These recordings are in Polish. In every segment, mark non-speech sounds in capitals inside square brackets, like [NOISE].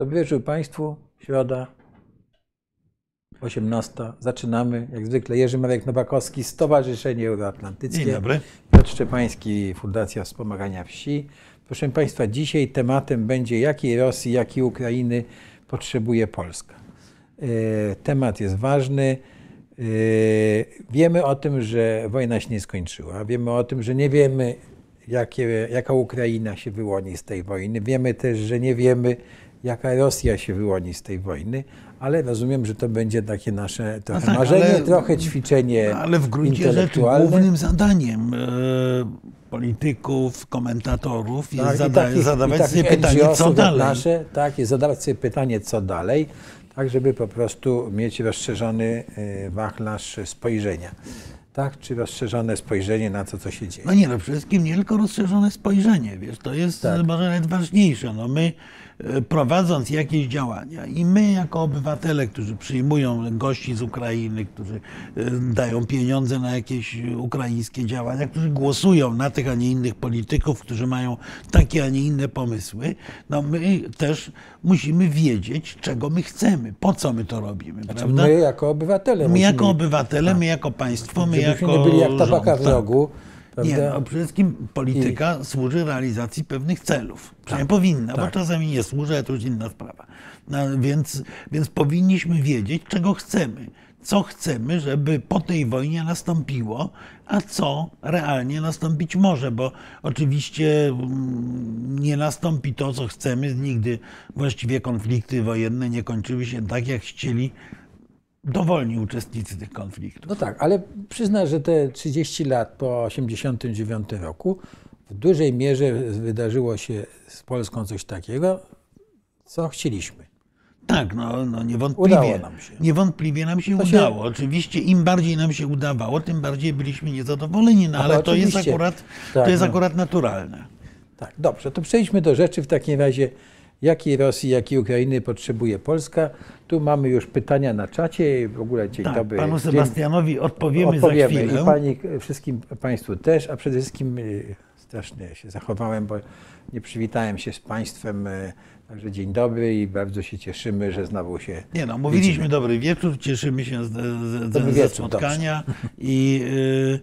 Dobry Państwu. Środa, 18. Zaczynamy. Jak zwykle Jerzy Marek Nowakowski, Stowarzyszenie Euroatlantyckie. Dzień dobry. Piotr Szczepański, Fundacja Wspomagania Wsi. Proszę Państwa, dzisiaj tematem będzie jakiej Rosji, jakiej Ukrainy potrzebuje Polska. E, Temat jest ważny. E, Wiemy o tym, że wojna się nie skończyła. Wiemy o tym, że nie wiemy, jakie, jaka Ukraina się wyłoni z tej wojny. Wiemy też, że nie wiemy, jaka Rosja się wyłoni z tej wojny, ale rozumiem, że to będzie takie nasze trochę tak, marzenie, ale- trochę ćwiczenie Ale w gruncie rzeczy głównym zadaniem e, polityków, komentatorów jest Tak, i zada takich- zadawać sobie pytanie, co dalej. Nasze, tak, jest zadawać sobie pytanie, co dalej, tak, żeby po prostu mieć rozszerzony e, wachlarz spojrzenia. Tak, czy rozszerzone spojrzenie na to, co się dzieje. No nie, no przede wszystkim nie tylko rozszerzone spojrzenie, wiesz, to jest Tak. może nawet ważniejsze. No my prowadząc jakieś działania i my jako obywatele, którzy przyjmują gości z Ukrainy, którzy e, dają pieniądze na jakieś ukraińskie działania, którzy głosują na tych, a nie innych polityków, którzy mają takie, a nie inne pomysły, no my też musimy wiedzieć, czego my chcemy, po co my to robimy, Znaczy prawda? my jako obywatele My musimy, jako obywatele, my jako państwo, my żebyśmy jako nie byli jak tabaka rząd, w tak. Rogu. Nie, prawda? no przede wszystkim polityka służy realizacji pewnych celów. Przynajmniej powinna, bo tak. czasami nie służy, ale to już inna sprawa. No, więc, więc powinniśmy wiedzieć, czego chcemy. Co chcemy, żeby po tej wojnie nastąpiło, a co realnie nastąpić może, bo oczywiście mm, nie nastąpi to, co chcemy. Nigdy właściwie konflikty wojenne nie kończyły się tak, jak chcieli dowolni uczestnicy tych konfliktów. No tak, ale przyznam, że te 30 lat po 89 roku w dużej mierze wydarzyło się z Polską coś takiego, co chcieliśmy. Tak, no, no niewątpliwie. Udało nam się. Niewątpliwie nam się To się- udało. Oczywiście im bardziej nam się udawało, tym bardziej byliśmy niezadowoleni, no No, ale to jest akurat, Tak, to jest no. akurat naturalne. Tak, dobrze, to przejdźmy do rzeczy w takim razie. Jakiej Rosji, jakiej Ukrainy potrzebuje Polska? Tu mamy już pytania na czacie. W ogóle dzień Tak, dobry. panu Dzień- Sebastianowi odpowiemy, odpowiemy za chwilę. i pani, wszystkim Państwu też, a przede wszystkim y, strasznie się zachowałem, bo nie przywitałem się z Państwem. y, Także dzień dobry i bardzo się cieszymy, że znowu się. Nie no, mówiliśmy widzimy. dobry wieczór, cieszymy się z, z, ze spotkania i, y,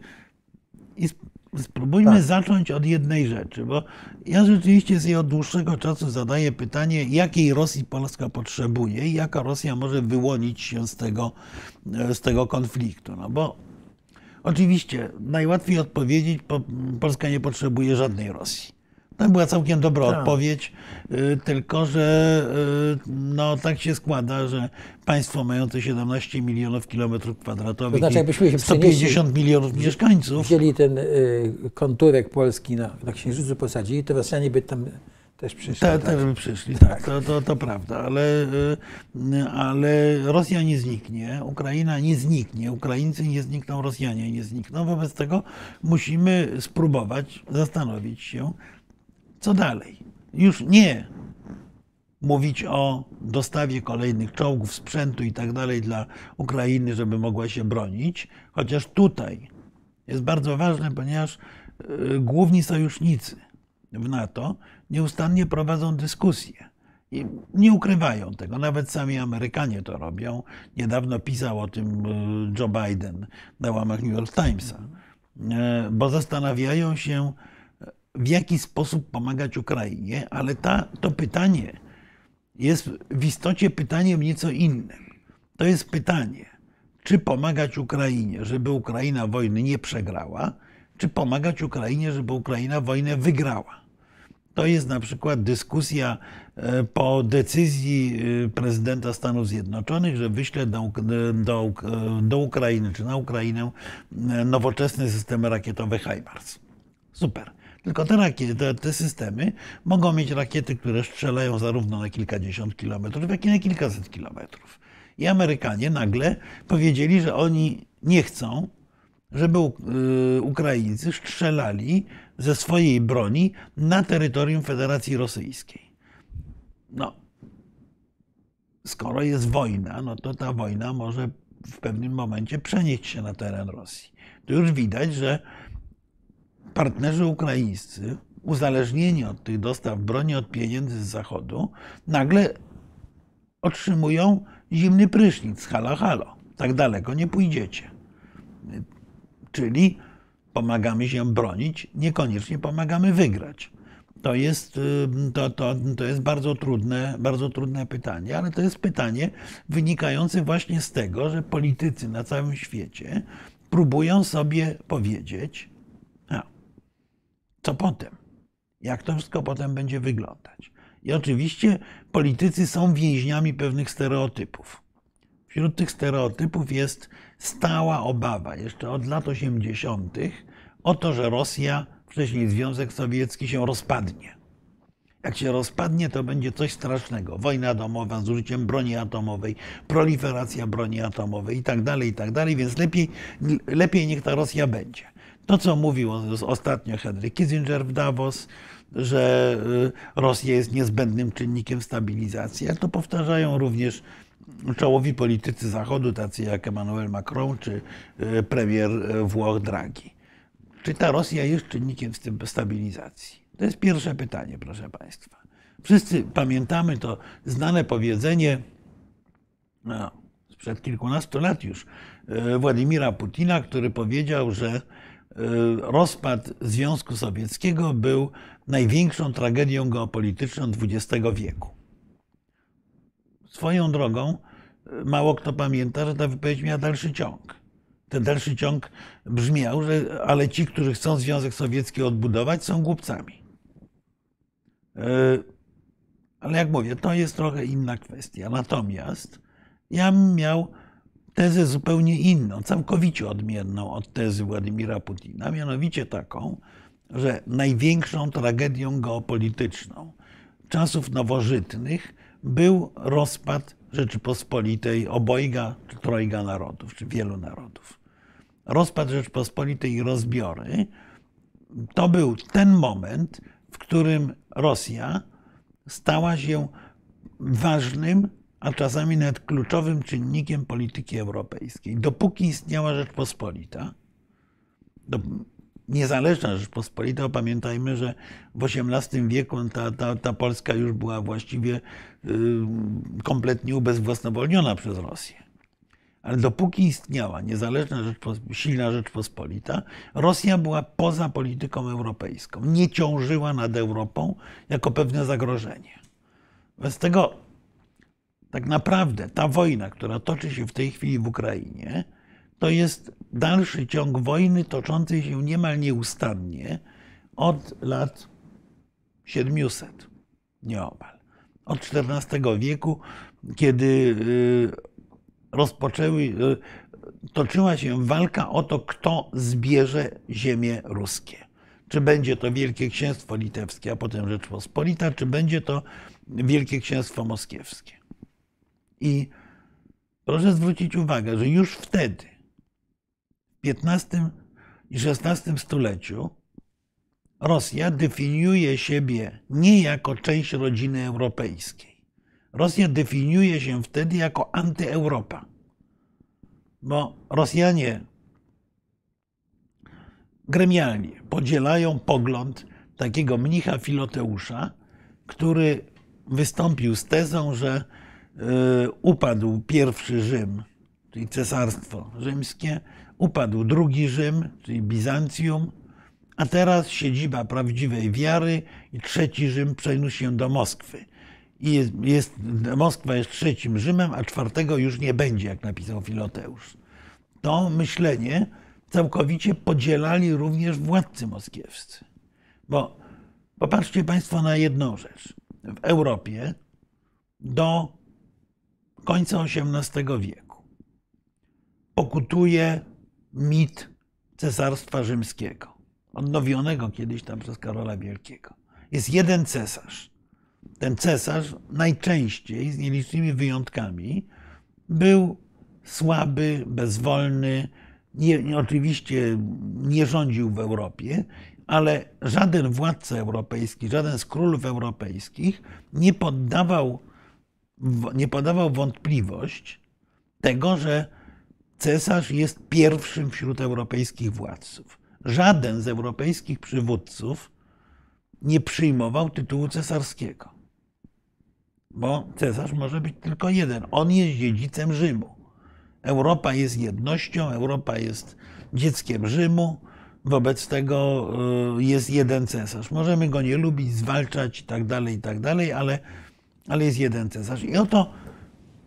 i spróbujmy Tak. zacząć od jednej rzeczy, bo ja rzeczywiście sobie od dłuższego czasu zadaję pytanie, jakiej Rosji Polska potrzebuje i jaka Rosja może wyłonić się z tego, z tego konfliktu. No bo oczywiście najłatwiej odpowiedzieć, po, Polska nie potrzebuje żadnej Rosji. To była całkiem dobra Tak. odpowiedź, y, tylko że y, no, tak się składa, że państwo mające 17 milionów kilometrów kwadratowych To znaczy, 150 milionów mieszkańców, Wzięli ten y, konturek Polski na, na Księżycu, posadzili, to Rosjanie by tam też przyszli. te, tak? by przyszli, tak, to, to, to prawda, ale, y, ale Rosja nie zniknie, Ukraina nie zniknie, Ukraińcy nie znikną, Rosjanie nie znikną, wobec tego musimy spróbować zastanowić się, co dalej. Już nie mówić o dostawie kolejnych czołgów, sprzętu i tak dalej dla Ukrainy, żeby mogła się bronić, chociaż tutaj jest bardzo ważne, ponieważ y, główni sojusznicy w NATO nieustannie prowadzą dyskusje. I nie ukrywają tego, nawet sami Amerykanie to robią. Niedawno pisał o tym y, Joe Biden na łamach New York Timesa, Y, bo zastanawiają się, w jaki sposób pomagać Ukrainie, ale ta, to pytanie jest w istocie pytaniem nieco innym. To jest pytanie, czy pomagać Ukrainie, żeby Ukraina wojny nie przegrała, czy pomagać Ukrainie, żeby Ukraina wojnę wygrała. To jest na przykład dyskusja e, po decyzji e, prezydenta Stanów Zjednoczonych, że wyśle do, Uk- do, do Ukrainy czy na Ukrainę e, nowoczesne systemy rakietowe HIMARS. Super. Tylko te, rakiety, te, te systemy mogą mieć rakiety, które strzelają zarówno na kilkadziesiąt kilometrów, jak i na kilkaset kilometrów. I Amerykanie nagle powiedzieli, że oni nie chcą, żeby y, Ukraińcy strzelali ze swojej broni na terytorium Federacji Rosyjskiej. No, skoro jest wojna, no to ta wojna może w pewnym momencie przenieść się na teren Rosji. Tu już widać, że partnerzy ukraińscy, uzależnieni od tych dostaw broni od pieniędzy z Zachodu, nagle otrzymują zimny prysznic. Halo, halo. Tak daleko nie pójdziecie. Czyli pomagamy się bronić, niekoniecznie pomagamy wygrać. To jest, to, to, to jest bardzo, trudne, bardzo trudne pytanie, ale to jest pytanie wynikające właśnie z tego, że politycy na całym świecie próbują sobie powiedzieć, co potem, jak to wszystko potem będzie wyglądać. I oczywiście politycy są więźniami pewnych stereotypów. Wśród tych stereotypów jest stała obawa, jeszcze od lat 80., o to, że Rosja, wcześniej Związek Sowiecki, się rozpadnie. Jak się rozpadnie, to będzie coś strasznego. Wojna domowa z użyciem broni atomowej, proliferacja broni atomowej i tak dalej, i tak więc lepiej, lepiej niech ta Rosja będzie. To, co mówił ostatnio Henry Kissinger w Davos, że y, Rosja jest niezbędnym czynnikiem stabilizacji, to powtarzają również czołowi politycy Zachodu, tacy jak Emmanuel Macron czy y, premier y, Włoch Draghi. Czy ta Rosja jest czynnikiem stabilizacji? To jest pierwsze pytanie, proszę Państwa. Wszyscy pamiętamy to znane powiedzenie no, sprzed kilkunastu lat już Władimira Putina, który powiedział, że rozpad Związku Sowieckiego był największą tragedią geopolityczną XX wieku. Swoją drogą, mało kto pamięta, że ta wypowiedź miała dalszy ciąg. Ten dalszy ciąg brzmiał, że ale ci, którzy chcą Związek Sowiecki odbudować, są głupcami. E, ale jak mówię, to jest trochę inna kwestia. Natomiast ja bym miał tezę zupełnie inną, całkowicie odmienną od tezy Władimira Putina, mianowicie taką, że największą tragedią geopolityczną czasów nowożytnych był rozpad Rzeczypospolitej obojga czy trojga narodów, czy wielu narodów. Rozpad Rzeczypospolitej i rozbiory to był ten moment, w którym Rosja stała się ważnym, a czasami nawet kluczowym czynnikiem polityki europejskiej. Dopóki istniała Rzeczpospolita, niezależna Rzeczpospolita, pamiętajmy, że w XVIII wieku ta, ta, ta Polska już była właściwie y, kompletnie ubezwłasnowolniona przez Rosję. Ale dopóki istniała niezależna, silna Rzeczpospolita, Rosja była poza polityką europejską. Nie ciążyła nad Europą jako pewne zagrożenie. Wobec tego tak naprawdę ta wojna, która toczy się w tej chwili w Ukrainie, to jest dalszy ciąg wojny toczącej się niemal nieustannie od lat 700, nieomal. Od XIV wieku, kiedy y, rozpoczęły, y, toczyła się walka o to, kto zbierze ziemię ruskie. Czy będzie to Wielkie Księstwo Litewskie, a potem Rzeczpospolita, czy będzie to Wielkie Księstwo Moskiewskie. I proszę zwrócić uwagę, że już wtedy XV i XVI stuleciu Rosja definiuje siebie nie jako część rodziny europejskiej. Rosja definiuje się wtedy jako antyeuropa, bo Rosjanie gremialnie podzielają pogląd takiego mnicha Filoteusza, który wystąpił z tezą, że upadł pierwszy Rzym, czyli cesarstwo rzymskie, Upadł drugi Rzym, czyli Bizancjum, a teraz siedziba prawdziwej wiary i trzeci Rzym przeniósł się do Moskwy. I jest, jest, Moskwa jest trzecim Rzymem, a czwartego już nie będzie, jak napisał Filoteusz. To myślenie całkowicie podzielali również władcy moskiewscy. Bo popatrzcie Państwo na jedną rzecz. W Europie do końca XVIII wieku pokutuje mit Cesarstwa Rzymskiego, odnowionego kiedyś tam przez Karola Wielkiego. Jest jeden cesarz. Ten cesarz najczęściej, z nielicznymi wyjątkami, był słaby, bezwolny, nie, oczywiście nie rządził w Europie, ale żaden władca europejski, żaden z królów europejskich nie poddawał, nie podawał wątpliwość tego, że cesarz jest pierwszym wśród europejskich władców. Żaden z europejskich przywódców nie przyjmował tytułu cesarskiego. bo cesarz może być tylko jeden. On jest dziedzicem Rzymu. Europa jest jednością, Europa jest dzieckiem Rzymu, wobec tego y, jest jeden cesarz. Możemy go nie lubić, zwalczać i tak dalej, i tak dalej, ale, ale jest jeden cesarz. I oto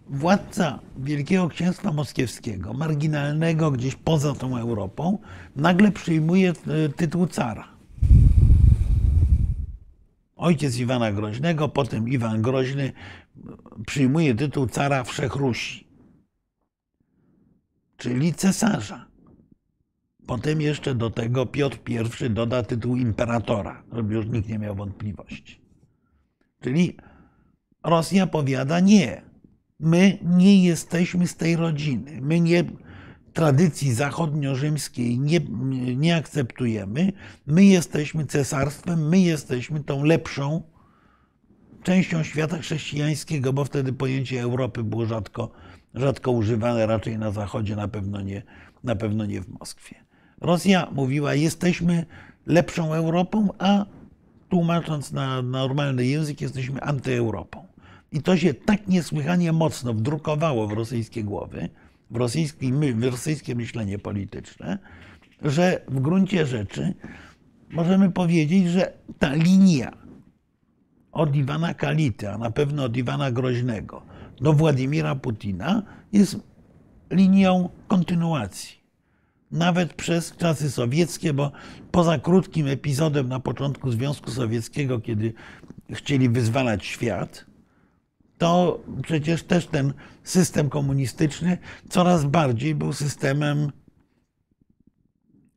władca Wielkiego Księstwa Moskiewskiego, marginalnego gdzieś poza tą Europą, nagle przyjmuje y, tytuł cara. Ojciec Iwana Groźnego, potem Iwan Groźny przyjmuje tytuł cara Wszechrusi, czyli cesarza. Potem jeszcze do tego Piotr I doda tytuł imperatora, żeby już nikt nie miał wątpliwości. Czyli Rosja powiada nie. My nie jesteśmy z tej rodziny. My nie tradycji zachodnio-rzymskiej nie, nie akceptujemy. My jesteśmy cesarstwem, my jesteśmy tą lepszą częścią świata chrześcijańskiego, bo wtedy pojęcie Europy było rzadko, rzadko używane, raczej na Zachodzie, na pewno nie, na pewno nie w Moskwie. Rosja mówiła, jesteśmy lepszą Europą, a tłumacząc na normalny język, jesteśmy antyeuropą. I to się tak niesłychanie mocno wdrukowało w rosyjskie głowy, w rosyjskie, w rosyjskie myślenie polityczne, że w gruncie rzeczy możemy powiedzieć, że ta linia od Iwana Kality, a na pewno od Iwana Groźnego do Władimira Putina jest linią kontynuacji. Nawet przez czasy sowieckie, bo poza krótkim epizodem na początku Związku Sowieckiego, kiedy chcieli wyzwalać świat, to przecież też ten system komunistyczny coraz bardziej był systemem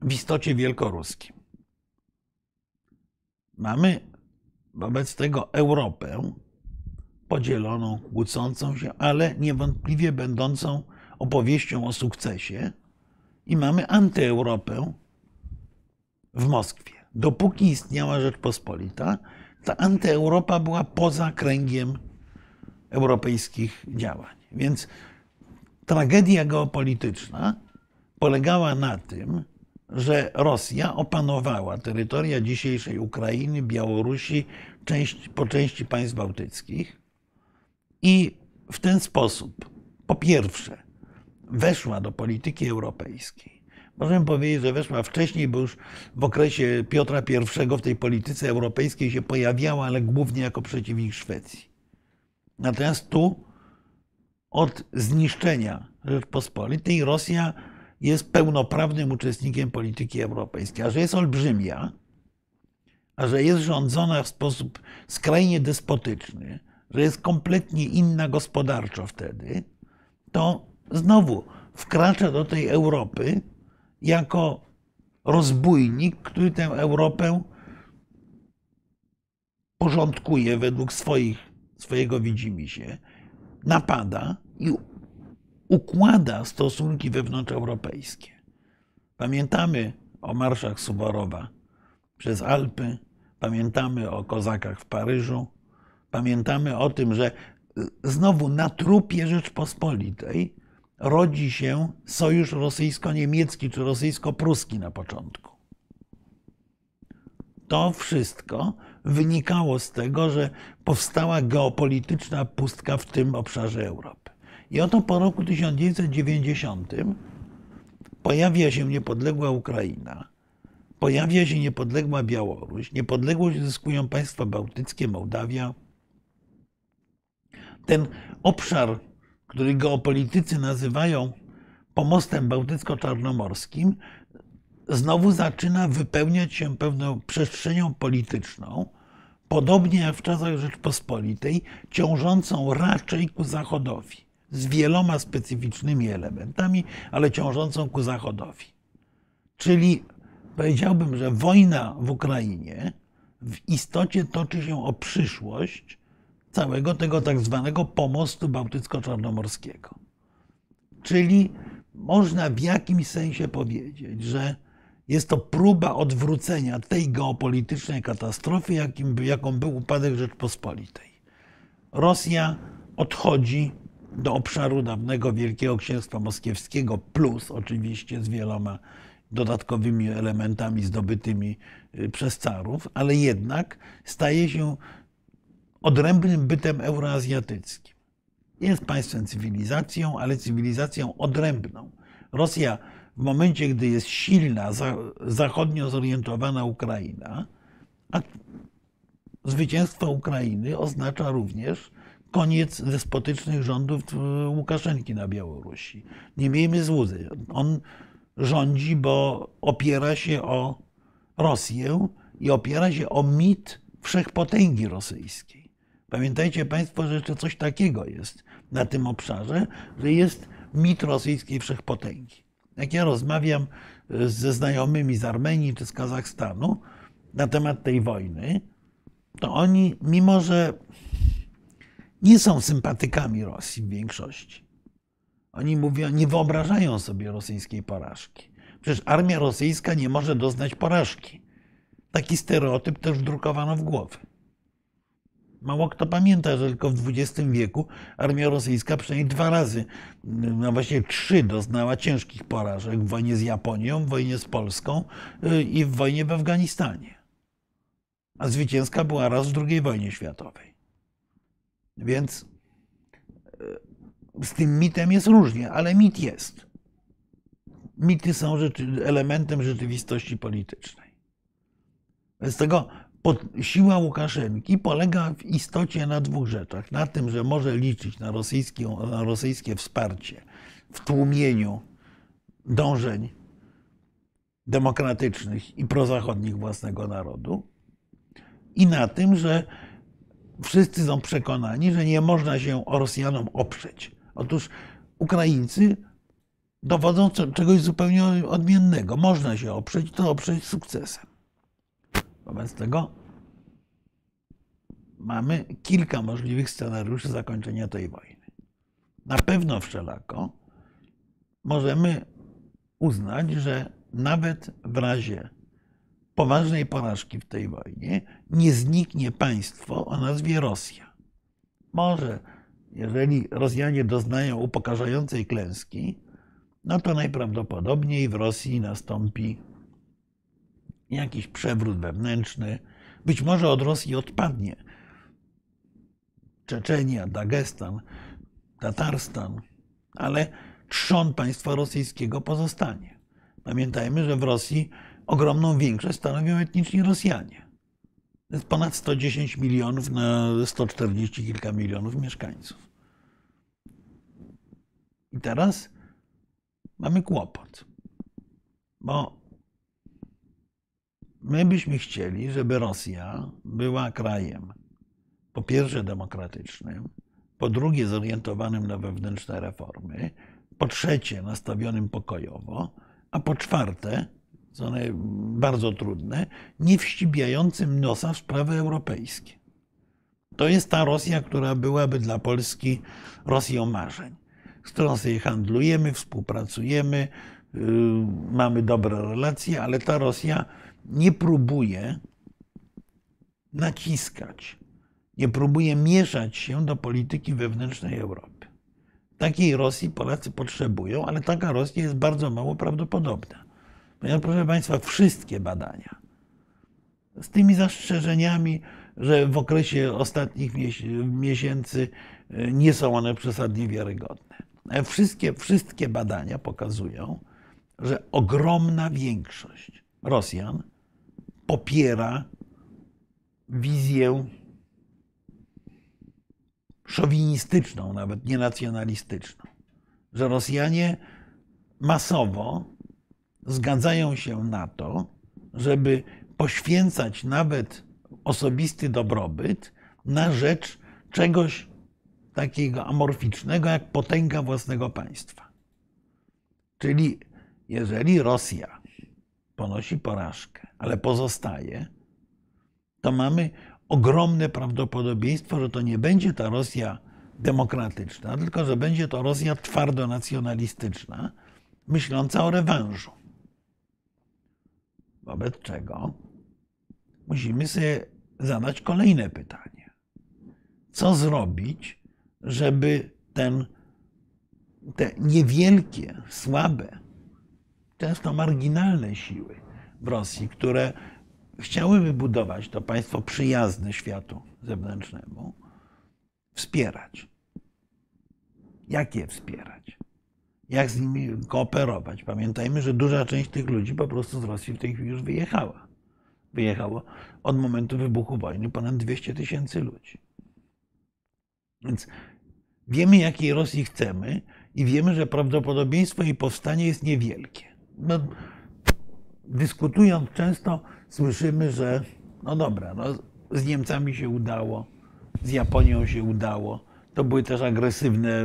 w istocie wielkoruskim. Mamy wobec tego Europę podzieloną, kłócącą się, ale niewątpliwie będącą opowieścią o sukcesie i mamy antyeuropę w Moskwie. Dopóki istniała Rzeczpospolita, ta antyeuropa była poza kręgiem europejskich działań. Więc tragedia geopolityczna polegała na tym, że Rosja opanowała terytoria dzisiejszej Ukrainy, Białorusi, część, po części państw bałtyckich i w ten sposób, po pierwsze, weszła do polityki europejskiej. Możemy powiedzieć, że weszła wcześniej, bo już w okresie Piotra I w tej polityce europejskiej się pojawiała, ale głównie jako przeciwnik Szwecji. Natomiast tu od zniszczenia Rzeczpospolitej Rosja jest pełnoprawnym uczestnikiem polityki europejskiej, a że jest olbrzymia, a że jest rządzona w sposób skrajnie despotyczny, że jest kompletnie inna gospodarczo wtedy, to znowu wkracza do tej Europy jako rozbójnik, który tę Europę porządkuje według swoich swojego widzimisię, napada i układa stosunki wewnątrzeuropejskie. Pamiętamy o marszach Suborowa przez Alpy, pamiętamy o kozakach w Paryżu, pamiętamy o tym, że znowu na trupie Rzeczpospolitej rodzi się sojusz rosyjsko-niemiecki czy rosyjsko-pruski na początku. To wszystko wynikało z tego, że powstała geopolityczna pustka w tym obszarze Europy. I oto po roku 1990 pojawia się niepodległa Ukraina, pojawia się niepodległa Białoruś, niepodległość zyskują państwa bałtyckie, Mołdawia. Ten obszar, który geopolitycy nazywają pomostem bałtycko-czarnomorskim, znowu zaczyna wypełniać się pewną przestrzenią polityczną, podobnie jak w czasach Rzeczpospolitej, ciążącą raczej ku zachodowi, z wieloma specyficznymi elementami, ale ciążącą ku zachodowi. Czyli powiedziałbym, że wojna w Ukrainie w istocie toczy się o przyszłość całego tego tak zwanego pomostu bałtycko-czarnomorskiego. Czyli można w jakimś sensie powiedzieć, że jest to próba odwrócenia tej geopolitycznej katastrofy, jakim, jaką był upadek Rzeczpospolitej. Rosja odchodzi do obszaru dawnego Wielkiego Księstwa Moskiewskiego, plus oczywiście z wieloma dodatkowymi elementami zdobytymi y, przez carów, ale jednak staje się odrębnym bytem euroazjatyckim. Jest państwem cywilizacją, ale cywilizacją odrębną. Rosja w momencie, gdy jest silna, zachodnio zorientowana Ukraina, a zwycięstwo Ukrainy oznacza również koniec despotycznych rządów Łukaszenki na Białorusi. Nie miejmy złudzeń. On rządzi, bo opiera się o Rosję i opiera się o mit wszechpotęgi rosyjskiej. Pamiętajcie Państwo, że jeszcze coś takiego jest na tym obszarze, że jest mit rosyjskiej wszechpotęgi. Jak ja rozmawiam e, ze znajomymi z Armenii czy z Kazachstanu na temat tej wojny, to oni, mimo że nie są sympatykami Rosji w większości, oni mówią, nie wyobrażają sobie rosyjskiej porażki. Przecież armia rosyjska nie może doznać porażki. Taki stereotyp też wdrukowano w głowy. Mało kto pamięta, że tylko w XX wieku armia rosyjska przynajmniej dwa razy, no właśnie trzy, doznała ciężkich porażek w wojnie z Japonią, w wojnie z Polską y, i w wojnie w Afganistanie. A zwycięska była raz w II wojnie światowej. Więc y, z tym mitem jest różnie, ale mit jest. Mity są elementem rzeczywistości politycznej. Z tego siła Łukaszenki polega w istocie na dwóch rzeczach. Na tym, że może liczyć na, na rosyjskie wsparcie w tłumieniu dążeń demokratycznych i prozachodnich własnego narodu, i na tym, że wszyscy są przekonani, że nie można się Rosjanom oprzeć. Otóż Ukraińcy dowodzą czegoś zupełnie odmiennego. Można się oprzeć, to oprzeć sukcesem. Wobec tego mamy kilka możliwych scenariuszy zakończenia tej wojny. Na pewno wszelako możemy uznać, że nawet w razie poważnej porażki w tej wojnie nie zniknie państwo o nazwie Rosja. Może, jeżeli Rosjanie doznają upokarzającej klęski, no to najprawdopodobniej w Rosji nastąpi jakiś przewrót wewnętrzny. Być może od Rosji odpadnie Czeczenia, Dagestan, Tatarstan, ale trzon państwa rosyjskiego pozostanie. Pamiętajmy, że w Rosji ogromną większość stanowią etniczni Rosjanie. To jest ponad 110 milionów na 140 kilka milionów mieszkańców. I teraz mamy kłopot, bo My byśmy chcieli, żeby Rosja była krajem po pierwsze demokratycznym, po drugie zorientowanym na wewnętrzne reformy, po trzecie nastawionym pokojowo, a po czwarte, co one bardzo trudne, nie wścibiającym nosa w sprawy europejskie. To jest ta Rosja, która byłaby dla Polski Rosją marzeń, z którą sobie handlujemy, współpracujemy, yy, mamy dobre relacje, ale ta Rosja nie próbuje naciskać, nie próbuje mieszać się do polityki wewnętrznej Europy. Takiej Rosji Polacy potrzebują, ale taka Rosja jest bardzo mało prawdopodobna. Ponieważ, proszę Państwa, wszystkie badania, z tymi zastrzeżeniami, że w okresie ostatnich miesięcy e, nie są one przesadnie wiarygodne. Wszystkie, wszystkie badania pokazują, że ogromna większość Rosjan popiera wizję szowinistyczną, nawet nie nacjonalistyczną, że Rosjanie masowo zgadzają się na to, żeby poświęcać nawet osobisty dobrobyt na rzecz czegoś takiego amorficznego jak potęga własnego państwa. Czyli jeżeli Rosja ponosi porażkę, ale pozostaje, to mamy ogromne prawdopodobieństwo, że to nie będzie ta Rosja demokratyczna, tylko że będzie to Rosja twardo nacjonalistyczna, myśląca o rewanżu. Wobec czego musimy sobie zadać kolejne pytanie. Co zrobić, żeby ten, te niewielkie, słabe często marginalne siły w Rosji, które chciały wybudować to państwo przyjazne światu zewnętrznemu, wspierać. Jak je wspierać? Jak z nimi kooperować? Pamiętajmy, że duża część tych ludzi po prostu z Rosji w tej chwili już wyjechała. Wyjechało od momentu wybuchu wojny ponad 200 tysięcy ludzi. Więc wiemy, jakiej Rosji chcemy i wiemy, że prawdopodobieństwo jej powstania jest niewielkie. No, dyskutując często, słyszymy, że no dobra, no, z Niemcami się udało, z Japonią się udało. To były też agresywne,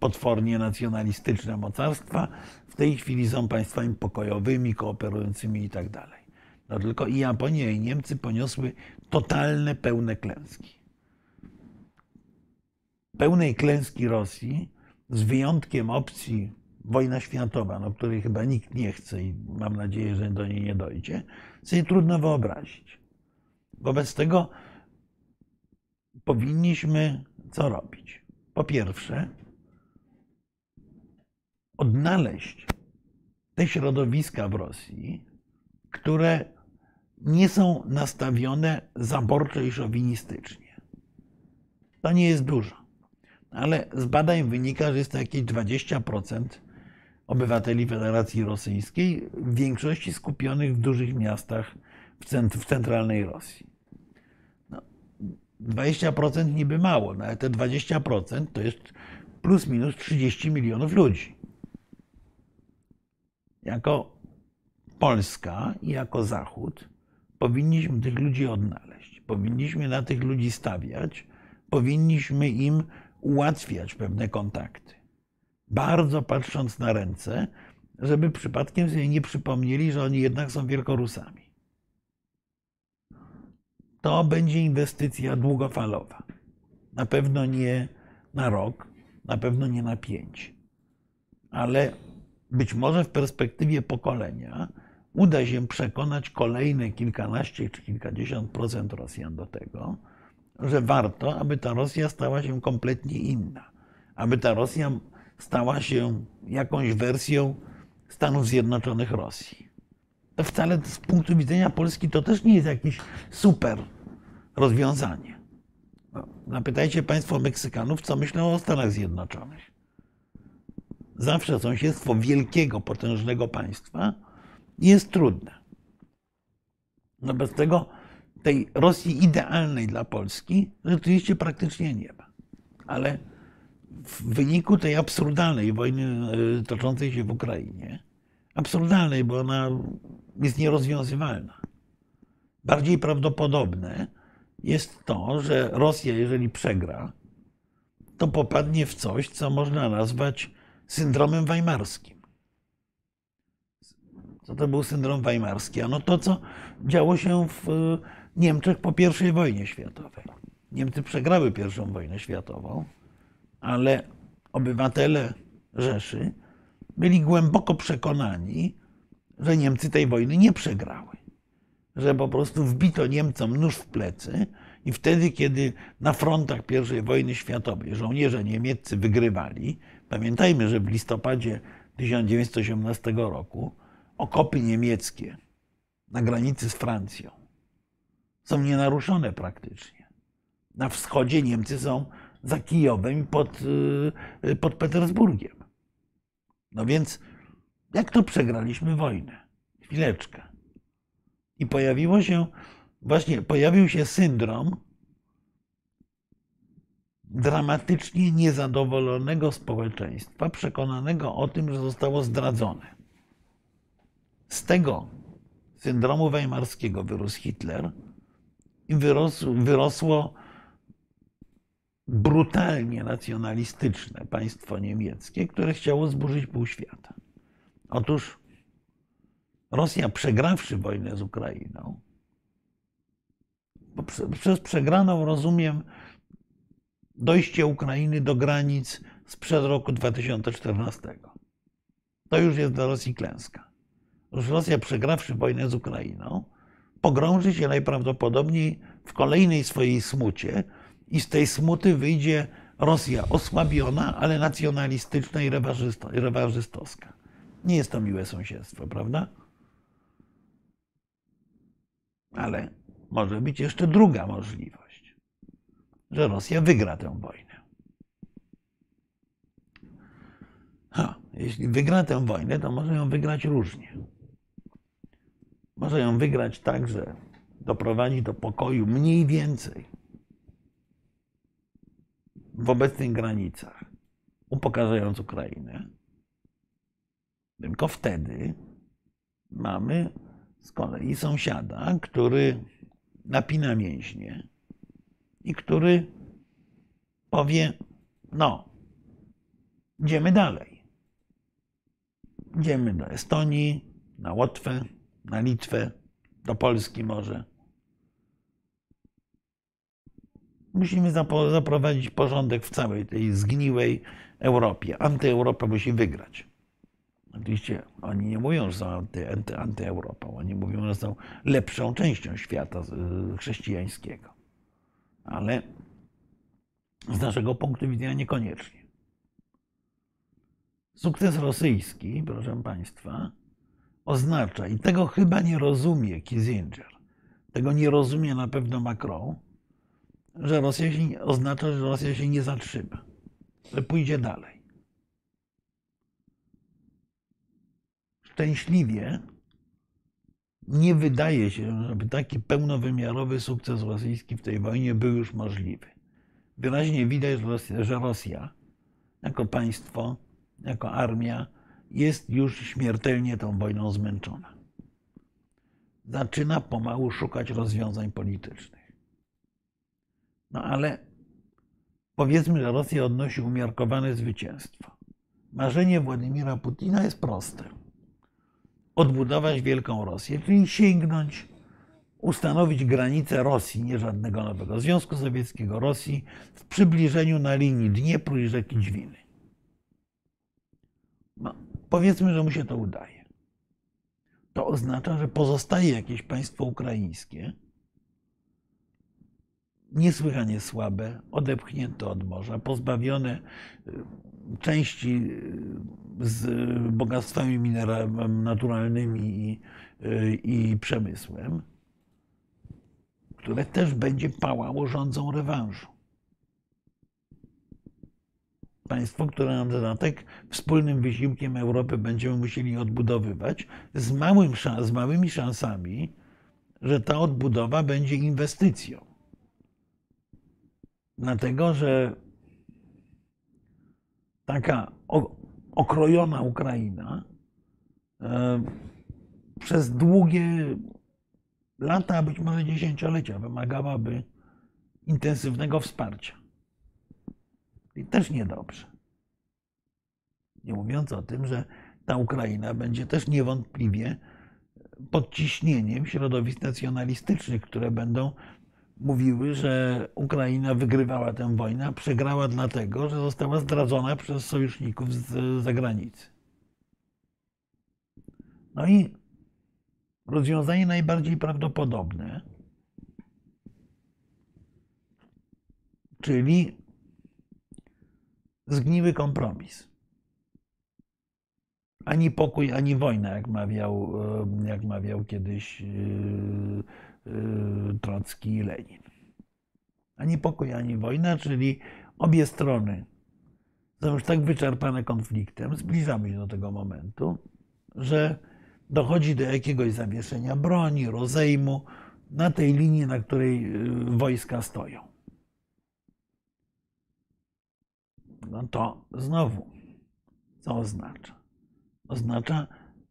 potwornie nacjonalistyczne mocarstwa. W tej chwili są państwami pokojowymi, kooperującymi i tak dalej. No tylko i Japonia, i Niemcy poniosły totalne, pełne klęski. Pełnej klęski Rosji, z wyjątkiem opcji wojna światowa, no, której chyba nikt nie chce i mam nadzieję, że do niej nie dojdzie, sobie trudno wyobrazić. Wobec tego powinniśmy co robić? Po pierwsze, odnaleźć te środowiska w Rosji, które nie są nastawione zaborczo i szowinistycznie. To nie jest dużo, ale z badań wynika, że jest to jakieś 20% obywateli Federacji Rosyjskiej, w większości skupionych w dużych miastach w, cent- w centralnej Rosji. No, 20% niby mało, no ale te 20% to jest plus minus 30 milionów ludzi. Jako Polska i jako Zachód powinniśmy tych ludzi odnaleźć. Powinniśmy na tych ludzi stawiać, powinniśmy im ułatwiać pewne kontakty. Bardzo patrząc na ręce, żeby przypadkiem sobie nie przypomnieli, że oni jednak są Wielkorusami. To będzie inwestycja długofalowa. Na pewno nie na rok, na pewno nie na pięć, ale być może w perspektywie pokolenia uda się przekonać kolejne kilkanaście czy kilkadziesiąt procent Rosjan do tego, że warto, aby ta Rosja stała się kompletnie inna, aby ta Rosja stała się jakąś wersją Stanów Zjednoczonych Rosji. To wcale z punktu widzenia Polski to też nie jest jakieś super rozwiązanie. No, zapytajcie Państwo Meksykanów, co myślą o Stanach Zjednoczonych. Zawsze sąsiedztwo wielkiego, potężnego państwa jest trudne. No bez tego tej Rosji idealnej dla Polski rzeczywiście praktycznie nie ma. Ale w wyniku tej absurdalnej wojny y, toczącej się w Ukrainie, absurdalnej, bo ona jest nierozwiązywalna, bardziej prawdopodobne jest to, że Rosja, jeżeli przegra, to popadnie w coś, co można nazwać syndromem weimarskim. Co to był syndrom weimarski? Ano to, co działo się w y, Niemczech po I wojnie światowej. Niemcy przegrały I wojnę światową, ale obywatele Rzeszy byli głęboko przekonani, że Niemcy tej wojny nie przegrały. Że po prostu wbito Niemcom nóż w plecy i wtedy, kiedy na frontach I wojny światowej żołnierze niemieccy wygrywali, pamiętajmy, że w listopadzie 1918 roku okopy niemieckie na granicy z Francją są nienaruszone praktycznie. Na wschodzie Niemcy są za Kijowem i pod, y, pod Petersburgiem. No więc jak to przegraliśmy wojnę? Chwileczkę. I pojawiło się, właśnie pojawił się syndrom dramatycznie niezadowolonego społeczeństwa, przekonanego o tym, że zostało zdradzone. Z tego syndromu weimarskiego wyrósł Hitler i wyrosło, wyrosło brutalnie nacjonalistyczne państwo niemieckie, które chciało zburzyć pół świata. Otóż Rosja, przegrawszy wojnę z Ukrainą, przez przegraną rozumiem dojście Ukrainy do granic sprzed roku 2014. To już jest dla Rosji klęska. Już Rosja, przegrawszy wojnę z Ukrainą, pogrąży się najprawdopodobniej w kolejnej swojej smucie, i z tej smuty wyjdzie Rosja osłabiona, ale nacjonalistyczna i rewanżystowska. Nie jest to miłe sąsiedztwo, prawda? Ale może być jeszcze druga możliwość, że Rosja wygra tę wojnę. Ha, jeśli wygra tę wojnę, to może ją wygrać różnie. Może ją wygrać tak, że doprowadzi do pokoju mniej więcej w obecnych granicach, upokarzając Ukrainę. Tylko wtedy mamy z kolei sąsiada, który napina mięśnie i który powie: No, idziemy dalej. Idziemy do Estonii, na Łotwę, na Litwę, do Polski może. Musimy zaprowadzić porządek w całej tej zgniłej Europie. Antyeuropa musi wygrać. Oczywiście oni nie mówią, że są anty, anty, antyeuropą. Oni mówią, że są lepszą częścią świata chrześcijańskiego. Ale z naszego punktu widzenia niekoniecznie. Sukces rosyjski, proszę Państwa, oznacza, i tego chyba nie rozumie Kissinger, tego nie rozumie na pewno Macron, że Rosja się, oznacza, że Rosja się nie zatrzyma, że pójdzie dalej. Szczęśliwie nie wydaje się, żeby taki pełnowymiarowy sukces rosyjski w tej wojnie był już możliwy. Wyraźnie widać, że Rosja jako państwo, jako armia jest już śmiertelnie tą wojną zmęczona. Zaczyna pomału szukać rozwiązań politycznych. No ale powiedzmy, że Rosja odnosi umiarkowane zwycięstwo. Marzenie Władimira Putina jest proste. Odbudować Wielką Rosję, czyli sięgnąć, ustanowić granicę Rosji, nie żadnego nowego Związku Sowieckiego, Rosji w przybliżeniu na linii Dniepru i rzeki Dźwiny. No, powiedzmy, że mu się to udaje. To oznacza, że pozostaje jakieś państwo ukraińskie, niesłychanie słabe, odepchnięte od morza, pozbawione y, części y, z bogactwami naturalnymi i, y, i przemysłem, które też będzie pałało rządzą rewanżu. Państwo, które na dodatek wspólnym wysiłkiem Europy będziemy musieli odbudowywać z, małym, z małymi szansami, że ta odbudowa będzie inwestycją. Dlatego, że taka okrojona Ukraina e, przez długie lata, być może dziesięciolecia wymagałaby intensywnego wsparcia. I też niedobrze. Nie mówiąc o tym, że ta Ukraina będzie też niewątpliwie pod ciśnieniem środowisk nacjonalistycznych, które będą mówiły, że Ukraina wygrywała tę wojnę, a przegrała dlatego, że została zdradzona przez sojuszników z zagranicy. No i rozwiązanie najbardziej prawdopodobne, czyli zgniły kompromis. Ani pokój, ani wojna, jak mawiał, jak mawiał kiedyś yy, yy, Trocki i Lenin. Ani pokój, ani wojna, czyli obie strony są już tak wyczerpane konfliktem, zbliżamy się do tego momentu, że dochodzi do jakiegoś zawieszenia broni, rozejmu na tej linii, na której yy, wojska stoją. no to znowu, co oznacza? Oznacza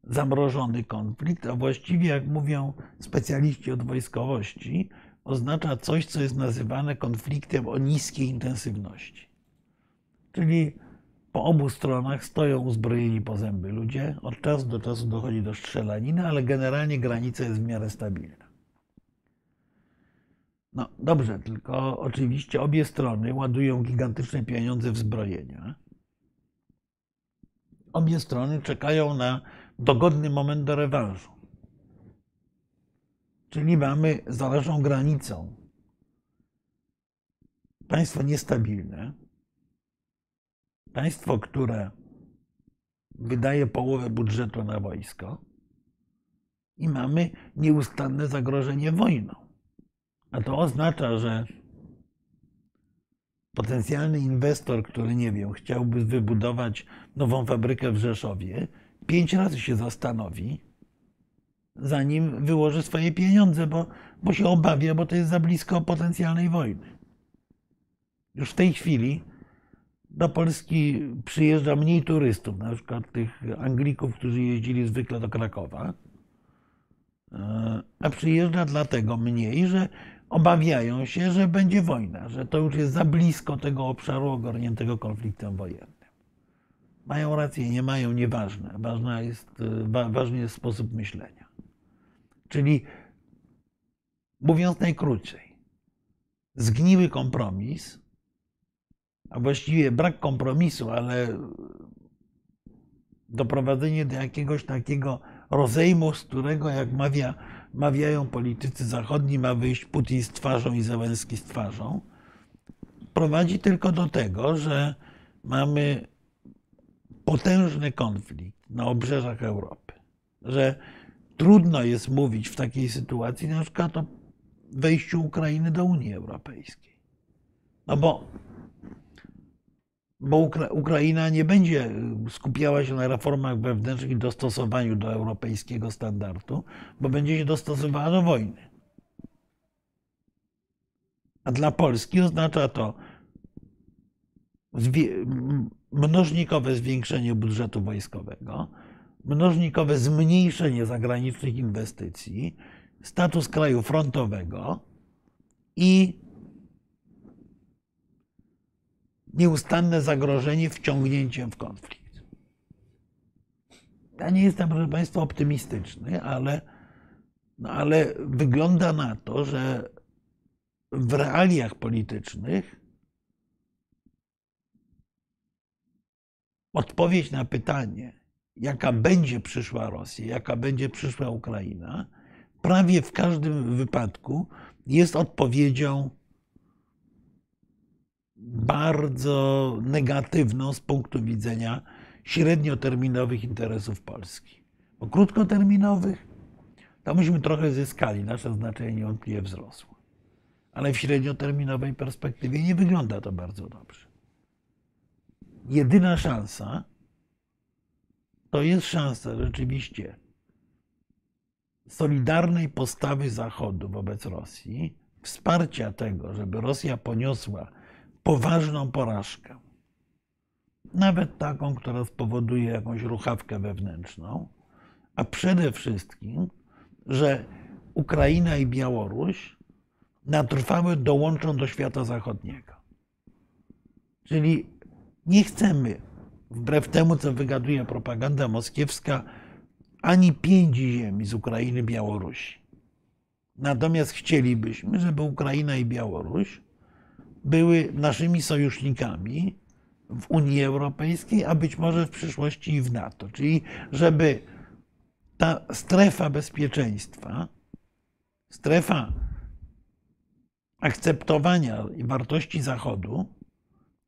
zamrożony konflikt, a właściwie, jak mówią specjaliści od wojskowości, oznacza coś, co jest nazywane konfliktem o niskiej intensywności. Czyli po obu stronach stoją uzbrojeni po zęby ludzie, od czasu do czasu dochodzi do strzelaniny, ale generalnie granica jest w miarę stabilna. No dobrze, tylko oczywiście obie strony ładują gigantyczne pieniądze w zbrojenia. Obie strony czekają na dogodny moment do rewanżu. Czyli mamy zależą granicą państwo niestabilne, państwo, które wydaje połowę budżetu na wojsko, i mamy nieustanne zagrożenie wojną. A to oznacza, że potencjalny inwestor, który nie wiem, chciałby wybudować nową fabrykę w Rzeszowie, pięć razy się zastanowi, zanim wyłoży swoje pieniądze, bo, bo się obawia, bo to jest za blisko potencjalnej wojny. Już w tej chwili do Polski przyjeżdża mniej turystów, na przykład tych Anglików, którzy jeździli zwykle do Krakowa, e, a przyjeżdża dlatego mniej, że obawiają się, że będzie wojna, że to już jest za blisko tego obszaru ogarniętego konfliktem wojennym. Mają rację, nie mają, nieważne. Ważna jest, e, ważny jest sposób myślenia. Czyli mówiąc najkrócej, zgniły kompromis, a właściwie brak kompromisu, ale doprowadzenie do jakiegoś takiego rozejmu, z którego, jak mawia, mawiają politycy zachodni, ma wyjść Putin z twarzą i Zełenski z twarzą, prowadzi tylko do tego, że mamy potężny konflikt na obrzeżach Europy, że trudno jest mówić w takiej sytuacji na przykład o wejściu Ukrainy do Unii Europejskiej. No bo bo Ukraina nie będzie skupiała się na reformach wewnętrznych i dostosowaniu do europejskiego standardu, bo będzie się dostosowała do wojny. A dla Polski oznacza to mnożnikowe zwiększenie budżetu wojskowego, mnożnikowe zmniejszenie zagranicznych inwestycji, status kraju frontowego i nieustanne zagrożenie wciągnięciem w konflikt. Ja nie jestem, proszę Państwa, optymistyczny, ale, no ale wygląda na to, że w realiach politycznych odpowiedź na pytanie, jaka będzie przyszła Rosja, jaka będzie przyszła Ukraina, prawie w każdym wypadku jest odpowiedzią bardzo negatywną z punktu widzenia średnioterminowych interesów Polski. Bo krótkoterminowych to myśmy trochę zyskali, nasze znaczenie niewątpliwie wzrosło. Ale w średnioterminowej perspektywie nie wygląda to bardzo dobrze. Jedyna szansa to jest szansa rzeczywiście solidarnej postawy Zachodu wobec Rosji, wsparcia tego, żeby Rosja poniosła poważną porażkę. Nawet taką, która spowoduje jakąś ruchawkę wewnętrzną, a przede wszystkim, że Ukraina i Białoruś na trwałe dołączą do świata zachodniego. Czyli nie chcemy, wbrew temu, co wygaduje propaganda moskiewska, ani pięci ziemi z Ukrainy Białorusi. Natomiast chcielibyśmy, żeby Ukraina i Białoruś były naszymi sojusznikami w Unii Europejskiej, a być może w przyszłości i w NATO. Czyli żeby ta strefa bezpieczeństwa, strefa akceptowania wartości Zachodu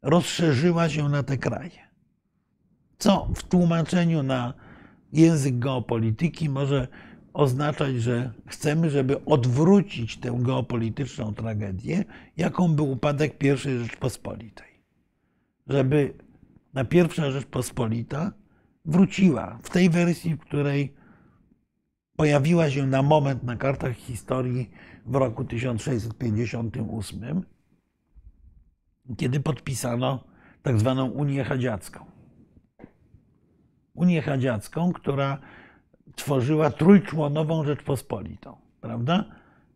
rozszerzyła się na te kraje. Co w tłumaczeniu na język geopolityki może oznaczać, że chcemy, żeby odwrócić tę geopolityczną tragedię, jaką był upadek I Rzeczpospolitej. Żeby na pierwsza Rzeczpospolita wróciła w tej wersji, w której pojawiła się na moment na kartach historii w roku 1658, kiedy podpisano tak zwaną Unię Hadziacką. Unię Hadziacką, która tworzyła trójczłonową Rzeczpospolitą, prawda?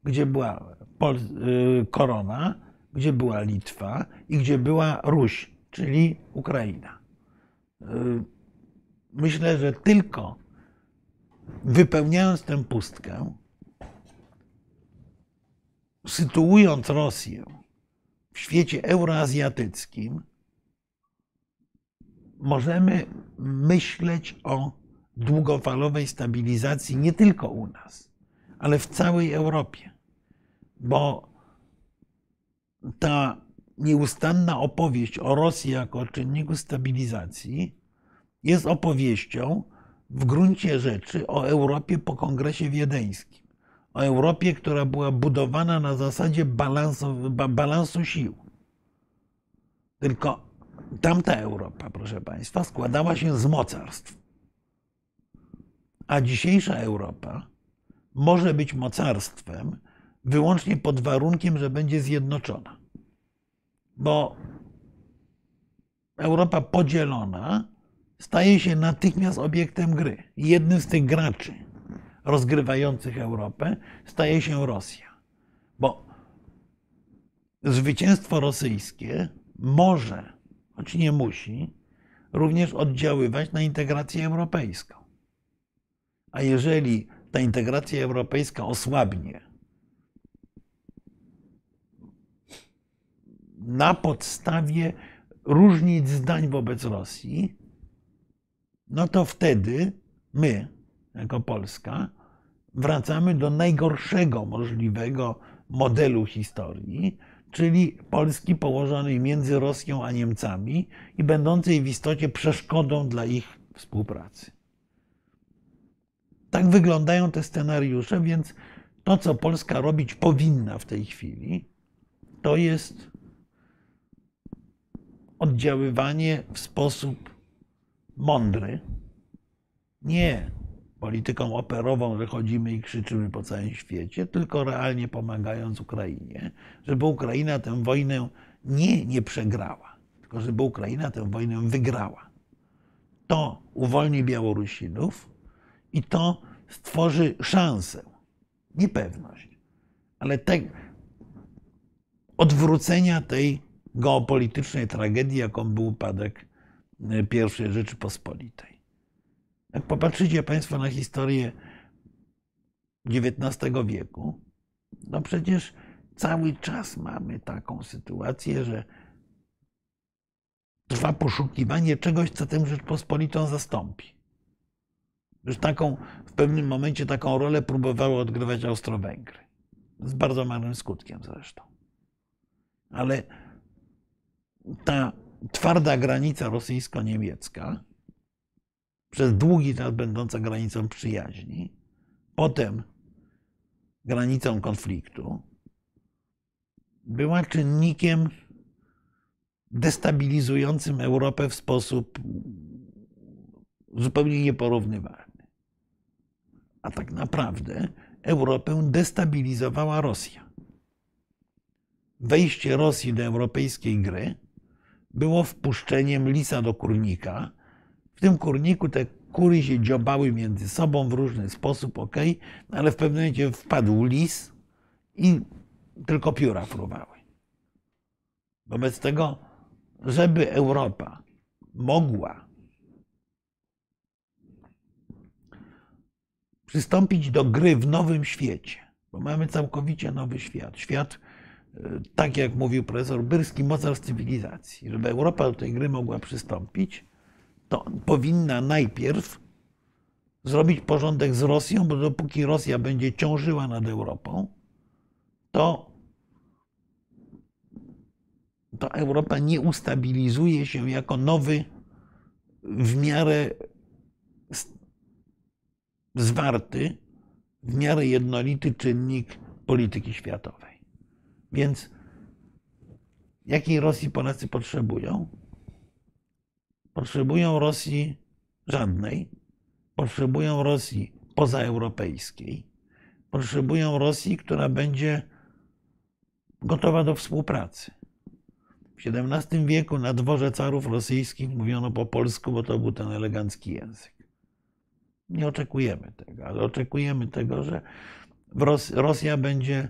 Gdzie była Pol y, Korona, gdzie była Litwa i gdzie była Ruś, czyli Ukraina. Y, myślę, że tylko wypełniając tę pustkę, sytuując Rosję w świecie euroazjatyckim, możemy myśleć o długofalowej stabilizacji nie tylko u nas, ale w całej Europie. Bo ta nieustanna opowieść o Rosji jako czynniku stabilizacji jest opowieścią, w gruncie rzeczy o Europie po kongresie wiedeńskim. O Europie, która była budowana na zasadzie balansu, balansu sił. Tylko tamta Europa, proszę Państwa, składała się z mocarstw. A dzisiejsza Europa może być mocarstwem wyłącznie pod warunkiem, że będzie zjednoczona. Bo Europa podzielona staje się natychmiast obiektem gry. Jednym z tych graczy rozgrywających Europę staje się Rosja. Bo zwycięstwo rosyjskie może, choć nie musi, również oddziaływać na integrację europejską. A jeżeli ta integracja europejska osłabnie na podstawie różnic zdań wobec Rosji, no to wtedy my, jako Polska, wracamy do najgorszego możliwego modelu historii, czyli Polski położonej między Rosją a Niemcami i będącej w istocie przeszkodą dla ich współpracy. Tak wyglądają te scenariusze, więc to, co Polska robić powinna w tej chwili, to jest oddziaływanie w sposób mądry, nie polityką operową, że chodzimy i krzyczymy po całym świecie, tylko realnie pomagając Ukrainie, żeby Ukraina tę wojnę nie nie przegrała, tylko żeby Ukraina tę wojnę wygrała. To uwolni Białorusinów i to stworzy szansę, niepewność, ale te, odwrócenia tej geopolitycznej tragedii, jaką był upadek I Rzeczypospolitej. Jak popatrzycie Państwo na historię XIX wieku, no przecież cały czas mamy taką sytuację, że trwa poszukiwanie czegoś, co tę Rzeczpospolitą zastąpi. Już taką, w pewnym momencie taką rolę próbowały odgrywać Austro-Węgry. Z bardzo małym skutkiem zresztą. Ale ta twarda granica rosyjsko-niemiecka, przez długi czas będąca granicą przyjaźni, potem granicą konfliktu, była czynnikiem destabilizującym Europę w sposób zupełnie nieporównywalny. A tak naprawdę Europę destabilizowała Rosja. Wejście Rosji do europejskiej gry było wpuszczeniem lisa do kurnika. Tym kurniku te kury się dziobały między sobą w różny sposób, ok, ale w pewnym momencie wpadł lis i tylko pióra fruwały. Wobec tego, żeby Europa mogła przystąpić do gry w nowym świecie, bo mamy całkowicie nowy świat, świat tak jak mówił profesor Byrski, mocarstw cywilizacji. Żeby Europa do tej gry mogła przystąpić, to powinna najpierw zrobić porządek z Rosją, bo dopóki Rosja będzie ciążyła nad Europą, to, to Europa nie ustabilizuje się jako nowy, w miarę zwarty, w miarę jednolity czynnik polityki światowej. Więc jakiej Rosji Polacy potrzebują? Potrzebują Rosji żadnej. Potrzebują Rosji pozaeuropejskiej. Potrzebują Rosji, która będzie gotowa do współpracy. W XVII wieku na dworze carów rosyjskich mówiono po polsku, bo to był ten elegancki język. Nie oczekujemy tego, ale oczekujemy tego, że Rosja będzie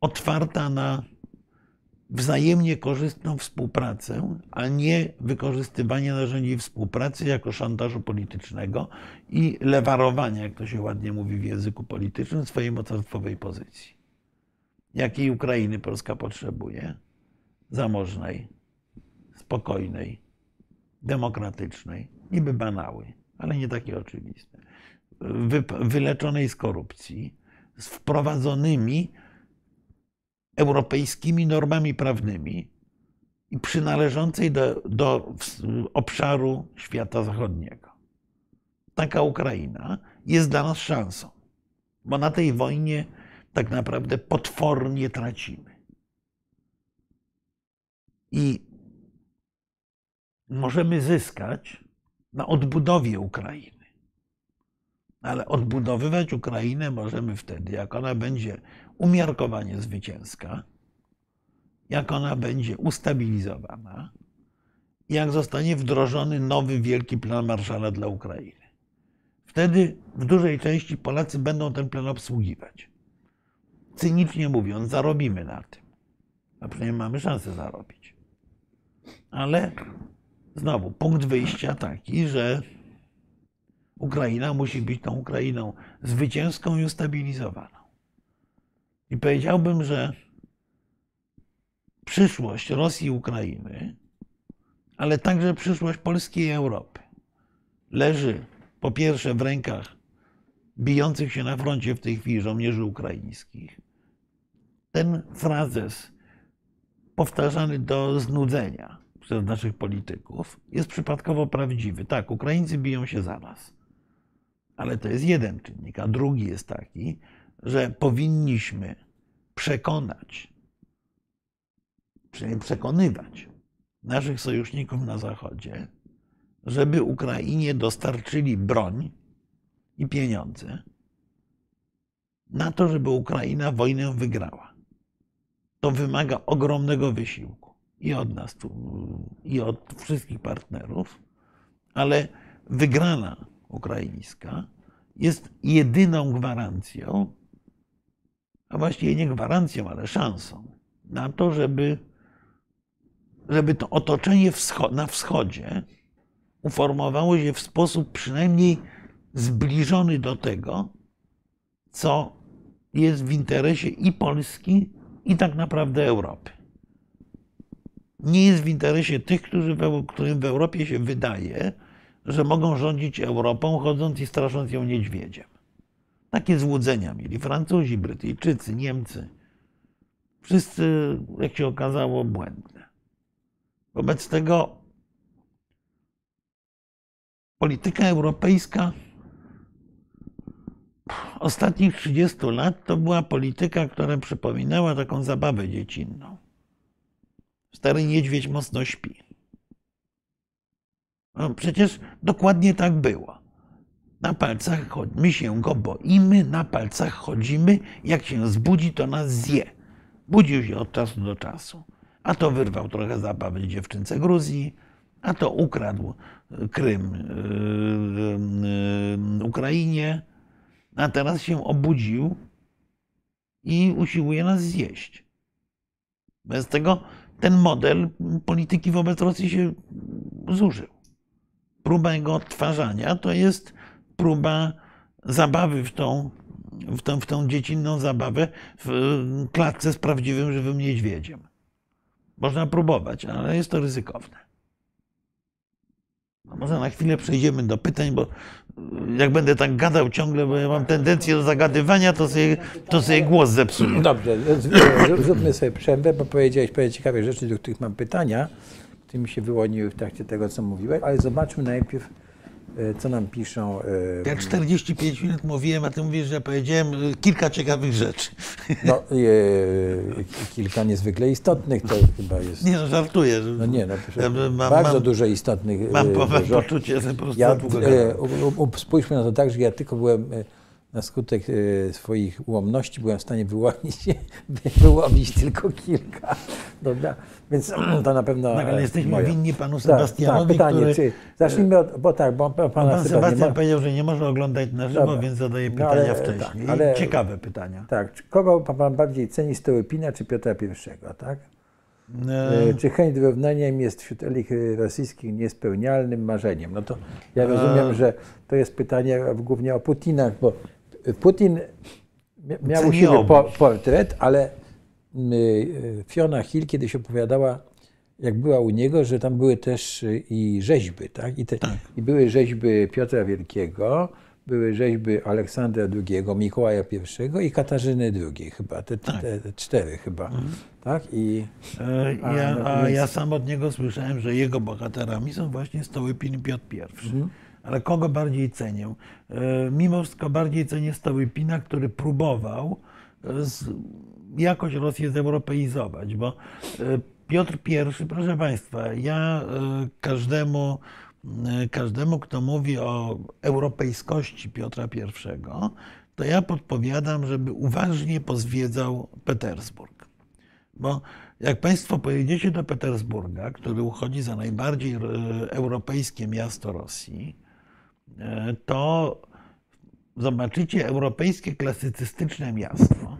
otwarta na wzajemnie korzystną współpracę, a nie wykorzystywanie narzędzi współpracy jako szantażu politycznego i lewarowania, jak to się ładnie mówi w języku politycznym, swojej mocarstwowej pozycji. Jakiej Ukrainy Polska potrzebuje? Zamożnej, spokojnej, demokratycznej, niby banały, ale nie takie oczywiste, wyleczonej z korupcji, z wprowadzonymi europejskimi normami prawnymi i przynależącej do, do obszaru świata zachodniego. taka Ukraina jest dla nas szansą, bo na tej wojnie tak naprawdę potwornie tracimy. I możemy zyskać na odbudowie Ukrainy. Ale odbudowywać Ukrainę możemy wtedy, jak ona będzie umiarkowanie zwycięska, jak ona będzie ustabilizowana, jak zostanie wdrożony nowy wielki plan Marszala dla Ukrainy. Wtedy w dużej części Polacy będą ten plan obsługiwać. Cynicznie mówiąc, zarobimy na tym. A przynajmniej mamy szansę zarobić. Ale znowu punkt wyjścia taki, że Ukraina musi być tą Ukrainą zwycięską i ustabilizowaną. I powiedziałbym, że przyszłość Rosji i Ukrainy, ale także przyszłość Polski i Europy leży po pierwsze w rękach bijących się na froncie w tej chwili żołnierzy ukraińskich. Ten frazes powtarzany do znudzenia przez naszych polityków jest przypadkowo prawdziwy. Tak, Ukraińcy biją się za nas. Ale to jest jeden czynnik, a drugi jest taki, że powinniśmy przekonać, przynajmniej przekonywać naszych sojuszników na Zachodzie, żeby Ukrainie dostarczyli broń i pieniądze na to, żeby Ukraina wojnę wygrała. To wymaga ogromnego wysiłku i od nas, tu, i od wszystkich partnerów, ale wygrana ukraińska jest jedyną gwarancją, a właściwie nie gwarancją, ale szansą na to, żeby, żeby to otoczenie na wschodzie uformowało się w sposób przynajmniej zbliżony do tego, co jest w interesie i Polski, i tak naprawdę Europy. Nie jest w interesie tych, którzy w, którym w Europie się wydaje, że mogą rządzić Europą, chodząc i strasząc ją niedźwiedziem. Takie złudzenia mieli Francuzi, Brytyjczycy, Niemcy. Wszyscy, jak się okazało, błędne. Wobec tego polityka europejska ostatnich 30 lat to była polityka, która przypominała taką zabawę dziecinną. Stary niedźwiedź mocno śpi. No przecież dokładnie tak było. Na palcach my się go boimy, na palcach chodzimy, jak się zbudzi, to nas zje. Budził się od czasu do czasu. A to wyrwał trochę zabawy dziewczynce Gruzji, a to ukradł Krym yy, yy, Ukrainie, a teraz się obudził i usiłuje nas zjeść. Bez tego ten model polityki wobec Rosji się zużył. Próba jego odtwarzania to jest próba zabawy w tą, w tą, w tą dziecinną zabawę w klatce z prawdziwym, żywym niedźwiedziem. Można próbować, ale jest to ryzykowne. No może na chwilę przejdziemy do pytań, bo jak będę tak gadał ciągle, bo ja mam tendencję do zagadywania, to sobie, to sobie głos zepsuję. Dobrze, zróbmy sobie przerwę, bo powiedziałeś parę ciekawych rzeczy, do których mam pytania, które mi się wyłoniły w trakcie tego, co mówiłeś, ale zobaczmy najpierw co nam piszą. E, ja 45 minut mówiłem, a ty mówisz, że powiedziałem e, kilka ciekawych rzeczy. No, e, kilka niezwykle istotnych to chyba jest. Nie, no żartuję. No nie, no, mam, bardzo mam, dużo istotnych. Mam, mam poczucie, że po prostu ja, e, Spójrzmy na to tak, że ja tylko byłem na skutek e, swoich ułomności byłem w stanie wyłonić, wyłowić tylko kilka. Dobra, więc [CLEARS THROAT] to na pewno. Tak, ale jesteśmy moja. winni panu tak, Sebastianowi. Tak, pytanie, który, czy, zacznijmy od, bo tak, bo Pan Sebastian ma... powiedział, że nie może oglądać na żywo, Dobra. więc zadaje no, pytania no, ale, wcześniej. Tak, ale, Ciekawe pytania. Tak, kogo pan bardziej ceni, Stołypina czy Piotra I, tak? E... Czy chęć wyrównania im jest wśród elit rosyjskich niespełnialnym marzeniem? No to ja rozumiem, e... że to jest pytanie głównie o Putinach, bo Putin miał u siebie po, portret, ale y, Fiona Hill kiedyś opowiadała, jak była u niego, że tam były też y, i rzeźby, tak? I, te, tak. I były rzeźby Piotra Wielkiego, były rzeźby Aleksandra II, Mikołaja I i Katarzyny II chyba, te, tak. te, te cztery chyba, mhm. tak? I, e, a, ja, no, a więc... ja sam od niego słyszałem, że jego bohaterami są właśnie Stołypin Piotr I. Mhm. Ale kogo bardziej cenię? E, Mimo wszystko bardziej cenię Stołypina, który próbował e, jakoś Rosję zeuropeizować, bo e, Piotr I, proszę Państwa, ja każdemu, każdemu, kto mówi o europejskości Piotra I, to ja podpowiadam, żeby uważnie pozwiedzał Petersburg. Bo jak Państwo pojedziecie do Petersburga, który uchodzi za najbardziej europejskie miasto Rosji, to zobaczycie europejskie klasycystyczne miasto,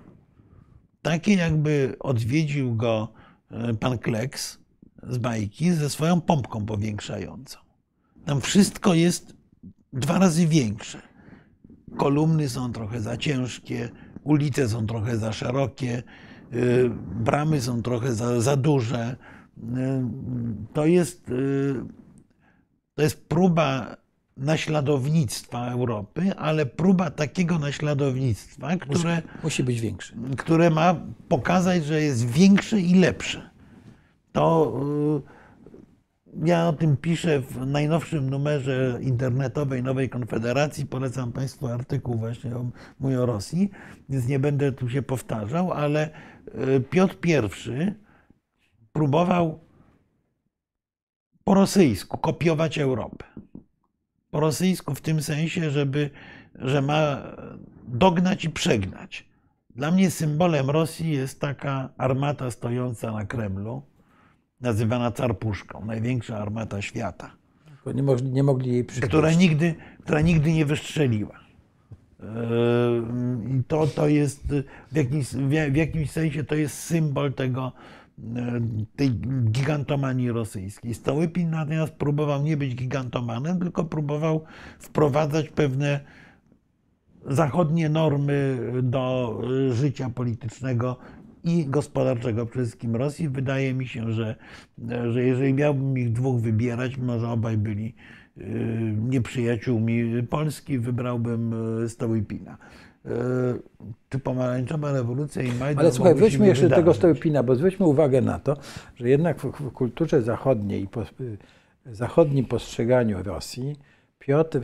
takie jakby odwiedził go e, pan Kleks z bajki ze swoją pompką powiększającą. Tam wszystko jest dwa razy większe. Kolumny są trochę za ciężkie, ulice są trochę za szerokie, y, bramy są trochę za, za duże. Y, To jest, to jest próba naśladownictwa Europy, ale próba takiego naśladownictwa, które, Musi być większy. które ma pokazać, że jest większe i lepsze. To y, ja o tym piszę w najnowszym numerze internetowej Nowej Konfederacji. Polecam Państwu artykuł właśnie o, mój o Rosji, więc nie będę tu się powtarzał, ale y, Piotr I próbował po rosyjsku kopiować Europę. Po rosyjsku w tym sensie, żeby, że ma dognać i przegnać. Dla mnie symbolem Rosji jest taka armata stojąca na Kremlu, nazywana carpuszką, największa armata świata, nie, mogli, nie mogli jej przyjść. która nigdy, która nigdy nie wystrzeliła. Yy, I to, to jest w jakimś, w jakimś sensie to jest symbol tego, tej gigantomanii rosyjskiej. Stołypin natomiast próbował nie być gigantomanem, tylko próbował wprowadzać pewne zachodnie normy do życia politycznego i gospodarczego przede wszystkim Rosji. Wydaje mi się, że, że jeżeli miałbym ich dwóch wybierać, może obaj byli y, nieprzyjaciółmi Polski, wybrałbym y, Stołypina. Y, Czy pomarańczowa rewolucja i Majdan Ale słuchaj, weźmy jeszcze tego wydarzyć? Stołypina, bo zwróćmy uwagę na to, że jednak w, kulturze zachodniej i po, zachodnim postrzeganiu Rosji Piotr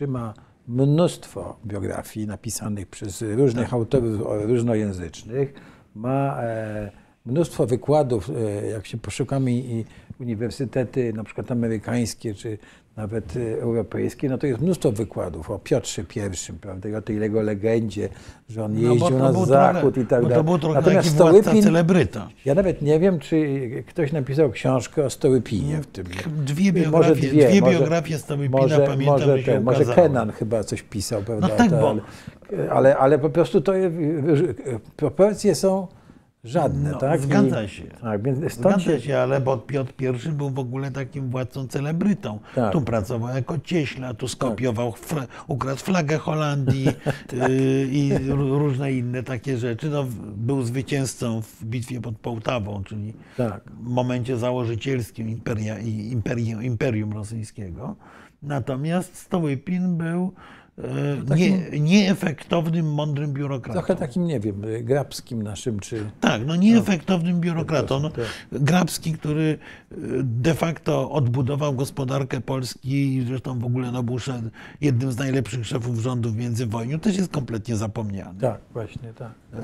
I ma mnóstwo biografii napisanych przez różnych autorów różnojęzycznych, ma e, mnóstwo wykładów, e, jak się poszukamy i uniwersytety na przykład amerykańskie czy nawet e, europejskie, no to jest mnóstwo wykładów o Piotrze I, prawda, i o tej jego legendzie, że on No, jeździł to na zachód trochę- i tak dalej. To był trochę Natomiast taki celebryta. ja nawet nie wiem, czy ktoś napisał książkę o Stołypinie w tym. Dwie biografie, Może dwie, dwie może- biografie Stołypina Może, pamiętam, może, że się ten, może. Kenan chyba coś pisał, prawda? No tak, bo- ale, ale, ale po prostu to proporcje są żadne, No, tak? zgadza I- się. Tak, więc stąd Zgadza się, ale bo Piotr I był w ogóle takim władcą celebrytą. Tak. Tu pracował jako cieśla, tu skopiował, fra, ukradł flagę Holandii [LAUGHS] y, i r- różne inne takie rzeczy. No, był zwycięzcą w bitwie pod Połtawą, czyli tak. w momencie założycielskim imperia, i- imperium, imperium rosyjskiego. Natomiast Stołypin był nie, nieefektownym, mądrym biurokratą. Trochę takim, nie wiem, grabskim naszym, czy... Tak, no nieefektownym biurokratą. No. Grabski, który y, de facto odbudował gospodarkę Polski i zresztą w ogóle no, był jednym z najlepszych szefów rządu w międzywojniu, też jest kompletnie zapomniany. Tak, właśnie, tak. E,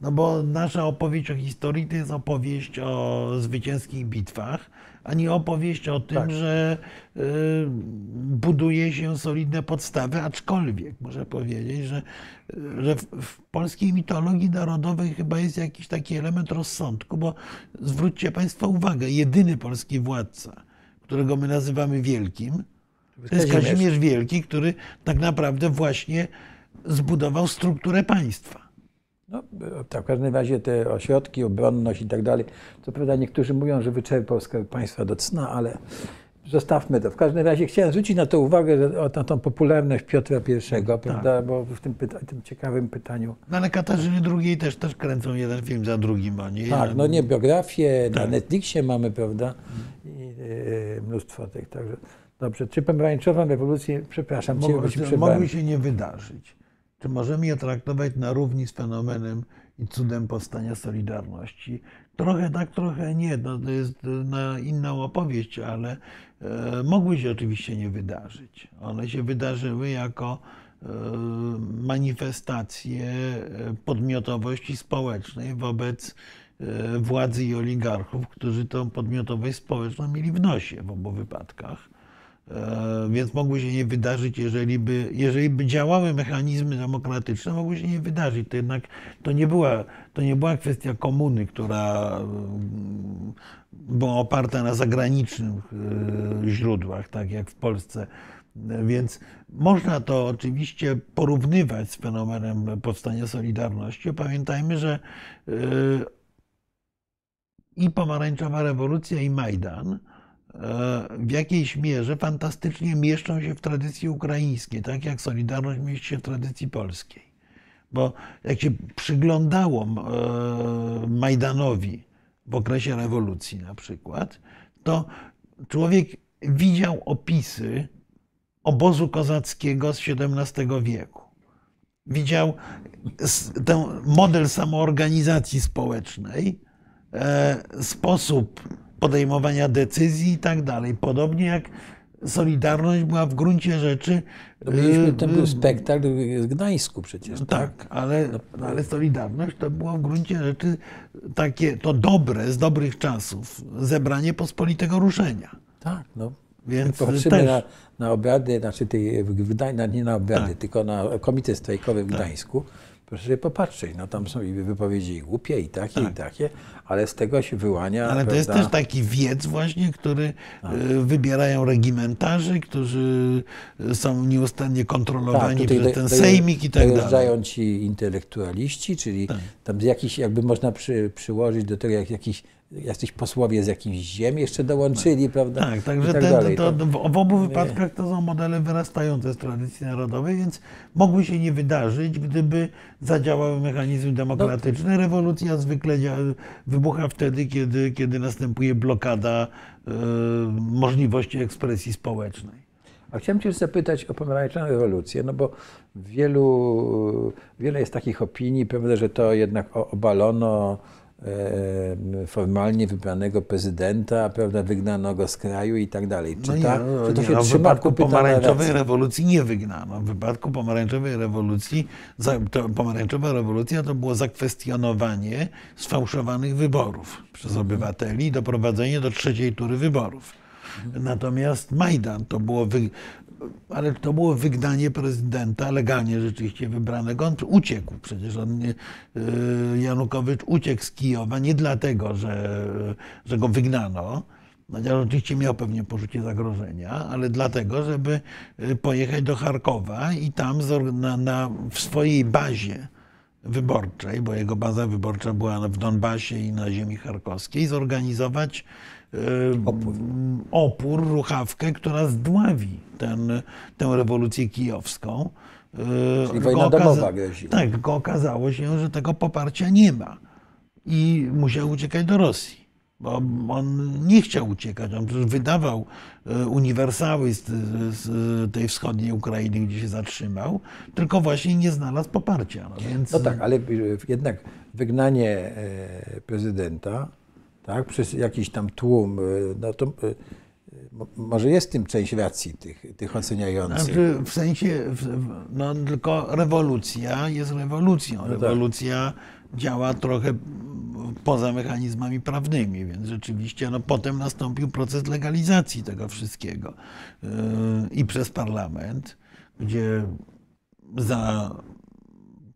No bo nasza opowieść o historii to jest opowieść o zwycięskich bitwach, a nie opowieść o tym, Tak. że e, buduje się solidne podstawy, aczkolwiek muszę powiedzieć, że, że w, w polskiej mitologii narodowej chyba jest jakiś taki element rozsądku, bo zwróćcie Państwo uwagę, jedyny polski władca, którego my nazywamy wielkim, to jest. Kazimierz Wielki, który tak naprawdę właśnie zbudował strukturę państwa. No, tak, w każdym razie te ośrodki, obronność i tak dalej, co prawda niektórzy mówią, że wyczerpał skarb państwa do cna, ale zostawmy to. W każdym razie chciałem zwrócić na to uwagę, na tą popularność Piotra I, prawda, bo w tym, pyta, tym ciekawym pytaniu. No ale Katarzyny II też, też kręcą jeden film za drugim o niej. Tak, no nie, biografię na Tak. Netflixie mamy, prawda, i e, mnóstwo tych, także dobrze. Czy pomarańczową rewolucję, przepraszam, mogły, się, mogły się nie wydarzyć. Czy możemy je traktować na równi z fenomenem i cudem powstania Solidarności? Trochę tak, trochę nie. No, to jest na inną opowieść, ale e, mogły się oczywiście nie wydarzyć. One się wydarzyły jako e, manifestacje e, podmiotowości społecznej wobec e, władzy i oligarchów, którzy tą podmiotowość społeczną mieli w nosie w obu wypadkach. E, Więc mogły się nie wydarzyć, jeżeli by, jeżeli by działały mechanizmy demokratyczne, mogły się nie wydarzyć. To jednak to nie była, to nie była kwestia komuny, która mm, była oparta na zagranicznych e, źródłach, tak jak w Polsce. Więc można to oczywiście porównywać z fenomenem powstania Solidarności. Pamiętajmy, że e, i pomarańczowa rewolucja, i Majdan w jakiejś mierze fantastycznie mieszczą się w tradycji ukraińskiej, tak jak Solidarność mieści się w tradycji polskiej. Bo jak się przyglądało e, Majdanowi w okresie rewolucji na przykład, to człowiek widział opisy obozu kozackiego z XVII wieku. Widział ten model samoorganizacji społecznej, e, sposób podejmowania decyzji i tak dalej. Podobnie jak Solidarność była w gruncie rzeczy. No mieliśmy y, ten był spektakl w Gdańsku przecież. tak, tak ale, ale Solidarność to było w gruncie rzeczy takie, to dobre, z dobrych czasów, zebranie pospolitego ruszenia. Tak, no. Więc Popatrzymy też... na, na obrady, znaczy tej, w Gdań, nie na obrady, tak. tylko na komitet strajkowy w tak. Proszę sobie popatrzeć, no tam są i wypowiedzi głupie i takie, tak. i takie, ale z tego się wyłania. Ale prawda? to jest też taki wiec właśnie, który tak. E, wybierają regimentarzy, którzy są nieustannie kontrolowani tak, przez ten sejmik i tak dalej. Dojeżdżają ci intelektualiści, czyli tak. tam jakiś, jakby można przy, przyłożyć do tego jak jakiś jacyś posłowie z jakichś ziem jeszcze dołączyli, tak. prawda? Tak, także tak dalej, to, to, w obu wypadkach to są modele wyrastające z tradycji narodowej, więc mogły się nie wydarzyć, gdyby zadziałały mechanizmy demokratyczne. Rewolucja zwykle wybucha wtedy, kiedy, kiedy następuje blokada y, możliwości ekspresji społecznej. A chciałem Cię zapytać o pomarańczową rewolucję, no bo wielu, wiele jest takich opinii, prawda, że to jednak obalono formalnie wybranego prezydenta, prawda, wygnano go z kraju i tak dalej. Czy, no ta, nie, czy to się no, w wypadku pomarańczowej rewolucji nie wygnano. W wypadku pomarańczowej rewolucji, to, pomarańczowa rewolucja to było zakwestionowanie sfałszowanych wyborów przez mhm. obywateli i doprowadzenie do trzeciej tury wyborów. Natomiast Majdan to było wy, ale to było wygnanie prezydenta, legalnie rzeczywiście wybranego. On uciekł przecież. On nie, y, Janukowycz uciekł z Kijowa nie dlatego, że, że go wygnano, chociaż oczywiście miał pewnie poczucie zagrożenia, ale dlatego, żeby y, pojechać do Charkowa i tam na, na, w swojej bazie wyborczej, bo jego baza wyborcza była w Donbasie i na ziemi charkowskiej, zorganizować opór. opór, ruchawkę, która zdławi ten, tę rewolucję kijowską. Czyli wojna okaza- domowa grozi. Tak, tylko okazało się, że tego poparcia nie ma i musiał uciekać do Rosji. Bo on nie chciał uciekać, on przecież wydawał e, uniwersały z, z tej wschodniej Ukrainy, gdzie się zatrzymał, tylko właśnie nie znalazł poparcia. No, więc... no tak, ale jednak wygnanie e, prezydenta tak, przez jakiś tam tłum, y, no to y, może jest w tym część racji tych, tych oceniających. Znaczy, w sensie, no tylko rewolucja jest rewolucją. No tak. Rewolucja działa trochę poza mechanizmami prawnymi, więc rzeczywiście no, potem nastąpił proces legalizacji tego wszystkiego yy, i przez parlament, gdzie za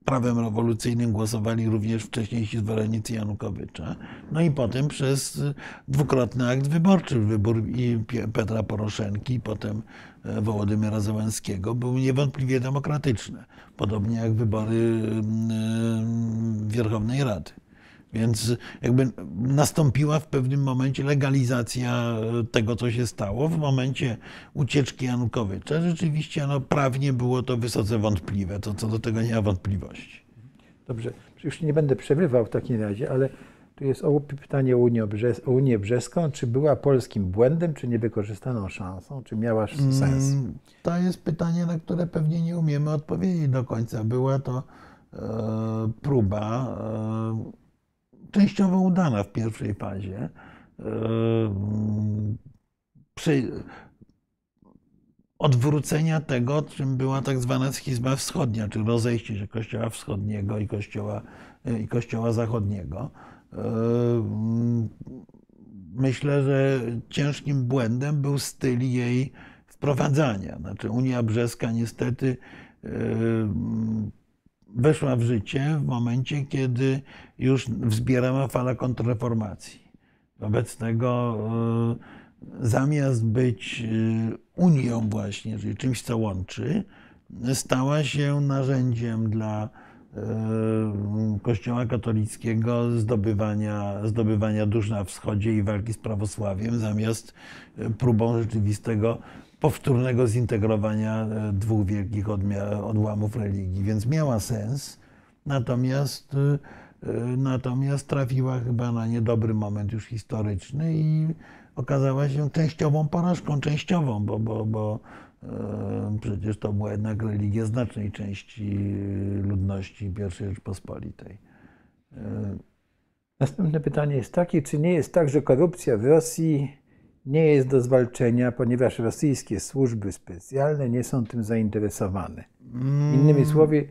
prawem rewolucyjnym głosowali również wcześniejsi zwolennicy Janukowycza. No i potem przez dwukrotny akt wyborczy, wybór i Petra Poroszenki, potem e, Wołodymyra Zełenskiego był niewątpliwie demokratyczny. Podobnie jak wybory Wierchownej Rady. Więc jakby nastąpiła w pewnym momencie legalizacja tego, co się stało. W momencie ucieczki Janukowycza rzeczywiście no, prawnie było to wysoce wątpliwe. To co do tego nie ma wątpliwości. Dobrze, już nie będę przerywał w takim razie, ale tu jest pytanie o Unię, Brze o Unię Brzeską. Czy była polskim błędem, czy niewykorzystaną szansą? Czy miała sens? Mm, to jest pytanie, na które pewnie nie umiemy odpowiedzieć do końca. Była to e, próba e, częściowo udana w pierwszej fazie. Przy odwrócenia tego, czym była tak zwana schizma wschodnia, czyli rozejście się Kościoła Wschodniego i Kościoła, i kościoła Zachodniego. Myślę, że ciężkim błędem był styl jej wprowadzania. Znaczy Unia Brzeska niestety weszła w życie w momencie, kiedy już wzbierała fala kontrreformacji. Wobec tego zamiast być Unią właśnie, czyli czymś, co łączy, stała się narzędziem dla Kościoła katolickiego zdobywania, zdobywania dusz na wschodzie i walki z prawosławiem, zamiast próbą rzeczywistego powtórnego zintegrowania dwóch wielkich odłamów religii. Więc miała sens, natomiast, natomiast trafiła chyba na niedobry moment już historyczny i okazała się częściową porażką, częściową, bo, bo, bo przecież to była jednak religia znacznej części ludności I Rzeczpospolitej. Następne pytanie jest takie, czy nie jest tak, że korupcja w Rosji nie jest do zwalczenia, ponieważ rosyjskie służby specjalne nie są tym zainteresowane? Innymi słowy,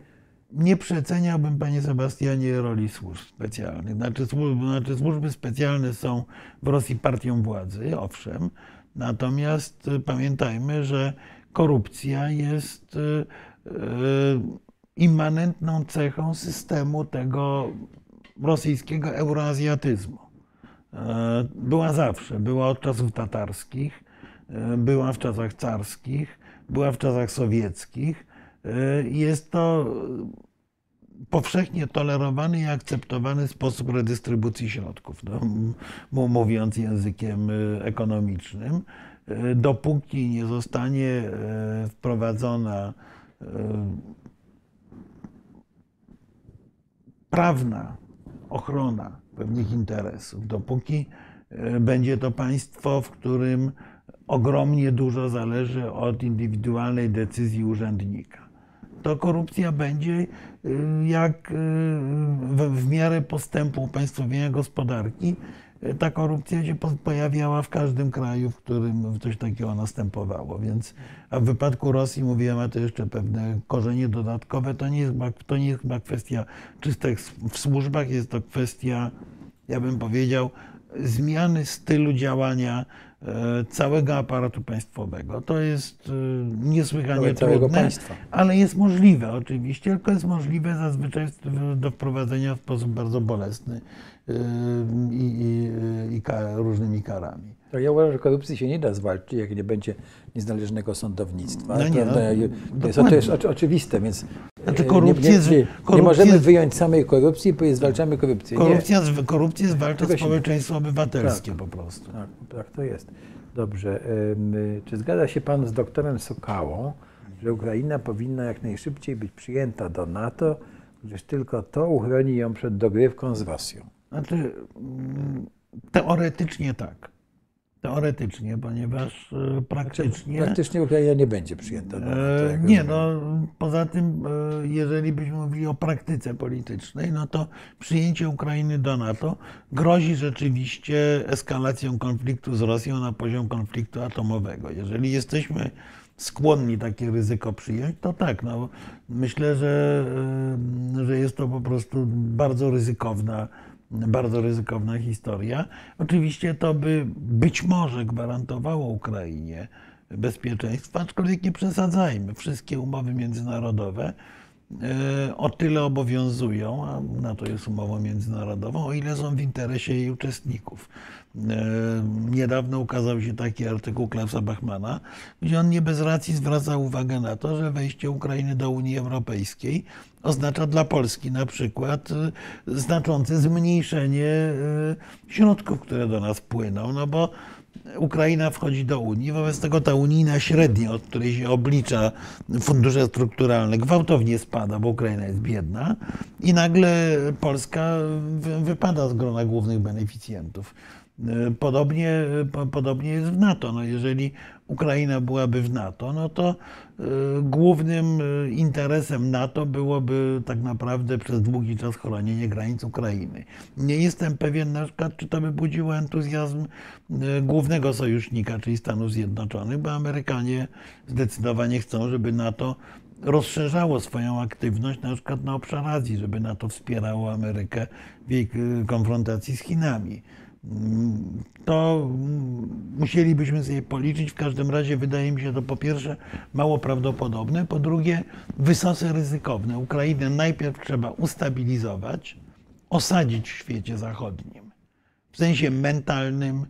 nie przeceniałbym, panie Sebastianie, roli służb specjalnych. Znaczy, służby, znaczy służby specjalne są w Rosji partią władzy, owszem, natomiast pamiętajmy, że korupcja jest immanentną cechą systemu tego rosyjskiego euroazjatyzmu. Była zawsze, była od czasów tatarskich, była w czasach carskich, była w czasach sowieckich. Jest to powszechnie tolerowany i akceptowany sposób redystrybucji środków, no, mówiąc językiem ekonomicznym. Dopóki nie zostanie wprowadzona prawna ochrona pewnych interesów, dopóki będzie to państwo, w którym ogromnie dużo zależy od indywidualnej decyzji urzędnika, to korupcja będzie jak w, w miarę postępu upaństwowienia gospodarki, ta korupcja się pojawiała w każdym kraju, w którym coś takiego następowało. Więc, a w wypadku Rosji, mówiłem, ma to jeszcze pewne korzenie dodatkowe. To nie, jest, to nie jest chyba kwestia czystek w służbach, jest to kwestia, ja bym powiedział, zmiany stylu działania całego aparatu państwowego. To jest niesłychanie trudne, ale jest możliwe oczywiście, tylko jest możliwe zazwyczaj do wprowadzenia w sposób bardzo bolesny i, i, i kar, różnymi karami. Ja uważam, że korupcji się nie da zwalczyć, jak nie będzie niezależnego sądownictwa. No nie, no, to, jest, to jest oczywiste, więc znaczy korupcję, nie, nie, nie, nie możemy wyjąć samej korupcji powiedzieć zwalczamy korupcję. Korupcja, korupcję zwalcza społeczeństwo obywatelskie tak, po prostu. Tak, tak to jest. Dobrze. Czy zgadza się Pan z doktorem Sokałą, że Ukraina powinna jak najszybciej być przyjęta do NATO, gdyż tylko to uchroni ją przed dogrywką z Rosją? Znaczy, teoretycznie tak. Teoretycznie, ponieważ praktycznie. Praktycznie Ukraina nie będzie przyjęta. Do NATO, nie, no poza tym, jeżeli byśmy mówili o praktyce politycznej, no to przyjęcie Ukrainy do NATO grozi rzeczywiście eskalacją konfliktu z Rosją na poziom konfliktu atomowego. Jeżeli jesteśmy skłonni takie ryzyko przyjąć, to tak. No, myślę, że, że jest to po prostu bardzo ryzykowna bardzo ryzykowna historia. Oczywiście to by być może gwarantowało Ukrainie bezpieczeństwo, aczkolwiek nie przesadzajmy. Wszystkie umowy międzynarodowe o tyle obowiązują, a na to jest umową międzynarodową, o ile są w interesie jej uczestników. Niedawno ukazał się taki artykuł Klausa Bachmana, gdzie on nie bez racji zwraca uwagę na to, że wejście Ukrainy do Unii Europejskiej oznacza dla Polski na przykład znaczące zmniejszenie środków, które do nas płyną, no bo Ukraina wchodzi do Unii, wobec tego ta unijna średnia, od której się oblicza fundusze strukturalne, gwałtownie spada, bo Ukraina jest biedna i nagle Polska wypada z grona głównych beneficjentów. Podobnie, podobnie jest w NATO. No jeżeli Ukraina byłaby w NATO, no to y, głównym y, interesem NATO byłoby tak naprawdę przez długi czas chronienie granic Ukrainy. Nie jestem pewien na przykład, czy to by budziło entuzjazm głównego sojusznika, czyli Stanów Zjednoczonych, bo Amerykanie zdecydowanie chcą, żeby NATO rozszerzało swoją aktywność na przykład na obszar Azji, żeby NATO wspierało Amerykę w jej konfrontacji z Chinami. To musielibyśmy sobie policzyć. W każdym razie wydaje mi się to po pierwsze mało prawdopodobne, po drugie wysoce ryzykowne. Ukrainę najpierw trzeba ustabilizować, osadzić w świecie zachodnim w sensie mentalnym,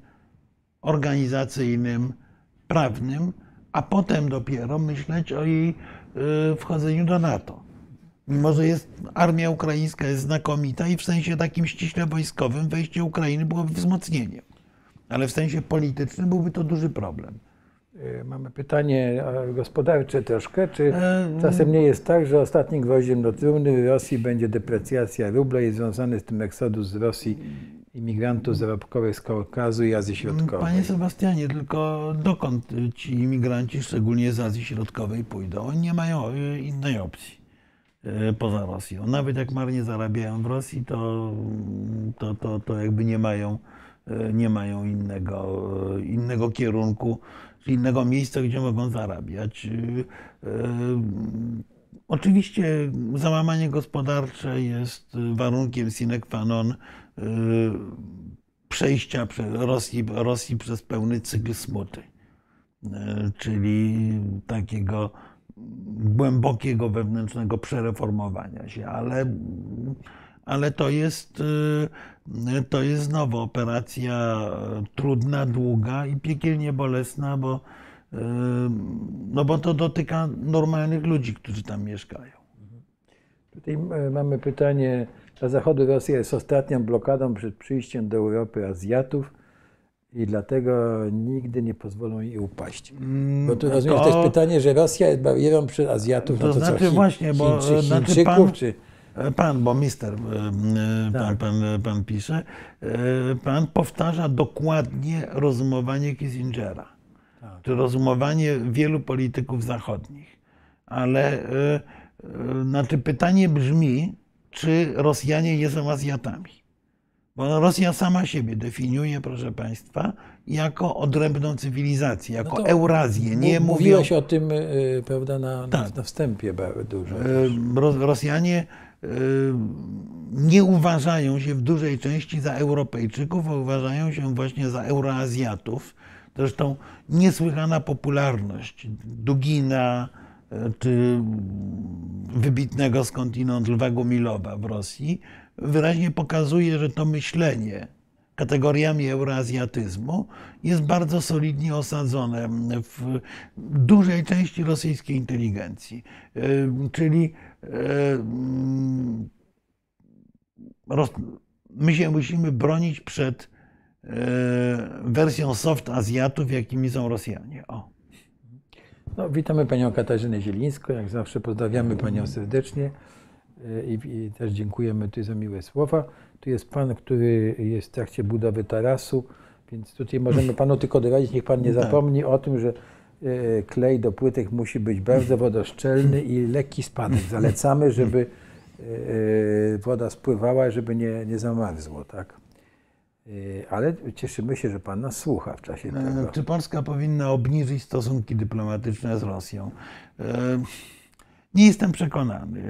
organizacyjnym, prawnym, a potem dopiero myśleć o jej y, wchodzeniu do NATO. Mimo, że jest, armia ukraińska jest znakomita i w sensie takim ściśle wojskowym wejście Ukrainy byłoby wzmocnieniem. Ale w sensie politycznym byłby to duży problem. E, mamy pytanie gospodarcze troszkę. Czy czasem nie jest tak, że ostatnim gwoździem do trumny Rosji będzie deprecjacja rubla i związany z tym eksodus z Rosji imigrantów zarobkowych z Kaukazu i Azji Środkowej? Panie Sebastianie, tylko dokąd ci imigranci, szczególnie z Azji Środkowej, pójdą? Oni nie mają e, innej opcji. E, poza Rosją. Nawet jak marnie zarabiają w Rosji, to, to, to, to jakby nie mają, e, nie mają innego, e, innego kierunku, innego miejsca, gdzie mogą zarabiać. Oczywiście załamanie gospodarcze jest warunkiem sine qua non przejścia Rosji, Rosji przez pełny cykl smuty, czyli takiego głębokiego wewnętrznego przereformowania się, ale, ale to, jest, y, to jest znowu operacja trudna, długa i piekielnie bolesna, bo, y, no bo to dotyka normalnych ludzi, którzy tam mieszkają. Tutaj e, mamy pytanie. Dla Zachodu Rosja jest ostatnią blokadą przed przyjściem do Europy Azjatów i dlatego nigdy nie pozwolą jej upaść. Mm, bo tu rozumiem, to, to jest pytanie, że Rosja jest barierą przed Azjatów, to, no to znaczy co, właśnie, bo Chińczy, znaczy Chińczyków, pan, czy... pan, bo mister, pan, tak. pan, pan pisze, pan powtarza dokładnie rozumowanie Kissingera, tak. czy rozumowanie wielu polityków zachodnich. Ale znaczy pytanie brzmi, czy Rosjanie nie są Azjatami? Bo Rosja sama siebie definiuje, proszę Państwa, jako odrębną cywilizację, jako no Eurazję. Nie mówiłeś mówią... o tym, y, prawda, na, tak. na wstępie dużo. Y, Rosjanie y, nie uważają się w dużej części za Europejczyków, a uważają się właśnie za Euroazjatów. Zresztą niesłychana popularność Dugina czy wybitnego skądinąd Lwa Gumilowa w Rosji wyraźnie pokazuje, że to myślenie kategoriami euroazjatyzmu jest bardzo solidnie osadzone w dużej części rosyjskiej inteligencji. E, czyli e, my się musimy bronić przed e, wersją soft Azjatów, jakimi są Rosjanie. O. No, witamy panią Katarzynę Zielińską. Jak zawsze pozdrawiamy panią serdecznie. E, i, i też dziękujemy tu za miłe słowa. Tu jest pan, który jest w trakcie budowy tarasu, więc tutaj możemy [LAUGHS] panu tylko doradzić, niech pan nie tak. zapomni o tym, że e, klej do płytek musi być bardzo wodoszczelny i lekki spadek. Zalecamy, żeby e, woda spływała, żeby nie, nie zamarzło, tak? Ale cieszymy się, że Pan nas słucha w czasie tego. Czy Polska powinna obniżyć stosunki dyplomatyczne z Rosją? Nie jestem przekonany.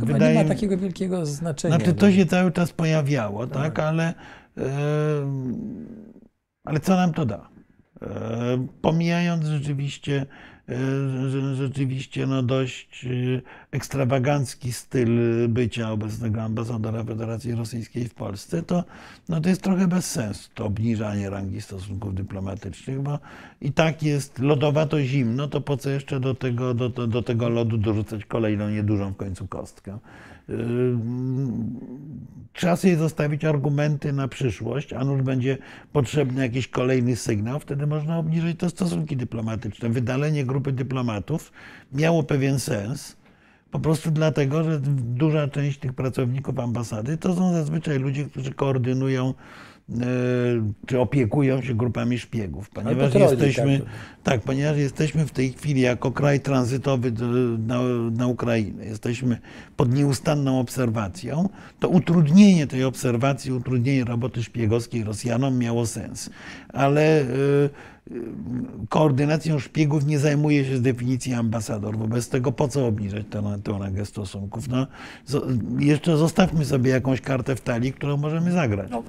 Chyba Wydaje... nie ma takiego wielkiego znaczenia. Znaczy, to się cały czas pojawiało, tak, tak ale, ale co nam to da? Pomijając rzeczywiście E, rzeczywiście no dość e, ekstrawagancki styl bycia obecnego ambasadora Federacji Rosyjskiej w Polsce, to, no to jest trochę bez sensu to obniżanie rangi stosunków dyplomatycznych, bo i tak jest lodowato zimno, to po co jeszcze do tego, do, do tego lodu dorzucać kolejną niedużą w końcu kostkę. Yy, trzeba sobie zostawić argumenty na przyszłość, a nuż będzie potrzebny jakiś kolejny sygnał, wtedy można obniżyć te stosunki dyplomatyczne. Wydalenie grupy dyplomatów miało pewien sens, po prostu dlatego, że duża część tych pracowników ambasady to są zazwyczaj ludzie, którzy koordynują czy opiekują się grupami szpiegów, ponieważ troli, jesteśmy, tak. tak, ponieważ jesteśmy w tej chwili jako kraj tranzytowy do, na, na Ukrainę, jesteśmy pod nieustanną obserwacją, to utrudnienie tej obserwacji, utrudnienie roboty szpiegowskiej Rosjanom miało sens. Ale y, koordynacją szpiegów nie zajmuje się z definicji ambasador. Wobec tego po co obniżać tę, rangę stosunków? No, jeszcze zostawmy sobie jakąś kartę w talii, którą możemy zagrać. No,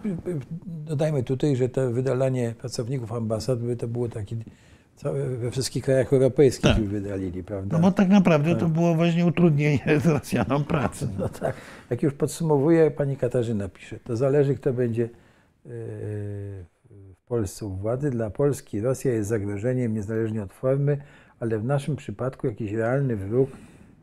dodajmy tutaj, że to wydalanie pracowników ambasad to było takie we wszystkich krajach europejskich Tak. wydalili, prawda? No bo tak naprawdę to było właśnie utrudnienie [LAUGHS] Rosjanom pracy. No tak. Jak już podsumowuje, pani Katarzyna pisze, to zależy, kto będzie Polsce u władzy. Dla Polski Rosja jest zagrożeniem niezależnie od formy, ale w naszym przypadku jakiś realny wróg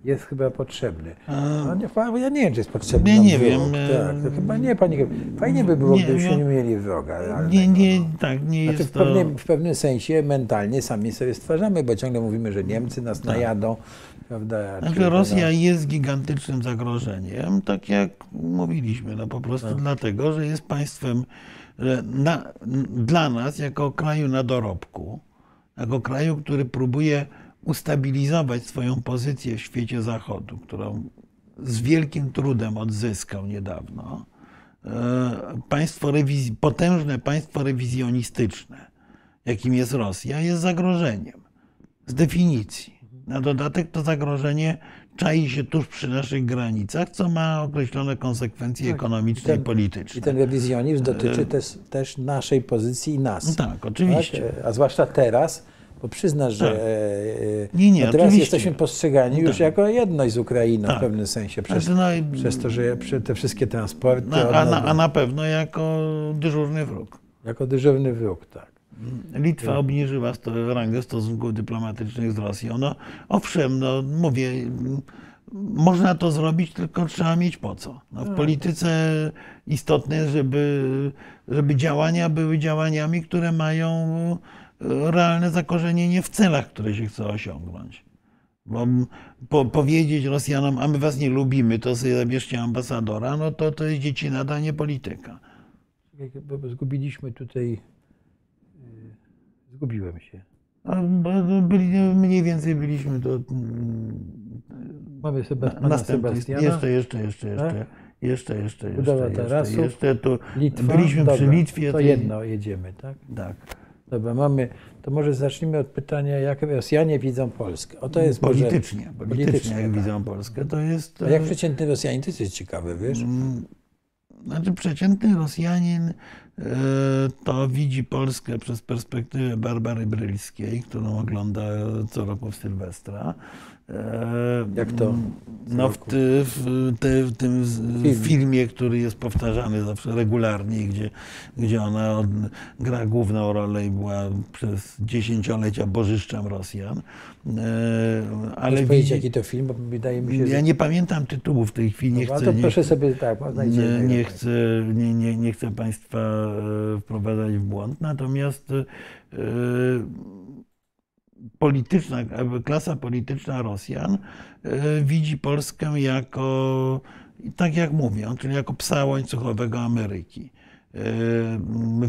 jest chyba potrzebny. No, nie, ja nie wiem, czy jest potrzebny nie wróg. wiem, Tak, to e, chyba nie, pani. Fajnie by było, nie, gdybyśmy nie mieli wroga realnego. Nie, nie, no. tak, nie Znaczy w, jest to... pewnym, w pewnym sensie mentalnie sami sobie stwarzamy, bo ciągle mówimy, że Niemcy nas najadą, prawda? Znaczy, Czy- Rosja jest gigantycznym zagrożeniem, tak jak mówiliśmy, no po prostu dlatego, że jest państwem na, dla nas, jako kraju na dorobku, jako kraju, który próbuje ustabilizować swoją pozycję w świecie zachodu, którą z wielkim trudem odzyskał niedawno, e, państwo rewizji, potężne państwo rewizjonistyczne, jakim jest Rosja, jest zagrożeniem z definicji. Na dodatek to zagrożenie czai się tuż przy naszych granicach, co ma określone konsekwencje ekonomiczne i, ten- polityczne. I ten rewizjonizm dotyczy też, też naszej pozycji i nas. Tak, oczywiście. Tak? A zwłaszcza teraz, bo przyznasz, że Tak. e, Nie, nie, no teraz oczywiście. jesteśmy postrzegani już Tak. jako jedność z Ukrainą Tak. w pewnym sensie. Przez, Znaczy, no i- przez to, że te wszystkie transporty Na, od a, na, a na pewno jako dyżurny wróg. jako dyżurny wróg, tak. Litwa obniżyła rangę stosunków dyplomatycznych z Rosją. No, owszem, no, mówię, można to zrobić, tylko trzeba mieć po co. No, w polityce istotne jest, żeby, żeby działania były działaniami, które mają e, realne zakorzenienie w celach, które się chce osiągnąć. Bo po, powiedzieć Rosjanom, a my was nie lubimy, to sobie zabierzcie ambasadora, no to to jest dziecinada, nie polityka. Zgubiliśmy tutaj, zgubiłem się. Byli, mniej więcej byliśmy do mm, Mamy Sebast- pana następnej. Sebastiana. Jeszcze, jeszcze, jeszcze, jeszcze. Tak? Jeszcze, jeszcze, Budowa jeszcze, tarasów. jeszcze, tu Litwa. byliśmy przy Dobra, Litwie. To tej- jedno, jedziemy, tak? Tak. Dobra, mamy, to może zacznijmy od pytania, jak Rosjanie widzą Polskę. O to jest może- Politycznie, politycznie, politycznie, jak tak. widzą Polskę, to jest... A jak przeciętny Rosjanin, to jest ciekawe, wiesz? Mm, Znaczy, przeciętny Rosjanin to widzi Polskę przez perspektywę Barbary Brylskiej, którą ogląda co roku w Sylwestra. E, Jak to No, w, ty, w, te, w tym z- Filmie. który jest powtarzany zawsze regularnie, gdzie, gdzie ona od, gra główną rolę i była przez dziesięciolecia bożyszczem Rosjan. E, Ale Możesz powiedzieć, jaki to film, bo wydaje mi się, że... ja nie pamiętam tytułu w tej chwili, nie No, chcę... to nie, proszę sobie, tak, nie, znajdziemy. nie, chcę, nie, nie, nie chcę Państwa e, wprowadzać w błąd, natomiast e, polityczna, klasa polityczna Rosjan e, widzi Polskę jako, tak jak mówią, czyli jako psa łańcuchowego Ameryki. E,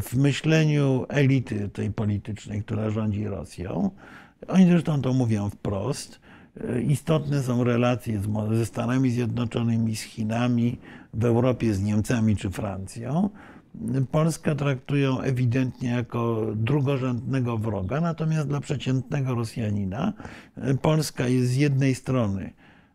W myśleniu elity tej politycznej, która rządzi Rosją, oni zresztą to mówią wprost, e, istotne są relacje ze Stanami Zjednoczonymi, z Chinami, w Europie z Niemcami czy Francją. Polskę traktują ewidentnie jako drugorzędnego wroga, natomiast dla przeciętnego Rosjanina e, Polska jest z jednej strony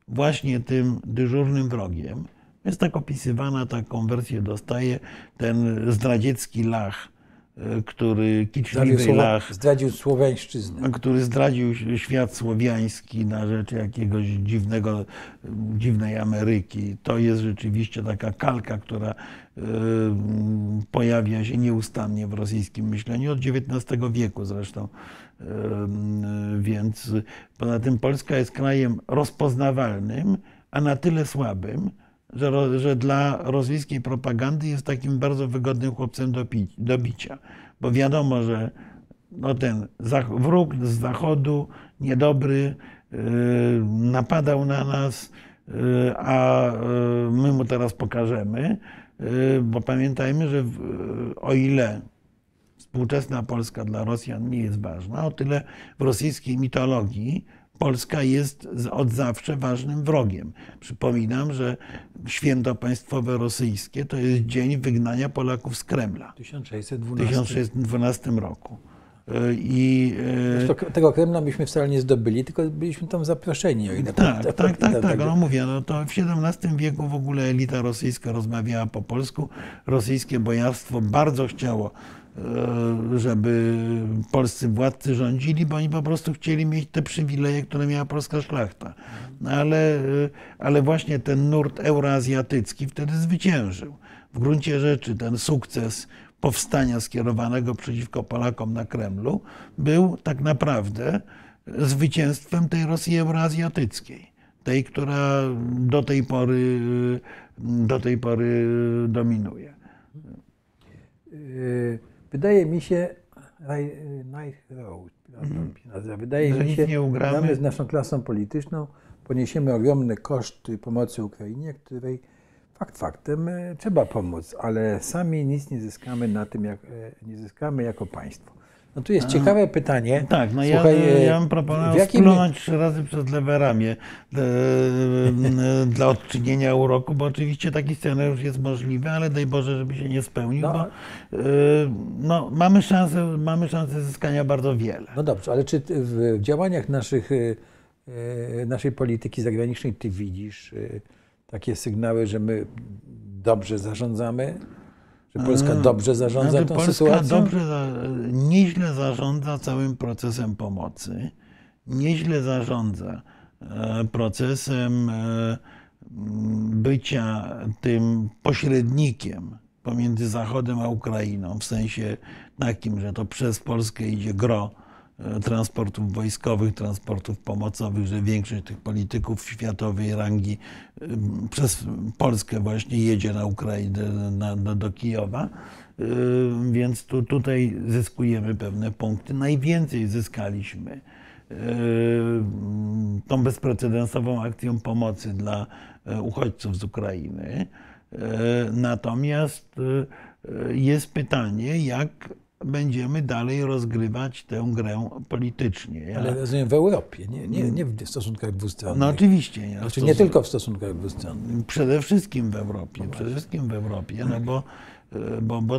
właśnie tym dyżurnym wrogiem. Jest tak opisywana, taką wersję dostaje ten zdradziecki lach, e, który Zdradził, kiczliwy Słowa, lach, zdradził słowiańszczyznę. który zdradził świat słowiański na rzecz jakiegoś dziwnego, dziwnej Ameryki. To jest rzeczywiście taka kalka, która pojawia się nieustannie w rosyjskim myśleniu od XIX wieku zresztą. E, Więc poza tym Polska jest krajem rozpoznawalnym, a na tyle słabym, że, że dla rosyjskiej propagandy jest takim bardzo wygodnym chłopcem do, pi, do bicia. Bo wiadomo, że no ten wróg z zachodu, niedobry, napadał na nas, a my mu teraz pokażemy, y, bo pamiętajmy, że w, o ile współczesna Polska dla Rosjan nie jest ważna, o tyle w rosyjskiej mitologii Polska jest od zawsze ważnym wrogiem. Przypominam, że święto państwowe rosyjskie to jest dzień wygnania Polaków z Kremla w 1612. 1612 roku. I, Zresztą tego Kremla byśmy wcale nie zdobyli, tylko byliśmy tam zaproszeni. O ile tak, tak, tak, tak, tak. No mówię, no to w XVII wieku w ogóle elita rosyjska rozmawiała po polsku. Rosyjskie bojarstwo bardzo chciało żeby polscy władcy rządzili, bo oni po prostu chcieli mieć te przywileje, które miała polska szlachta. No ale, ale właśnie ten nurt euroazjatycki wtedy zwyciężył. W gruncie rzeczy ten sukces powstania skierowanego przeciwko Polakom na Kremlu był tak naprawdę zwycięstwem tej Rosji euroazjatyckiej. Tej, która do tej pory, do tej pory dominuje. Wydaje mi się, Night Road, wydaje mi się, nie że z naszą klasą polityczną poniesiemy ogromne koszty pomocy Ukrainie, której Fakt faktem trzeba pomóc, ale sami nic nie zyskamy na tym, jak, nie zyskamy jako państwo. No tu jest ciekawe pytanie. Tak, no Słuchaj, ja, ja bym proponował jakim... splunąć trzy razy przez lewe ramię dla odczynienia uroku, bo oczywiście taki scenariusz jest możliwy, ale daj Boże, żeby się nie spełnił, no. bo no, mamy, szansę, mamy szansę zyskania bardzo wiele. No dobrze, ale czy w działaniach naszych, naszej polityki zagranicznej ty widzisz takie sygnały, że my dobrze zarządzamy? Że Polska mm, dobrze zarządza znaczy, tą Polska sytuacją? Dobrze, nieźle zarządza całym procesem pomocy, nieźle zarządza e, procesem e, bycia tym pośrednikiem pomiędzy Zachodem a Ukrainą, w sensie takim, że to przez Polskę idzie gro transportów wojskowych, transportów pomocowych, że większość tych polityków światowej rangi e, przez Polskę właśnie jedzie na Ukrainę, na, na, do Kijowa. E, więc tu, tutaj zyskujemy pewne punkty. Najwięcej zyskaliśmy tą bezprecedensową akcją pomocy dla uchodźców z Ukrainy. Natomiast jest pytanie, jak będziemy dalej rozgrywać tę grę politycznie. Ja... Ale rozumiem w Europie, nie, nie, nie w stosunkach dwustronnych. No oczywiście. Nie, znaczy, nie tylko w stosunkach dwustronnych. Przede wszystkim w Europie, no przede wszystkim w Europie, no bo, bo, bo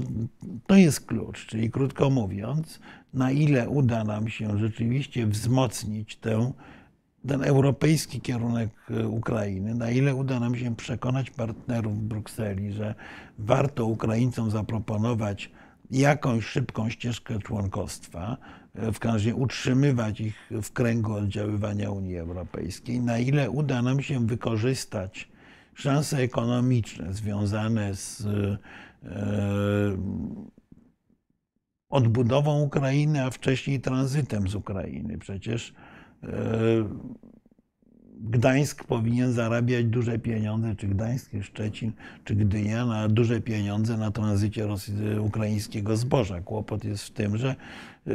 to jest klucz, czyli krótko mówiąc, na ile uda nam się rzeczywiście wzmocnić tę, ten europejski kierunek Ukrainy, na ile uda nam się przekonać partnerów w Brukseli, że warto Ukraińcom zaproponować jakąś szybką ścieżkę członkostwa, e, w każdym razie utrzymywać ich w kręgu oddziaływania Unii Europejskiej, na ile uda nam się wykorzystać szanse ekonomiczne związane z e, odbudową Ukrainy, a wcześniej tranzytem z Ukrainy. Przecież e, Gdańsk powinien zarabiać duże pieniądze, czy Gdańsk, czy Szczecin, czy Gdynia, na duże pieniądze na tranzycie ukraińskiego zboża. Kłopot jest w tym, że e,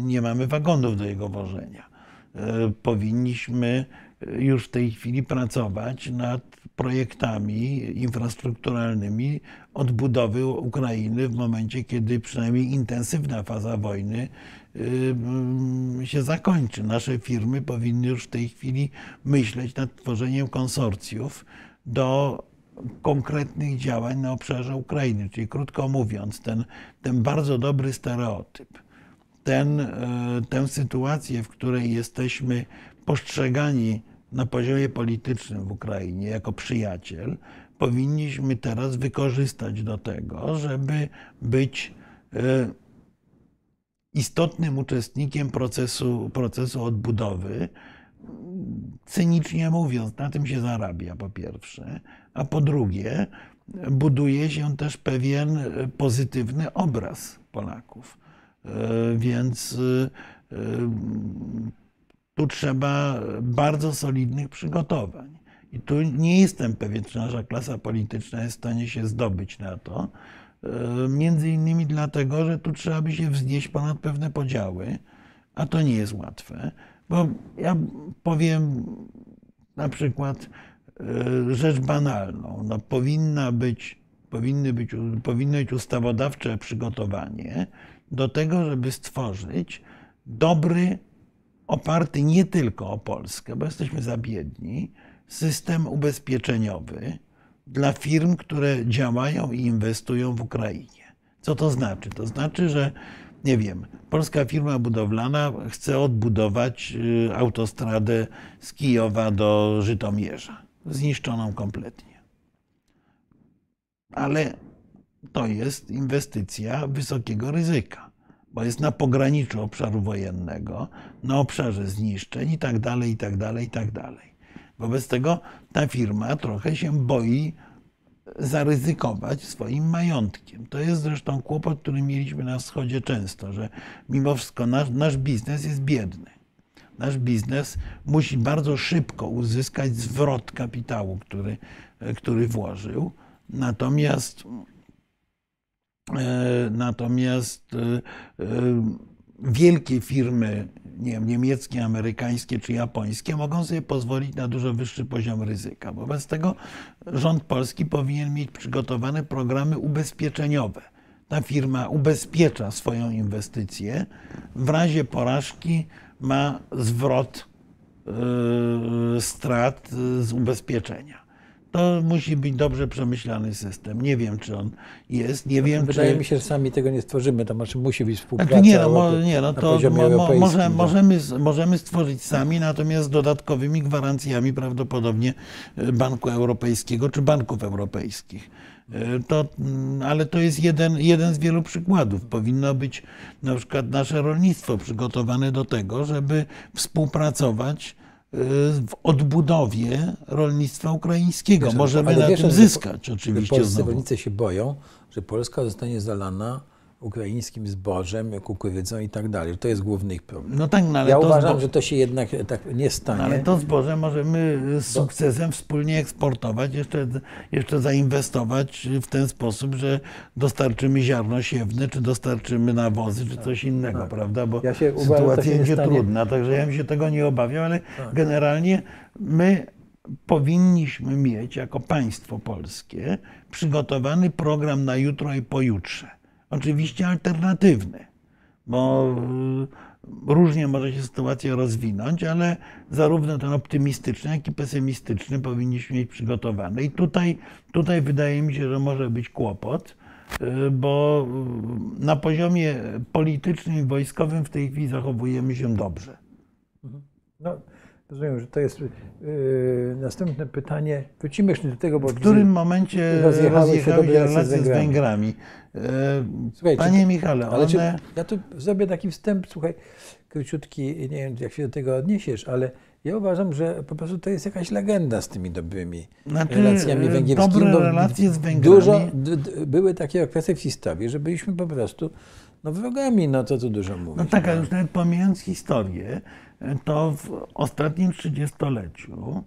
nie mamy wagonów do jego wożenia. E, powinniśmy już w tej chwili pracować nad projektami infrastrukturalnymi odbudowy Ukrainy w momencie, kiedy przynajmniej intensywna faza wojny y, się zakończy. Nasze firmy powinny już w tej chwili myśleć nad tworzeniem konsorcjów do konkretnych działań na obszarze Ukrainy. Czyli krótko mówiąc, ten, ten bardzo dobry stereotyp, ten, y, tę sytuację, w której jesteśmy postrzegani na poziomie politycznym w Ukrainie jako przyjaciel, powinniśmy teraz wykorzystać do tego, żeby być e, istotnym uczestnikiem procesu, procesu odbudowy. Cynicznie mówiąc, na tym się zarabia po pierwsze, a po drugie, buduje się też pewien pozytywny obraz Polaków. E, więc e, tu trzeba bardzo solidnych przygotowań. I tu nie jestem pewien, czy nasza klasa polityczna jest w stanie się zdobyć na to. E, między innymi dlatego, że tu trzeba by się wznieść ponad pewne podziały, a to nie jest łatwe. Bo ja powiem na przykład, e, rzecz banalną. No, powinna być, powinny być, powinno być ustawodawcze przygotowanie do tego, żeby stworzyć dobry, oparty nie tylko o Polskę, bo jesteśmy za biedni, system ubezpieczeniowy dla firm, które działają i inwestują w Ukrainie. Co to znaczy? To znaczy, że nie wiem, polska firma budowlana chce odbudować y, autostradę z Kijowa do Żytomierza, zniszczoną kompletnie. Ale to jest inwestycja wysokiego ryzyka, bo jest na pograniczu obszaru wojennego, na obszarze zniszczeń i tak dalej, Wobec tego ta firma trochę się boi zaryzykować swoim majątkiem. To jest zresztą kłopot, który mieliśmy na wschodzie często, że mimo wszystko nasz, nasz biznes jest biedny. Nasz biznes musi bardzo szybko uzyskać zwrot kapitału, który, który włożył. Natomiast, e, natomiast e, e, wielkie firmy nie wiem, niemieckie, amerykańskie czy japońskie mogą sobie pozwolić na dużo wyższy poziom ryzyka. Wobec tego rząd polski powinien mieć przygotowane programy ubezpieczeniowe. Ta firma ubezpiecza swoją inwestycję, w razie porażki ma zwrot yy, strat z ubezpieczenia. To musi być dobrze przemyślany system. Nie wiem, czy on jest. Nie wiem, Wydaje czy... mi się, że sami tego nie stworzymy. To znaczy musi być współpraca. Znaczy nie, no, mo, nie, no to mo, może, że- możemy, możemy stworzyć sami, natomiast z dodatkowymi gwarancjami prawdopodobnie e, Banku Europejskiego czy banków europejskich. E, To, mm, ale to jest jeden, jeden z wielu przykładów. Powinno być na przykład nasze rolnictwo przygotowane do tego, żeby współpracować w odbudowie rolnictwa ukraińskiego. Wiesz, Możemy na wiesz, tym zyskać że oczywiście Polscy znowu. rolnicy się boją, że Polska zostanie zalana ukraińskim zbożem, kukurydzą i tak dalej. To jest główny ich problem. No tak, no ale ja to uważam, że to się jednak tak nie stanie. Ale to zboże możemy z sukcesem wspólnie eksportować, jeszcze, jeszcze zainwestować w ten sposób, że dostarczymy ziarno siewne, czy dostarczymy nawozy, czy coś innego, prawda? Bo Tak. Ja się uważam, sytuacja się będzie stanie. Tak. trudna, także ja bym się tego nie obawiał, ale generalnie my powinniśmy mieć jako państwo polskie przygotowany program na jutro i pojutrze. Oczywiście alternatywny bo y, różnie może się sytuacja rozwinąć, ale zarówno ten optymistyczny, jak i pesymistyczny powinniśmy mieć przygotowany. I tutaj, tutaj wydaje mi się, że może być kłopot, y, bo y, na poziomie politycznym i wojskowym w tej chwili zachowujemy się dobrze. No, rozumiem, że to jest yy, następne pytanie. Wrócimy jeszcze do tego, bo W którym momencie rozjechały się relacje z Węgrami. Węgrami? E, Panie Michale, Ale one... ja tu zrobię taki wstęp, słuchaj, króciutki, nie wiem jak się do tego odniesiesz, ale ja uważam, że po prostu to jest jakaś legenda z tymi dobrymi Znaczy, relacjami e, węgierskimi. dobre relacje z Węgrami- Dużo, były takie okresy w historii, że byliśmy po prostu no, wrogami, no to tu dużo mówić. No tak, ale już nawet pomijając historię, to w ostatnim trzydziestoleciu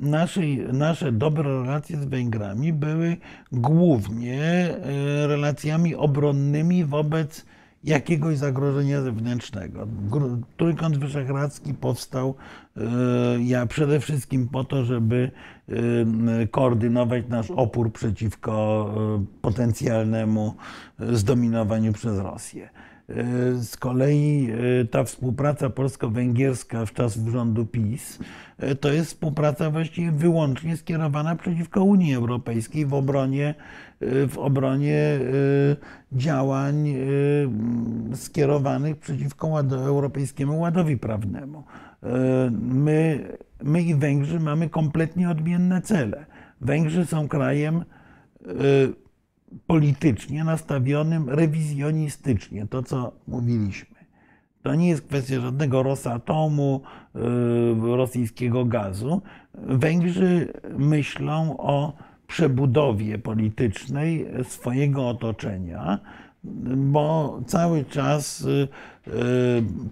naszej, nasze dobre relacje z Węgrami były głównie e, relacjami obronnymi wobec jakiegoś zagrożenia zewnętrznego. Trójkąt Wyszehradzki powstał e, ja przede wszystkim po to, żeby e, koordynować nasz opór przeciwko potencjalnemu zdominowaniu przez Rosję. E, Z kolei e, ta współpraca polsko-węgierska w czasów rządu PiS e, to jest współpraca właściwie wyłącznie skierowana przeciwko Unii Europejskiej w obronie, w obronie działań skierowanych przeciwko ład- Europejskiemu Ładowi Prawnemu. My, my i Węgrzy mamy kompletnie odmienne cele. Węgrzy są krajem politycznie nastawionym rewizjonistycznie, to co mówiliśmy. To nie jest kwestia żadnego Rosatomu, y, rosyjskiego gazu. Węgrzy myślą o przebudowie politycznej swojego otoczenia, bo cały czas y, y,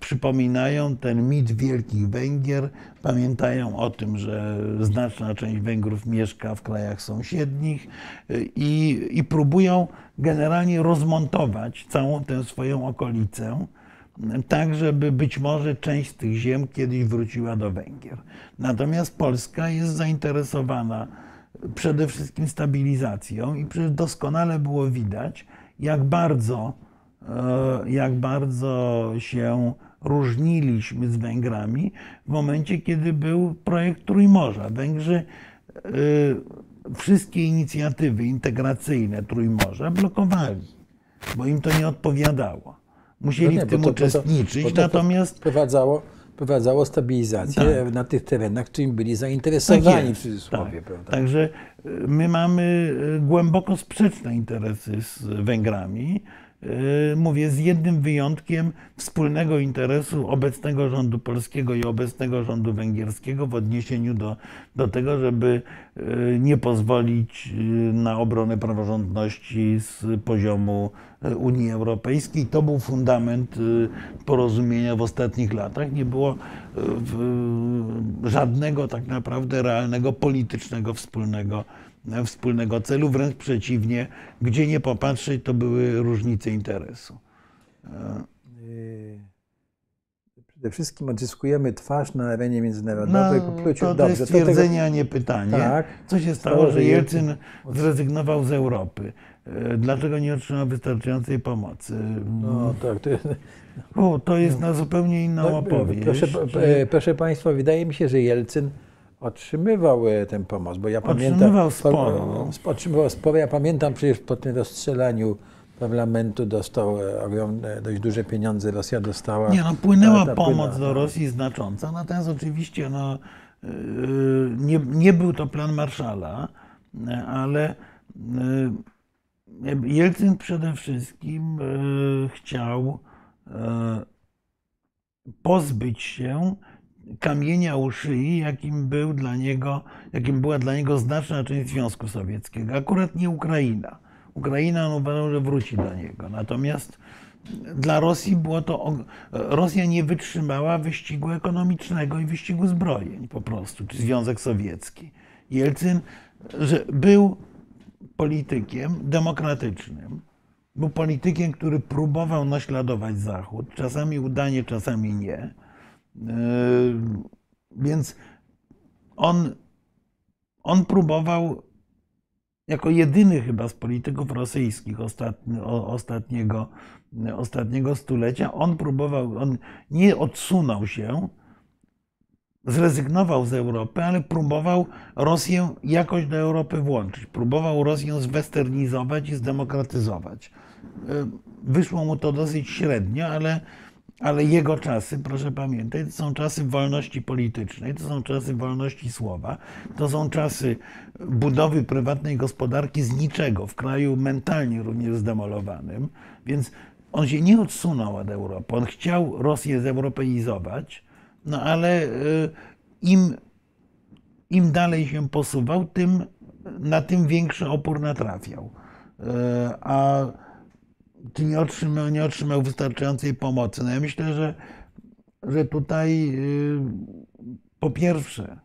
przypominają ten mit Wielkich Węgier, pamiętają o tym, że znaczna część Węgrów mieszka w krajach sąsiednich y, i, i próbują generalnie rozmontować całą tę swoją okolicę tak żeby być może część z tych ziem kiedyś wróciła do Węgier. Natomiast Polska jest zainteresowana przede wszystkim stabilizacją i przecież doskonale było widać, jak bardzo, e, jak bardzo się różniliśmy z Węgrami w momencie, kiedy był projekt Trójmorza. Węgrzy e, wszystkie inicjatywy integracyjne Trójmorza blokowali, bo im to nie odpowiadało. Musieli No nie, w tym to- to- uczestniczyć, bo to natomiast Prowadzało, prowadzało stabilizację Tak. na tych terenach, którymi byli zainteresowani, jest, w cudzysłowie. tak. prawda? Także my mamy y, głęboko sprzeczne interesy z Węgrami. Y, Mówię, z jednym wyjątkiem wspólnego interesu obecnego rządu polskiego i obecnego rządu węgierskiego w odniesieniu do, do tego, żeby y, nie pozwolić na obronę praworządności z poziomu Unii Europejskiej. To był fundament y, porozumienia w ostatnich latach. Nie było y, żadnego tak naprawdę realnego politycznego wspólnego, wspólnego celu. Wręcz przeciwnie, gdzie nie popatrzeć, to były różnice interesu. Yy, Przede wszystkim odzyskujemy twarz na arenie międzynarodowej po pluciu. No, to, to Dobrze, jest to tego- stwierdzenie, a nie pytanie. Tak. Co się stało, że Jelcyn- zrezygnował z Europy? E, Dlaczego nie otrzymał wystarczającej pomocy? No tak, to jest, O, to jest na zupełnie inną no, opowieść. proszę, e, proszę Państwa, wydaje mi się, że Jelcyn otrzymywał tę pomoc, bo ja pamiętam... Otrzymywał sporo. po- Otrzymywał sporo. Ja pamiętam przecież po tym rozstrzelaniu parlamentu dostał ogromne, dość duże pieniądze, Rosja dostała. Nie, no, płynęła pomoc płyna, do no. Rosji znacząca, natomiast oczywiście no, nie, nie był to plan Marszala, ale Jelcyn przede wszystkim yy, chciał yy, pozbyć się kamienia u szyi, jakim, był dla niego, jakim była dla niego znaczna część Związku Sowieckiego. Akurat nie Ukraina. Ukraina on uważał, że wróci do niego. Natomiast dla Rosji było to. Rosja nie wytrzymała wyścigu ekonomicznego i wyścigu zbrojeń po prostu, czy Związek Sowiecki. Jelcyn, że był politykiem demokratycznym. Był politykiem, który próbował naśladować Zachód, czasami udanie, czasami nie. Yy, Więc on, on próbował jako jedyny chyba z polityków rosyjskich ostatni, ostatniego, ostatniego stulecia, on próbował, on nie odsunął się, zrezygnował z Europy, ale próbował Rosję jakoś do Europy włączyć. Próbował Rosję zwesternizować i zdemokratyzować. Y, Wyszło mu to dosyć średnio, ale, ale jego czasy, proszę pamiętać, to są czasy wolności politycznej, to są czasy wolności słowa, to są czasy budowy prywatnej gospodarki z niczego, w kraju mentalnie również zdemolowanym, więc on się nie odsunął od Europy. On chciał Rosję zeuropeizować, no ale y, im, im dalej się posuwał, tym na tym większy opór natrafiał. Y, A czy nie otrzymał, nie otrzymał wystarczającej pomocy? No ja myślę, że, że tutaj y, po pierwsze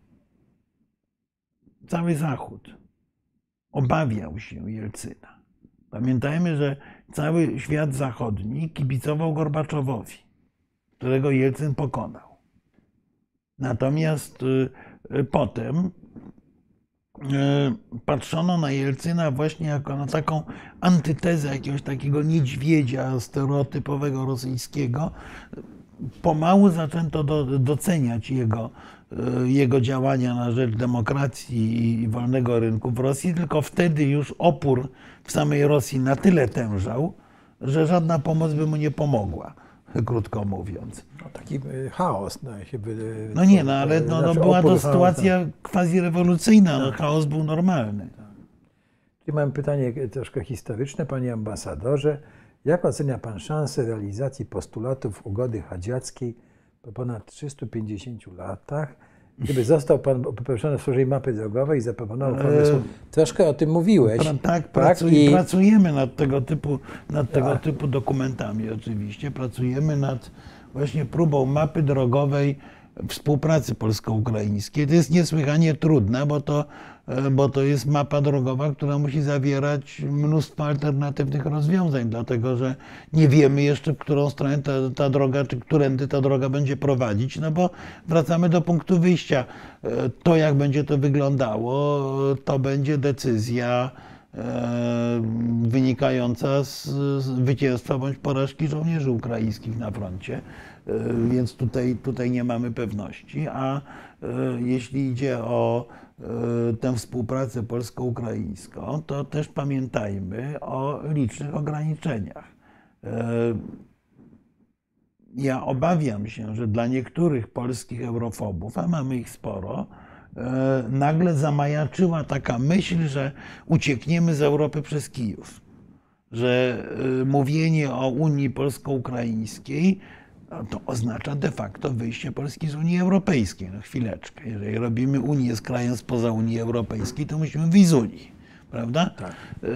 cały Zachód obawiał się Jelcyna. Pamiętajmy, że cały świat zachodni kibicował Gorbaczowowi, którego Jelcyn pokonał. Natomiast y, y, potem y, patrzono na Jelcyna właśnie jako na taką antytezę jakiegoś takiego niedźwiedzia stereotypowego rosyjskiego. Pomału zaczęto do, doceniać jego, jego działania na rzecz demokracji i wolnego rynku w Rosji, tylko wtedy już opór w samej Rosji na tyle tężał, że żadna pomoc by mu nie pomogła, krótko mówiąc. No, taki e, chaos. No, się by, No nie, no ale no, no, znaczy była to chaos, sytuacja tak. quasi-rewolucyjna, no, chaos był normalny. I mam pytanie troszkę historyczne, panie ambasadorze. Jak ocenia pan szansę realizacji postulatów ugody hadziackiej po ponad 350 latach? Gdyby został pan poproszony w służbie mapy drogowej i zaproponował pomysł. Troszkę o tym mówiłeś. Pra, tak, pracuj, I pracujemy nad tego, typu, nad tego typu dokumentami oczywiście. Pracujemy nad właśnie próbą mapy drogowej współpracy polsko-ukraińskiej. To jest niesłychanie trudne, bo to e, bo to jest mapa drogowa, która musi zawierać mnóstwo alternatywnych rozwiązań, dlatego że nie wiemy jeszcze, w którą stronę ta, ta droga, czy którędy ta droga będzie prowadzić, no bo wracamy do punktu wyjścia. E, To, jak będzie to wyglądało, to będzie decyzja e, wynikająca z zwycięstwa bądź porażki żołnierzy ukraińskich na froncie, E, więc tutaj, tutaj nie mamy pewności. A e, jeśli idzie o e, tę współpracę polsko-ukraińską, to też pamiętajmy o licznych ograniczeniach. E, Ja obawiam się, że dla niektórych polskich eurofobów, a mamy ich sporo, e, nagle zamajaczyła taka myśl, że uciekniemy z Europy przez Kijów. Że e, mówienie o Unii polsko-ukraińskiej no, to oznacza de facto wyjście Polski z Unii Europejskiej. No chwileczkę. Jeżeli robimy Unię z krajem spoza Unii Europejskiej, to musimy wyjść z Unii. Prawda? Tak. E,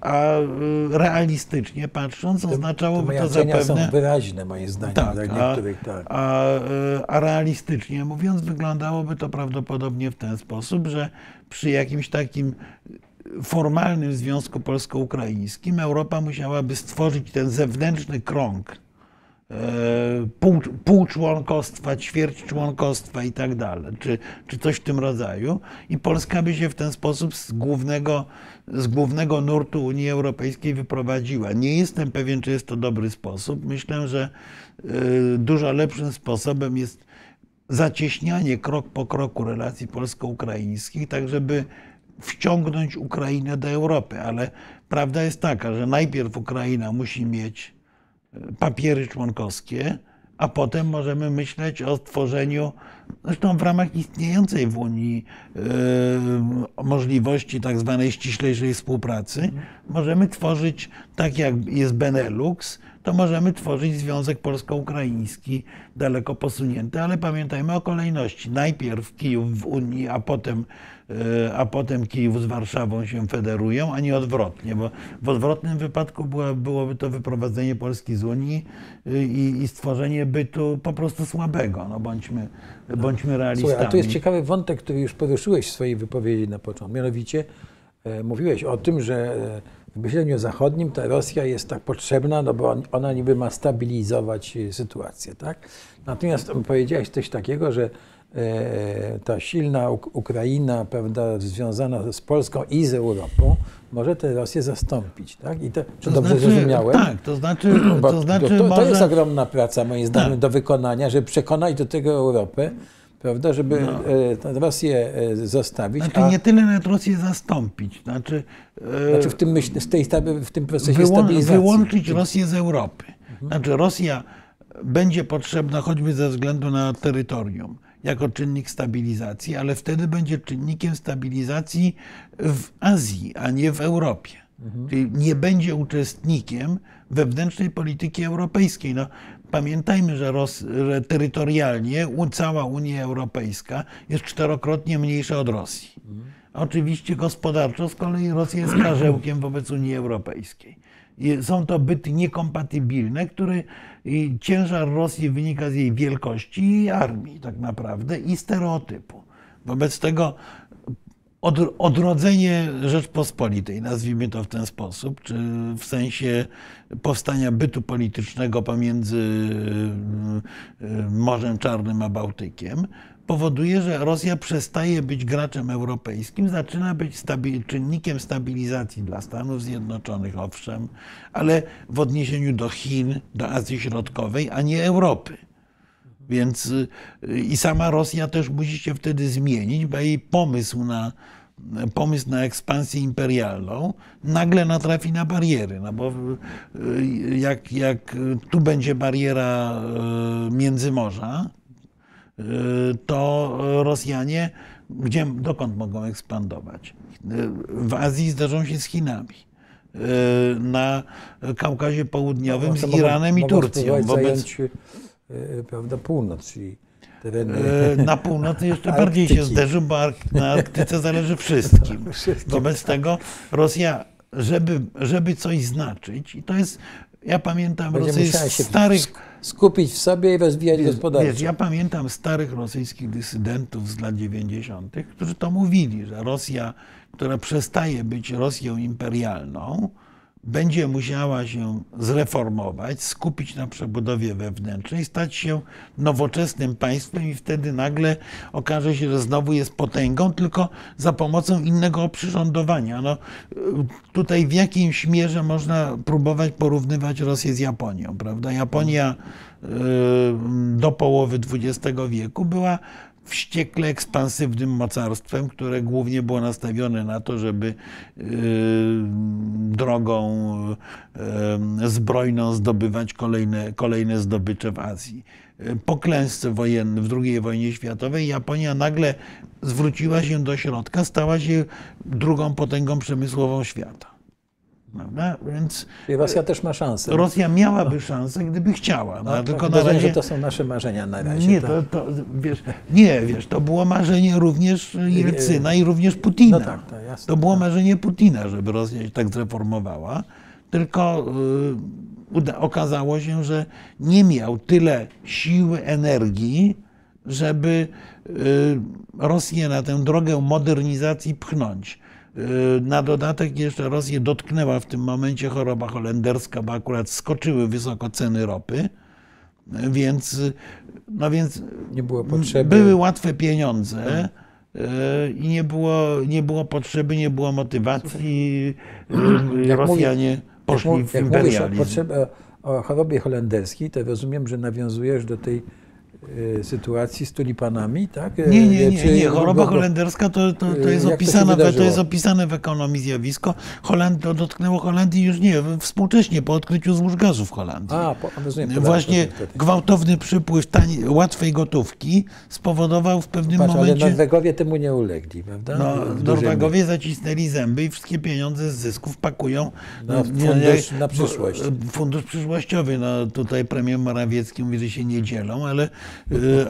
A e, realistycznie patrząc, oznaczałoby to majaczenia zapewne. są wyraźne, moim zdaniem, Tak, dla a, niektórych. Tak. a, e, a realistycznie mówiąc, wyglądałoby to prawdopodobnie w ten sposób, że przy jakimś takim formalnym związku polsko-ukraińskim Europa musiałaby stworzyć ten zewnętrzny krąg pół, pół członkostwa, ćwierć członkostwa i tak dalej, czy, czy coś w tym rodzaju. I Polska by się w ten sposób z głównego, z głównego nurtu Unii Europejskiej wyprowadziła. Nie jestem pewien, czy jest to dobry sposób. Myślę, że e, dużo lepszym sposobem jest zacieśnianie krok po kroku relacji polsko-ukraińskich, tak żeby wciągnąć Ukrainę do Europy. Ale prawda jest taka, że najpierw Ukraina musi mieć papiery członkowskie, a potem możemy myśleć o stworzeniu, zresztą w ramach istniejącej w Unii e, możliwości tak zwanej ściślejszej współpracy, możemy tworzyć, tak jak jest Benelux, to możemy tworzyć Związek Polsko-Ukraiński daleko posunięty, ale pamiętajmy o kolejności. Najpierw Kijów w Unii, a potem, a potem Kijów z Warszawą się federują, a nie odwrotnie, bo w odwrotnym wypadku była, byłoby to wyprowadzenie Polski z Unii y, i, i stworzenie bytu po prostu słabego. No bądźmy, bądźmy realistami. Słuchaj, a tu jest ciekawy wątek, który już poruszyłeś w swojej wypowiedzi na początku. Mianowicie e, mówiłeś o tym, że e, w myśleniu zachodnim ta Rosja jest tak potrzebna, no bo on- ona niby ma stabilizować e, sytuację, tak? Natomiast powiedziałeś coś takiego, że e, ta silna Uk- Ukraina, prawda, związana z Polską i z Europą, może tę Rosję zastąpić, tak? I to, czy To dobrze znaczy- zrozumiałem? Tak, to znaczy, [CLEARS THROAT] Bo to, znaczy to, to może... jest ogromna praca, moim zdaniem, Tak. do wykonania, żeby przekonać do tego Europę, prawda, żeby e, tę Rosję e, zostawić. Znaczy a, nie tyle nawet Rosję zastąpić, znaczy, e, znaczy w tym, myśl, z tej, w tym procesie wyłą- stabilizacji. wyłączyć Rosję z Europy. Znaczy Rosja będzie potrzebna choćby ze względu na terytorium, jako czynnik stabilizacji, ale wtedy będzie czynnikiem stabilizacji w Azji, a nie w Europie. Czyli nie będzie uczestnikiem wewnętrznej polityki europejskiej. No, pamiętajmy, że, Ros, że terytorialnie cała Unia Europejska jest czterokrotnie mniejsza od Rosji. Oczywiście gospodarczo z kolei Rosja jest karzełkiem wobec Unii Europejskiej. Są to byty niekompatybilne, które i ciężar Rosji wynika z jej wielkości i armii tak naprawdę i stereotypu. Wobec tego od, odrodzenie Rzeczpospolitej, nazwijmy to w ten sposób, czy w sensie powstania bytu politycznego pomiędzy y, y, Morzem Czarnym a Bałtykiem, powoduje, że Rosja przestaje być graczem europejskim, zaczyna być stabi- czynnikiem stabilizacji dla Stanów Zjednoczonych, owszem, ale w odniesieniu do Chin, do Azji Środkowej, a nie Europy. Więc y, i sama Rosja też musi się wtedy zmienić, bo jej pomysł na, pomysł na ekspansję imperialną nagle natrafi na bariery. No bo y, jak, jak tu będzie bariera y, Międzymorza, to Rosjanie gdzie, dokąd mogą ekspandować? Y, W Azji zderzą się z Chinami. Y, Na Kaukazie Południowym No, z to mogą- Iranem i Turcją. Wobec, zająć, prawda, północ, czyli tereny... Na północy [LAUGHS] jeszcze bardziej się Arktyki. zderzy, bo na Arktyce zależy wszystkim. [LAUGHS] Wobec tego Rosja, żeby, żeby coś znaczyć, i to jest, ja pamiętam Będzie się starych, skupić w sobie i rozwijać gospodarczo. Wiesz, ja pamiętam starych rosyjskich dysydentów z lat 90., którzy to mówili, że Rosja, która przestaje być Rosją imperialną, będzie musiała się zreformować, skupić na przebudowie wewnętrznej, stać się nowoczesnym państwem i wtedy nagle okaże się, że znowu jest potęgą, tylko za pomocą innego oprzyrządowania. No, tutaj w jakimś mierze można próbować porównywać Rosję z Japonią, prawda? Japonia y, do połowy XX wieku była wściekle ekspansywnym mocarstwem, które głównie było nastawione na to, żeby y, drogą y, zbrojną zdobywać kolejne, kolejne zdobycze w Azji. Po klęsce wojennej w II wojnie światowej Japonia nagle zwróciła się do środka, stała się drugą potęgą przemysłową świata. Prawda? Więc Czyli Rosja też ma szansę. Rosja miałaby szansę, gdyby chciała. No, No, tylko tak, na rozumiem, razie że to są nasze marzenia na razie. nie, tak. to, to, wiesz, nie, wiesz, to było marzenie również Jelcyna i również Putina. No tak, to jasne, to było marzenie Putina, żeby Rosja się tak zreformowała, tylko y, okazało się, że nie miał tyle siły, energii, żeby y, Rosję na tę drogę modernizacji pchnąć. Y, Na dodatek jeszcze Rosję dotknęła w tym momencie choroba holenderska, bo akurat skoczyły wysoko ceny ropy. Więc, no więc Nie było potrzeby. były łatwe pieniądze y, i nie było, nie było potrzeby, nie było motywacji. y, Jak Rosjanie poszli jak, w jak mówisz o, imperializm. potrzebie, o chorobie holenderskiej, to rozumiem, że nawiązujesz do tej sytuacji z tulipanami, tak? E, Nie, nie, nie, nie. Choroba holenderska to, to, to, Jak jest to opisane, w- to wydarzyło? jest opisane w ekonomii zjawisko. Holand, to dotknęło Holandii już nie, współcześnie po odkryciu złóż gazu w Holandii. A, po, rozumiem. podałem Właśnie to gwałtowny przypływ tani, łatwej gotówki spowodował w pewnym Patrz, ale momencie. Norwegowie temu nie ulegli, prawda? No, Norwegowie zacisnęli zęby i wszystkie pieniądze z zysków pakują Na no, fundusz na przyszłość. Fundusz przyszłościowy. No, tutaj premier Morawiecki mówi, że się nie dzielą, ale,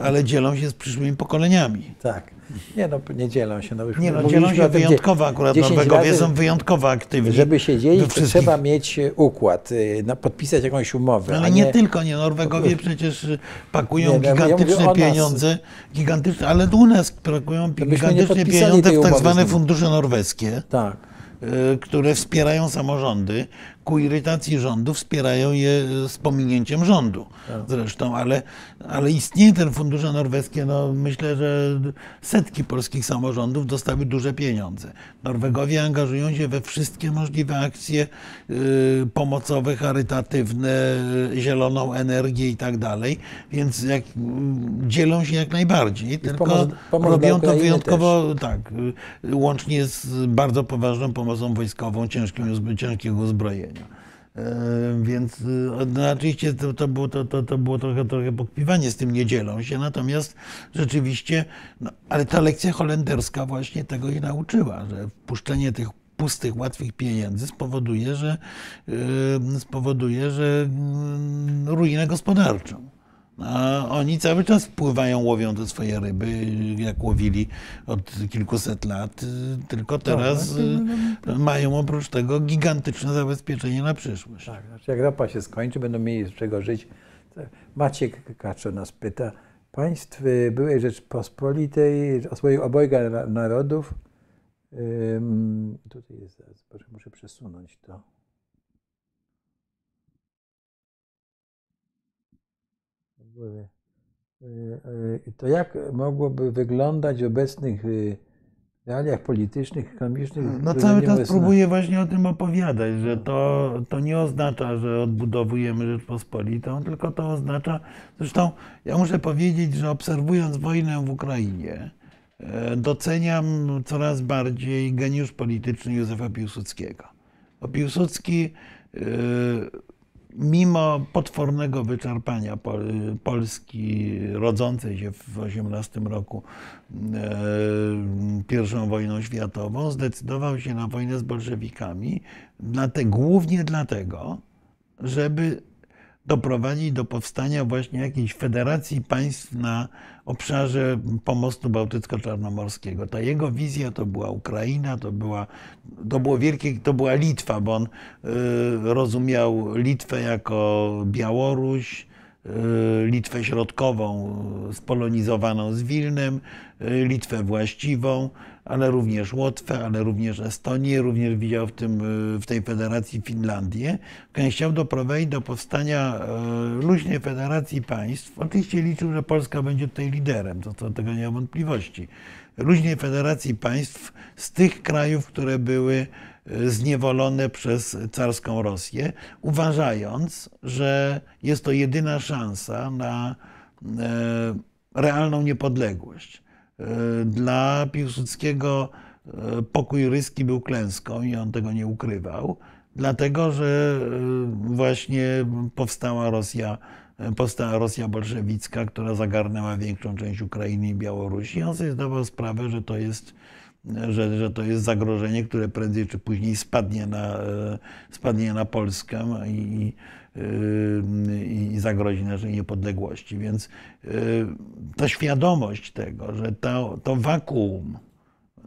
ale dzielą się z przyszłymi pokoleniami. Tak. Nie no, nie dzielą się. No, już Nie no, dzielą się wyjątkowo akurat. 10 Norwegowie są wyjątkowo aktywni. Żeby się dzielić, wszystkich- trzeba mieć e, układ, y, na- podpisać jakąś umowę. Ale a nie, tylko, nie. Norwegowie przecież pakują Nie, no, ja gigantyczne nas. pieniądze, gigantyczne, ale u nas pakują nie gigantyczne pieniądze w tak zwane fundusze norweskie. Tak. y, które wspierają samorządy, ku irytacji rządu wspierają je z pominięciem rządu zresztą, ale, ale istnieje ten fundusze norweskie, no myślę, że setki polskich samorządów dostały duże pieniądze. Norwegowie angażują się we wszystkie możliwe akcje y, pomocowe, charytatywne, y, zieloną energię i tak dalej, więc jak, y, dzielą się jak najbardziej, tylko pomoc- pomoc robią to wyjątkowo tak, y, łącznie z bardzo poważną pomocą wojskową, ciężkim, ciężkiego uzbrojenia. E, Więc y, no, oczywiście to, to, było, to, to, to było trochę, trochę pokpiwanie z tym, nie dzielą się. Natomiast rzeczywiście, no, ale ta lekcja holenderska właśnie tego ich nauczyła, że wpuszczenie tych pustych, łatwych pieniędzy spowoduje, że, y, spowoduje, że mm, ruinę gospodarczą. A oni cały czas wpływają, łowią te swoje ryby, jak łowili od kilkuset lat, tylko teraz y, mają oprócz tego gigantyczne zabezpieczenie na przyszłość. Tak, znaczy jak ropa się skończy, będą mieli z czego żyć. Maciek Kaczo nas pyta, państw byłej Rzeczpospolitej, obojga na- narodów, tutaj jest, proszę, muszę przesunąć to. Y, y, To jak mogłoby wyglądać w obecnych y, realiach politycznych, ekonomicznych? No cały czas próbuję właśnie o tym opowiadać, że to, to nie oznacza, że odbudowujemy Rzeczpospolitą, tylko to oznacza, zresztą ja muszę powiedzieć, że obserwując wojnę w Ukrainie, e, doceniam coraz bardziej geniusz polityczny Józefa Piłsudskiego. Bo Piłsudski e, mimo potwornego wyczerpania Pol- Polski rodzącej się w 18 roku e, I wojną światową, zdecydował się na wojnę z bolszewikami, głównie dlatego, żeby doprowadzić do powstania właśnie jakiejś federacji państw na obszarze pomostu bałtycko-czarnomorskiego. Ta jego wizja to była Ukraina, to, była, to było wielkie, to była Litwa, bo on y, rozumiał Litwę jako Białoruś, Litwę Środkową spolonizowaną z Wilnem, Litwę właściwą, ale również Łotwę, ale również Estonię, również widział w, tym, w tej federacji Finlandię. Chciał doprowadzić do powstania luźnej federacji państw. Oczywiście liczył, że Polska będzie tutaj liderem, to, to tego nie ma wątpliwości. Luźnej federacji państw z tych krajów, które były zniewolone przez carską Rosję, uważając, że jest to jedyna szansa na e, realną niepodległość. E, dla Piłsudskiego e, pokój ryski był klęską i on tego nie ukrywał, dlatego że właśnie powstała Rosja, powstała Rosja bolszewicka, która zagarnęła większą część Ukrainy i Białorusi. On sobie zdawał sprawę, że to jest że, że to jest zagrożenie, które prędzej czy później spadnie na, e, spadnie na Polskę i, i, i zagrozi naszej niepodległości. Więc e, ta świadomość tego, że to, to wakuum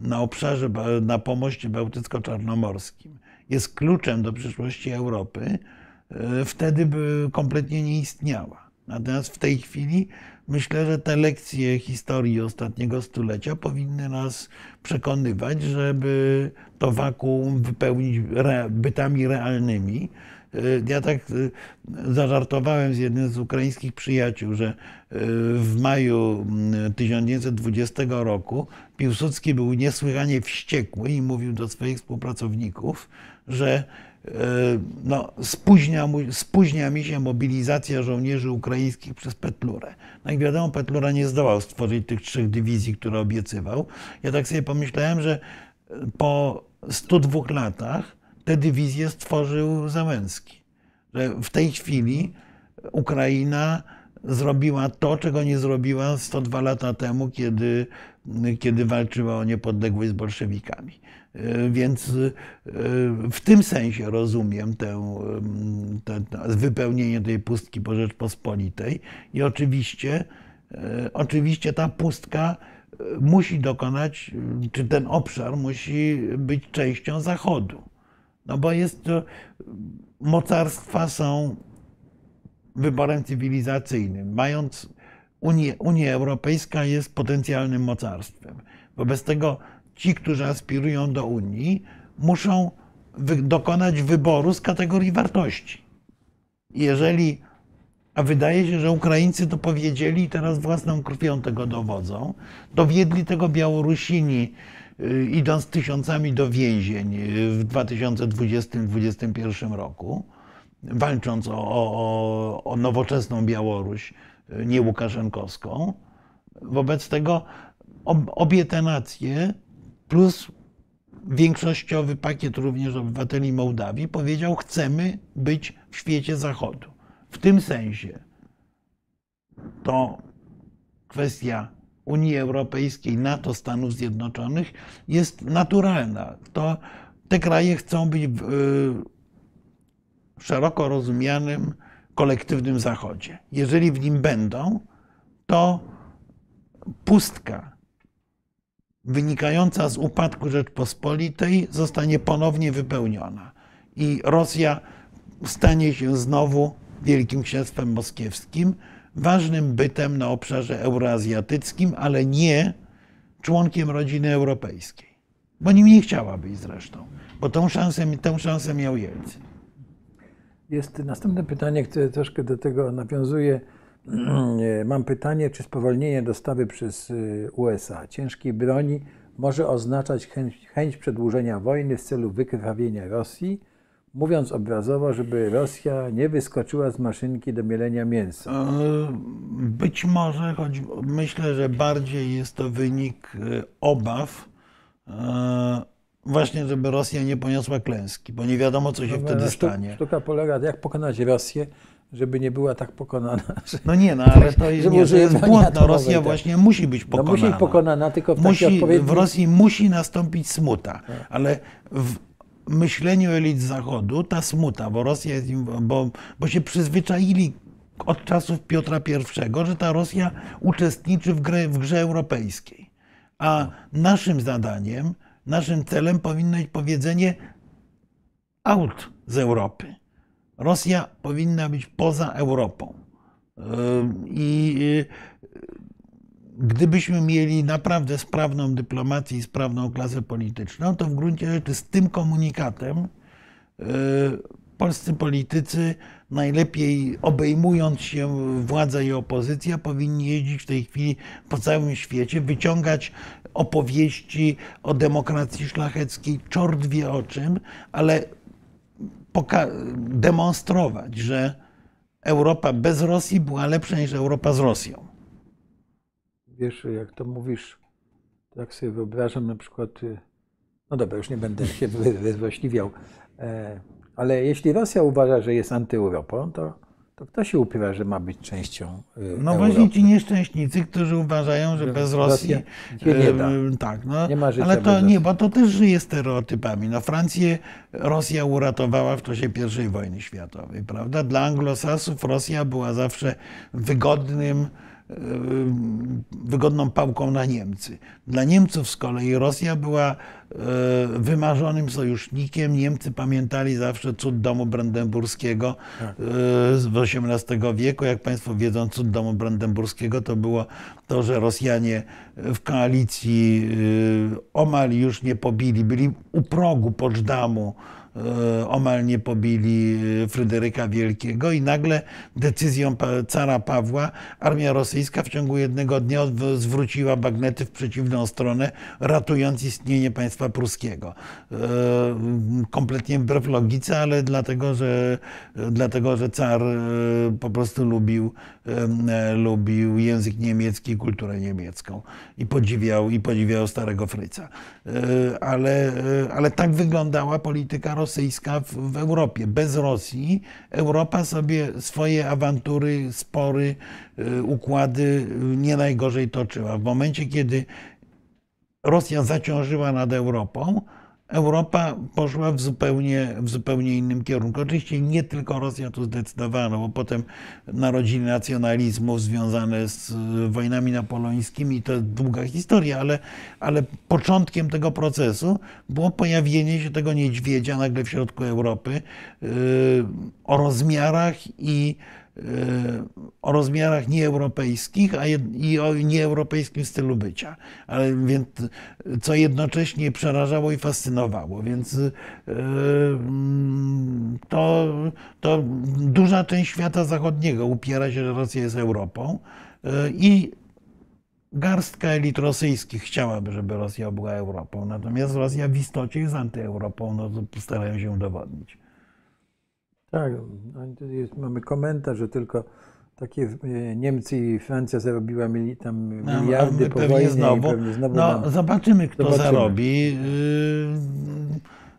na obszarze, na pomoście bałtycko-czarnomorskim jest kluczem do przyszłości Europy, e, wtedy by kompletnie nie istniała. Natomiast w tej chwili myślę, że te lekcje historii ostatniego stulecia powinny nas przekonywać, żeby to wakuum wypełnić bytami realnymi. Y, ja tak y, zażartowałem z jednym z ukraińskich przyjaciół, że y, w maju 1920 mm, roku Piłsudski był niesłychanie wściekły i mówił do swoich współpracowników, że no, spóźnia, spóźnia mi się mobilizacja żołnierzy ukraińskich przez Petlurę. No i wiadomo, Petlura nie zdołał stworzyć tych trzech dywizji, które obiecywał. Ja tak sobie pomyślałem, że po 102 latach te dywizje stworzył Załęski. Że w tej chwili Ukraina zrobiła to, czego nie zrobiła 102 lata temu, kiedy, kiedy walczyła o niepodległość z bolszewikami. Więc w tym sensie rozumiem tę, te, wypełnienie tej pustki po Rzeczpospolitej i oczywiście, oczywiście ta pustka musi dokonać, czy ten obszar musi być częścią Zachodu. No bo jest to, mocarstwa są wyborem cywilizacyjnym. Mając Unię, Unia Europejska jest potencjalnym mocarstwem. Wobec tego ci, którzy aspirują do Unii, muszą dokonać wyboru z kategorii wartości. Jeżeli, a wydaje się, że Ukraińcy to powiedzieli i teraz własną krwią tego dowodzą, dowiedli tego Białorusini, y, idąc tysiącami do więzień w 2020-2021 roku, walcząc o, o, o nowoczesną Białoruś, y, nie Łukaszenkowską. Wobec tego obie te nacje plus większościowy pakiet również obywateli Mołdawii powiedział: Chcemy być w świecie Zachodu. W tym sensie to kwestia Unii Europejskiej, NATO, Stanów Zjednoczonych jest naturalna. To te kraje chcą być w, w szeroko rozumianym kolektywnym Zachodzie. Jeżeli w nim będą, to pustka wynikająca z upadku Rzeczpospolitej zostanie ponownie wypełniona i Rosja stanie się znowu Wielkim Księstwem Moskiewskim, ważnym bytem na obszarze euroazjatyckim, ale nie członkiem rodziny europejskiej. Bo nim nie chciała być zresztą, bo tą szansę, tę szansę miał Jelcyn. Jest następne pytanie, które troszkę do tego nawiązuje. Mam pytanie, czy spowolnienie dostawy przez y, USA ciężkiej broni może oznaczać chęć, chęć przedłużenia wojny w celu wykrwawienia Rosji, mówiąc obrazowo, żeby Rosja nie wyskoczyła z maszynki do mielenia mięsa? E, być może, choć myślę, że bardziej jest to wynik e, obaw, e, właśnie, żeby Rosja nie poniosła klęski, bo nie wiadomo, co się no, wtedy stanie. Sztuka polega, jak pokonać Rosję, żeby nie była tak pokonana. [LAUGHS] Że, no nie, no ale to jest, nie, to jest błąd. No, Rosja tak. właśnie musi być pokonana. No musi być pokonana, tylko w musi, odpowiedni... W Rosji musi nastąpić smuta, tak. ale w myśleniu elit Zachodu ta smuta, bo Rosja jest, bo, bo się przyzwyczaili od czasów Piotra I, że ta Rosja uczestniczy w, grze, w grze europejskiej. A naszym zadaniem, naszym celem powinno być powiedzenie out z Europy Rosja powinna być poza Europą. I gdybyśmy mieli naprawdę sprawną dyplomację i sprawną klasę polityczną, to w gruncie rzeczy z tym komunikatem polscy politycy, najlepiej obejmując się władza i opozycja, powinni jeździć w tej chwili po całym świecie, wyciągać opowieści o demokracji szlacheckiej, czort wie o czym, ale demonstrować, że Europa bez Rosji była lepsza niż Europa z Rosją. Wiesz, jak to mówisz, tak sobie wyobrażam na przykład, y, no dobra, już nie będę się wyzłośliwiał, e, ale jeśli Rosja uważa, że jest antyeuropą, to, to kto się upiera, że ma być częścią y, No Europy? właśnie ci nieszczęśnicy, którzy uważają, że bez Rosji... Nie da. e, Tak, no, Nie ma życia ale to nie, bo to też żyje stereotypami. No Francję Rosja uratowała w czasie I wojny światowej, prawda? Dla anglosasów Rosja była zawsze wygodnym wygodną pałką na Niemcy. Dla Niemców z kolei Rosja była e, wymarzonym sojusznikiem. Niemcy pamiętali zawsze cud domu brandenburskiego e, z XVIII wieku. Jak Państwo wiedzą, cud domu brandenburskiego to było to, że Rosjanie w koalicji e, omal już nie pobili, byli u progu Poczdamu, e, omal nie pobili e, Fryderyka Wielkiego i nagle decyzją cara Pawła armia rosyjska w ciągu jednego dnia zwróciła bagnety w przeciwną stronę, ratując istnienie państwa pruskiego. E, Kompletnie wbrew logice, ale dlatego, że, dlatego, że car e, po prostu lubił, e, lubił język niemiecki i kulturę niemiecką i podziwiał, i podziwiał starego Fryca. E, Ale, e, ale tak wyglądała polityka rosyjska w, w Europie. Bez Rosji Europa sobie swoje awantury, spory, e, układy nie najgorzej toczyła. W momencie, kiedy Rosja zaciążyła nad Europą, Europa poszła w zupełnie, w zupełnie innym kierunku. Oczywiście nie tylko Rosja tu zdecydowała, no bo potem narodziny nacjonalizmów związane z y, wojnami napoleońskimi to długa historia, ale, ale początkiem tego procesu było pojawienie się tego niedźwiedzia nagle w środku Europy yy, o rozmiarach i o rozmiarach nieeuropejskich a i o nieeuropejskim stylu bycia, ale więc co jednocześnie przerażało i fascynowało, więc yy, to, to duża część świata zachodniego upiera się, że Rosja jest Europą yy, i garstka elit rosyjskich chciałaby, żeby Rosja była Europą, natomiast Rosja w istocie jest antyeuropą, no to starają się udowodnić. Tak, no, jest, mamy komentarz, że tylko takie e, Niemcy i Francja zarobiła mili, tam No, miliardy po wojnie znowu, pewnie znowu no, nam... zobaczymy, kto Zobaczymy. zarobi. Yy,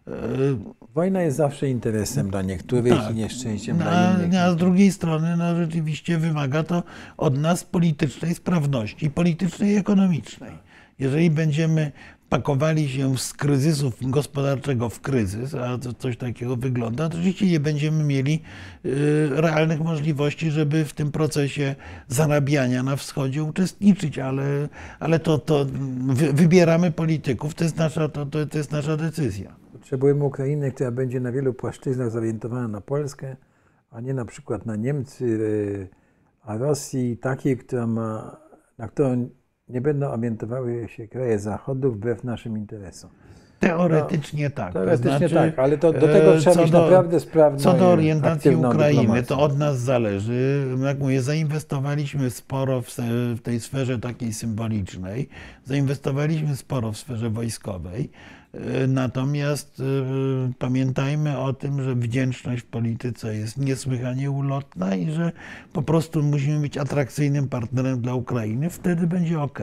yy, Wojna jest zawsze interesem dla niektórych Tak. i nieszczęściem No, dla innych. a, a z drugiej strony no, rzeczywiście wymaga to od nas politycznej sprawności, politycznej i ekonomicznej. Jeżeli będziemy pakowali się z kryzysu gospodarczego w kryzys, a coś takiego wygląda, to rzeczywiście nie będziemy mieli y, realnych możliwości, żeby w tym procesie zarabiania na wschodzie uczestniczyć, ale, ale to, to wy, wybieramy polityków, to jest, nasza, to, to, jest nasza decyzja. Potrzebujemy Ukrainy, która będzie na wielu płaszczyznach zorientowana na Polskę, a nie na przykład na Niemcy, e, a Rosji takiej, która ma, na którą nie będą orientowały się kraje Zachodu wbrew naszym interesom. Teoretycznie tak. to Teoretycznie znaczy, tak, ale to do tego e, trzeba co mieć do- naprawdę sprawną Co do orientacji Ukrainy, dyplomację. to od nas zależy. Jak mówię, zainwestowaliśmy sporo w, w tej sferze takiej symbolicznej, zainwestowaliśmy sporo w sferze wojskowej. E, Natomiast e, pamiętajmy o tym, że wdzięczność w polityce jest niesłychanie ulotna i że po prostu musimy być atrakcyjnym partnerem dla Ukrainy, wtedy będzie ok.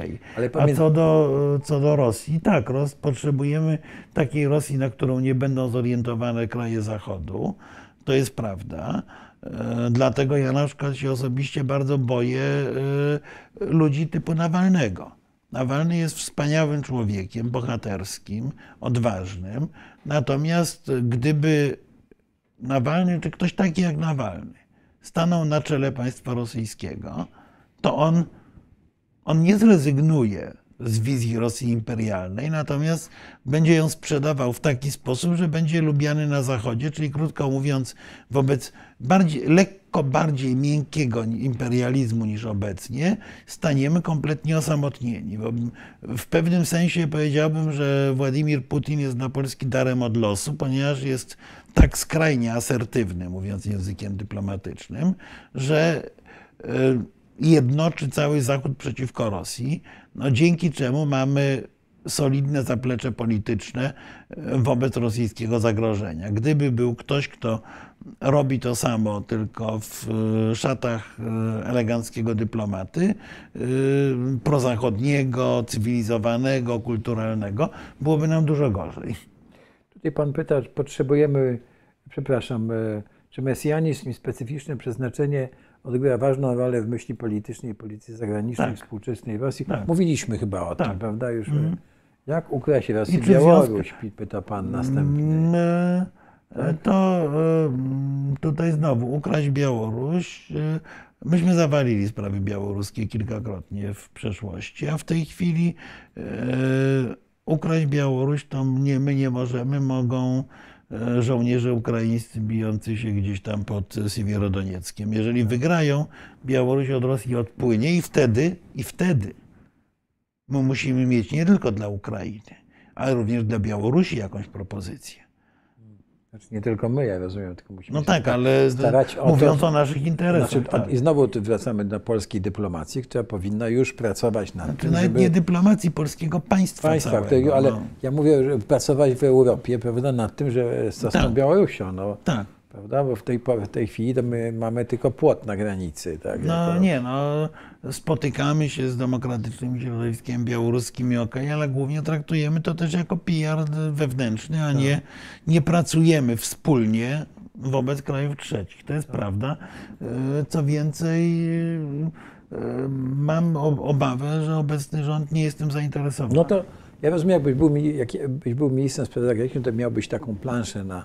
A co do, co do Rosji, tak, Ros, potrzebujemy takiej Rosji, na którą nie będą zorientowane kraje Zachodu. To jest prawda. E, Dlatego ja na przykład się osobiście bardzo boję e, ludzi typu Nawalnego. Nawalny jest wspaniałym człowiekiem, bohaterskim, odważnym. Natomiast gdyby Nawalny, czy ktoś taki jak Nawalny, stanął na czele państwa rosyjskiego, to on on nie zrezygnuje z wizji Rosji imperialnej, natomiast będzie ją sprzedawał w taki sposób, że będzie lubiany na Zachodzie, czyli krótko mówiąc, wobec bardziej, lekko bardziej miękkiego imperializmu niż obecnie, staniemy kompletnie osamotnieni. Bo w pewnym sensie powiedziałbym, że Władimir Putin jest dla Polski darem od losu, ponieważ jest tak skrajnie asertywny, mówiąc językiem dyplomatycznym, że e, jednoczy cały Zachód przeciwko Rosji, no dzięki czemu mamy solidne zaplecze polityczne e, wobec rosyjskiego zagrożenia. Gdyby był ktoś, kto robi to samo, tylko w e, szatach eleganckiego dyplomaty, prozachodniego, cywilizowanego, kulturalnego, byłoby nam dużo gorzej. Tutaj pan pyta, czy potrzebujemy, przepraszam, czy mesjanizm i specyficzne przeznaczenie odgrywa ważną rolę w myśli politycznej i polityce zagranicznej tak. współczesnej Rosji. Tak. Mówiliśmy chyba o tak. tym, prawda? Już mm. Jak ukraść Rosję i Białoruś, pyta pan następnie. Mm, e, to e, tutaj znowu ukraść Białoruś. E, myśmy zawalili sprawy białoruskie kilkakrotnie w przeszłości, a w tej chwili ukraść Białoruś to nie, my nie możemy, mogą E, żołnierze ukraińscy bijący się gdzieś tam pod Siewierodonieckiem. Jeżeli wygrają, Białoruś od Rosji odpłynie i wtedy, i wtedy my musimy mieć nie tylko dla Ukrainy, ale również dla Białorusi jakąś propozycję. Znaczy nie tylko my, ja rozumiem, tylko musimy no tak, ale starać o mówiąc to, o naszych interesach. Znaczy, tak. I znowu tu wracamy do polskiej dyplomacji, która powinna już pracować nad znaczy, tym, Nawet żeby... nie dyplomacji polskiego państwa Państwa, całego, ale no. ja mówię, że pracować w Europie, prawda, nad tym, że z tak. Białorusią. No. Tak prawda? Bo w tej, w tej chwili to my mamy tylko płot na granicy. Tak? No jako... nie, no spotykamy się z demokratycznym środowiskiem białoruskim i ok, ale głównie traktujemy to też jako PR wewnętrzny, a tak. nie, nie pracujemy wspólnie wobec krajów trzecich. To jest tak. prawda. E, co więcej, e, mam obawę, że obecny rząd nie jest tym zainteresowany. No to ja rozumiem, jakbyś był, jakbyś był ministrem spraw zagranicznych, to miałbyś taką planszę na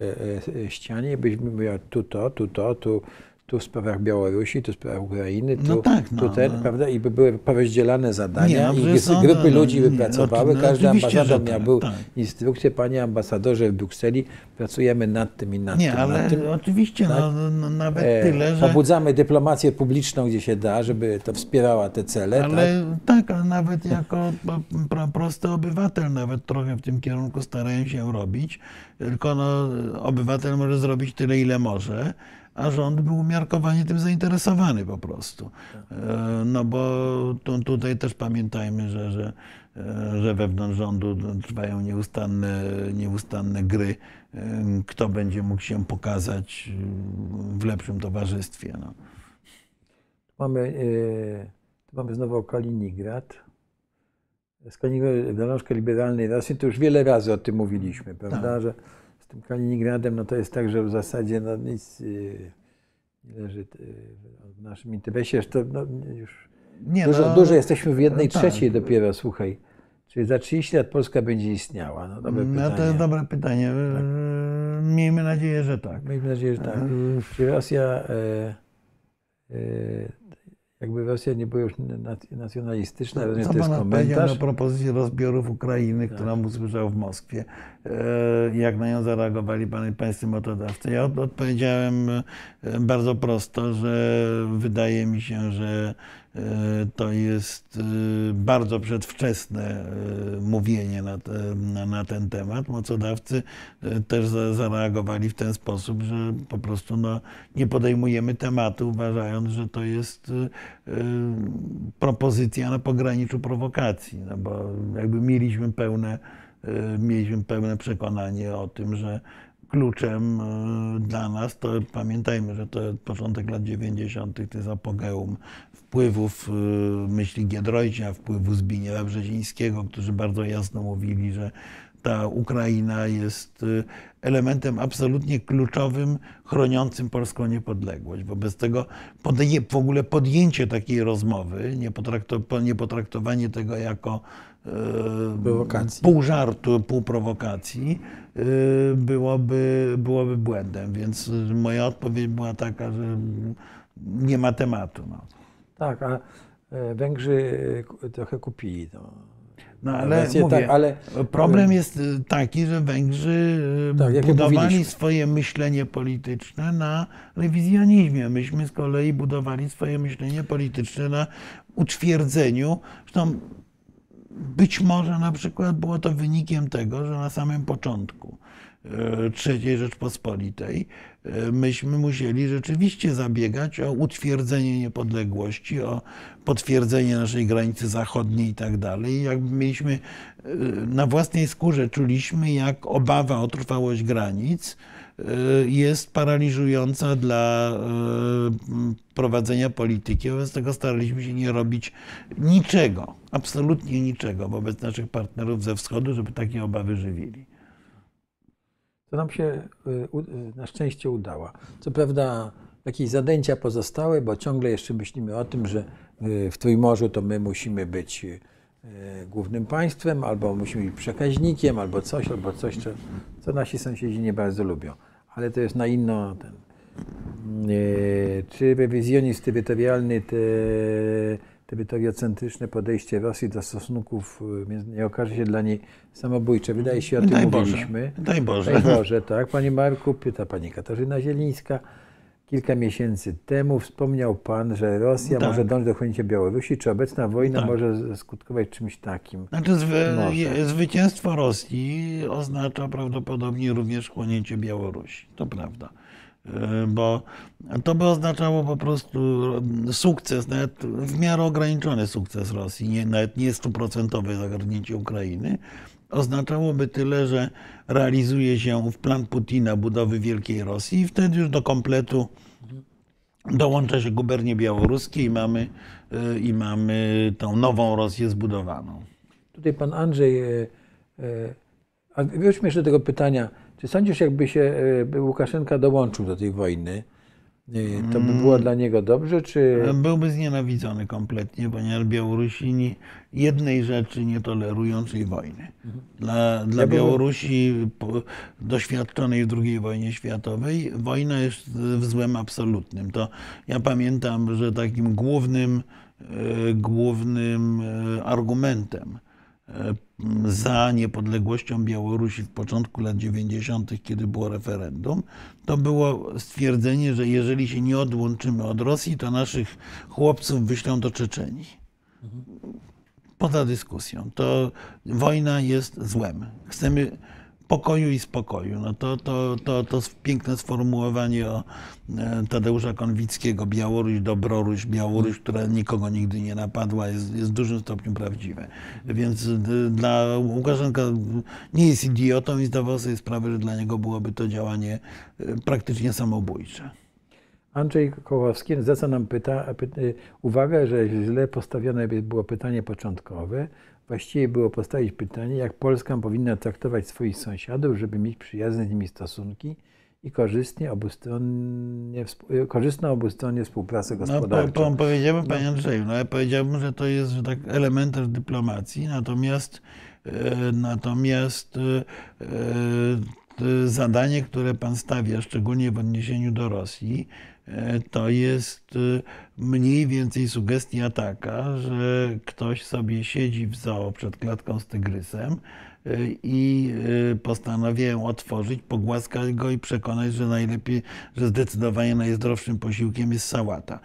E, e, ścianie, byśmy mówili tu to, tu to, tu, tu w sprawach Białorusi, tu w sprawach Ukrainy, tu, no tak, no, tu ten, no. prawda? I by były porozdzielane zadania nie, no, i są, grupy no, ludzi wypracowały, no, każdy ambasador miał tak, tak. instrukcję, panie ambasadorze w Brukseli, pracujemy nad tym i nad nie, tym. Nie, ale tym, oczywiście, tak? no, nawet e, tyle, że... Pobudzamy dyplomację publiczną, gdzie się da, żeby to wspierała te cele. Ale tak, tak ale nawet jako prosty obywatel nawet trochę w tym kierunku starają się robić, tylko no, obywatel może zrobić tyle, ile może, a rząd był umiarkowanie tym zainteresowany po prostu. E, no bo tu, tutaj też pamiętajmy, że, że, e, że wewnątrz rządu trwają nieustanne, nieustanne gry, e, kto będzie mógł się pokazać w lepszym towarzystwie. No. Mamy, tu mamy znowu Kaliningrad. Z Kaliningradu liberalnej Rosji, to już wiele razy o tym mówiliśmy, prawda? Tak. Że Kaliningradem, no to jest tak, że w zasadzie no nic y, nie leży y, w naszym interesie. To no, już nie, dużo, no, dużo jesteśmy w jednej no tak. trzeciej dopiero, słuchaj. Czyli za 30 lat Polska będzie istniała. No, dobre no to jest dobre pytanie. Tak. Miejmy nadzieję, że tak. Miejmy nadzieję, że tak. Czy Rosja e, e, jakby Rosja nie była już nacjonalistyczna, no, co to jest komentarz. na propozycję rozbiorów Ukrainy, tak. którą usłyszał w Moskwie. E, jak na nią zareagowali pańscy motodawcy? Ja odpowiedziałem e, bardzo prosto, że wydaje mi się, że to jest bardzo przedwczesne mówienie na, te, na, ten temat. Mocodawcy też zareagowali w ten sposób, że po prostu no, nie podejmujemy tematu, uważając, że to jest propozycja na pograniczu prowokacji, no bo jakby mieliśmy pełne mieliśmy pełne przekonanie o tym, że kluczem dla nas, to pamiętajmy, że to początek lat 90. to jest apogeum wpływów y, myśli Giedroycia, wpływów Zbigniewa Brzezińskiego, którzy bardzo jasno mówili, że ta Ukraina jest elementem absolutnie kluczowym, chroniącym polską niepodległość. Wobec tego w ogóle podjęcie takiej rozmowy, nie potraktowanie tego jako prowokacji. pół żartu, pół prowokacji, y, byłoby, byłoby błędem. Więc moja odpowiedź była taka, że nie ma tematu. No. Tak, a e, Węgrzy e, trochę kupili. No. No ale, Rację, mówię, tak, ale problem jest y, taki, że Węgrzy Tak, budowali swoje myślenie polityczne na rewizjonizmie. Myśmy z kolei budowali swoje myślenie polityczne na utwierdzeniu. Zresztą być może na przykład było to wynikiem tego, że na samym początku e, III Rzeczpospolitej e, myśmy musieli rzeczywiście zabiegać o utwierdzenie niepodległości, o potwierdzenie naszej granicy zachodniej i tak dalej. I Jakby mieliśmy e, na własnej skórze czuliśmy, jak obawa o trwałość granic e, jest paraliżująca dla e, prowadzenia polityki. Wobec tego staraliśmy się nie robić niczego, absolutnie niczego wobec naszych partnerów ze wschodu, żeby takie obawy żywili. To nam się y, y, na szczęście udało. Co prawda jakieś zadęcia pozostały, bo ciągle jeszcze myślimy o tym, że y, w Trójmorzu to my musimy być głównym państwem, albo musimy być przekaźnikiem, albo coś, albo coś, co, co nasi sąsiedzi nie bardzo lubią. Ale to jest na inno ten. Czy rewizjonizm terytorialny, te, terytoriocentryczne podejście Rosji do stosunków y, między- nie okaże się dla niej samobójcze? Wydaje się, o tym Daj Boże. mówiliśmy. Daj Boże. Daj Boże, tak. Panie Marku, pyta pani Katarzyna Zielińska. Kilka miesięcy temu wspomniał pan, że Rosja Tak. może dążyć do chłonięcia Białorusi. Czy obecna wojna Tak. może skutkować czymś takim? Znaczy zwy, zwycięstwo Rosji oznacza prawdopodobnie również chłonięcie Białorusi. To prawda. E, Bo to by oznaczało po prostu sukces, nawet w miarę ograniczony sukces Rosji, nie, nawet nie stuprocentowe zagarnięcie Ukrainy. Oznaczałoby tyle, że realizuje się w plan Putina budowy Wielkiej Rosji i wtedy już do kompletu dołącza się gubernie białoruskie i mamy, e, i mamy tą nową Rosję zbudowaną. Tutaj pan Andrzej, a wróćmy jeszcze do tego pytania. Czy sądzisz, jakby się e, Łukaszenka dołączył do tej wojny, e, to by Mm. było dla niego dobrze, czy... Byłby znienawidzony kompletnie, ponieważ Białorusini jednej rzeczy nie tolerują, czyli wojny. Dla, dla Ja Białorusi doświadczonej w II wojnie światowej wojna jest w złem absolutnym. To ja pamiętam, że takim głównym, e, głównym argumentem za niepodległością Białorusi w początku lat 90., kiedy było referendum, to było stwierdzenie, że jeżeli się nie odłączymy od Rosji, to naszych chłopców wyślą do Czeczenii. Poza dyskusją. To wojna jest złem. Chcemy pokoju i spokoju. No to, to, to, to piękne sformułowanie o e, Tadeusza Konwickiego, Białoruś, Dobroruś, Białoruś, która nikogo nigdy nie napadła, jest, jest w dużym stopniu prawdziwe. Więc e, dla Łukaszenka nie jest idiotą i zdawał sobie sprawę, że dla niego byłoby to działanie e, praktycznie samobójcze. Andrzej Kołowski zwraca nam pyta, py, uwagę, że źle postawione by było pytanie początkowe. Właściwie było postawić pytanie, jak Polska powinna traktować swoich sąsiadów, żeby mieć przyjazne z nimi stosunki i korzystnie obustronnie, y, korzystną obustronnie współpracę No, po, gospodarczą. po, powiedziałbym, panie Andrzeju, no ja powiedziałbym, że to jest tak elementem dyplomacji, natomiast, e, natomiast e, e, zadanie, które pan stawia, szczególnie w odniesieniu do Rosji, to jest e, mniej więcej sugestia taka, że ktoś sobie siedzi w zoo przed klatką z tygrysem e, i e, postanowiłem otworzyć, pogłaskać go i przekonać, że najlepiej, że zdecydowanie najzdrowszym posiłkiem jest sałata.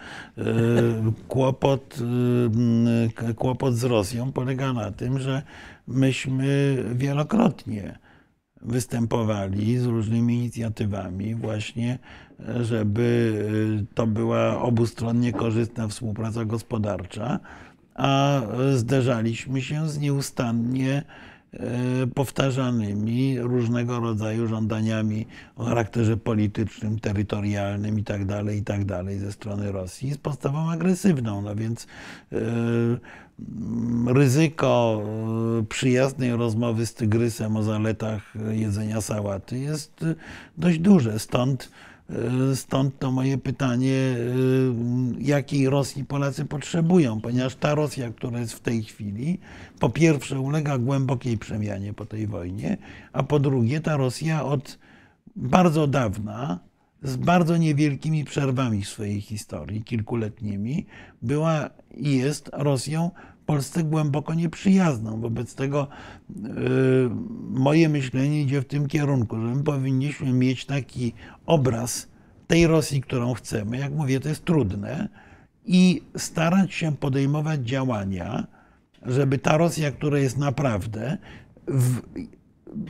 Kłopot, m, k- kłopot z Rosją polega na tym, że myśmy wielokrotnie występowali z różnymi inicjatywami właśnie, żeby e, to była obustronnie korzystna współpraca gospodarcza, a zderzaliśmy się z nieustannie e, powtarzanymi różnego rodzaju żądaniami o charakterze politycznym, terytorialnym i tak dalej, i tak ze strony Rosji z postawą agresywną. No więc e, mm, ryzyko przyjaznej rozmowy z tygrysem o zaletach jedzenia sałaty jest dość duże. Stąd Stąd to moje pytanie, e, jakiej Rosji Polacy potrzebują, ponieważ ta Rosja, która jest w tej chwili, po pierwsze ulega głębokiej przemianie po tej wojnie, a po drugie ta Rosja od bardzo dawna z bardzo niewielkimi przerwami w swojej historii, kilkuletnimi, była i jest Rosją Polsce głęboko nieprzyjazną. Wobec tego yy, moje myślenie idzie w tym kierunku, że my powinniśmy mieć taki obraz tej Rosji, którą chcemy. Jak mówię, to jest trudne i starać się podejmować działania, żeby ta Rosja, która jest naprawdę, w,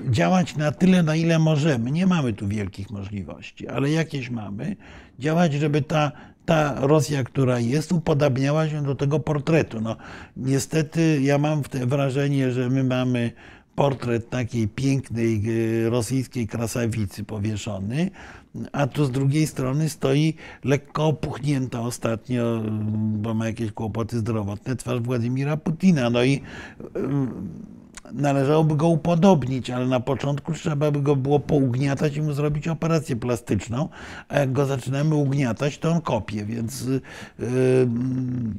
działać na tyle, na ile możemy. Nie mamy tu wielkich możliwości, ale jakieś mamy. Działać, żeby ta, ta Rosja, która jest, upodabniała się do tego portretu. No, niestety ja mam wrażenie, że my mamy portret takiej pięknej y, rosyjskiej krasawicy powieszony, a tu z drugiej strony stoi lekko opuchnięta ostatnio, bo ma jakieś kłopoty zdrowotne, twarz Władimira Putina. No i należałoby go upodobnić, ale na początku trzeba by go było pougniatać i mu zrobić operację plastyczną, a jak go zaczynamy ugniatać, to on kopie, więc yy,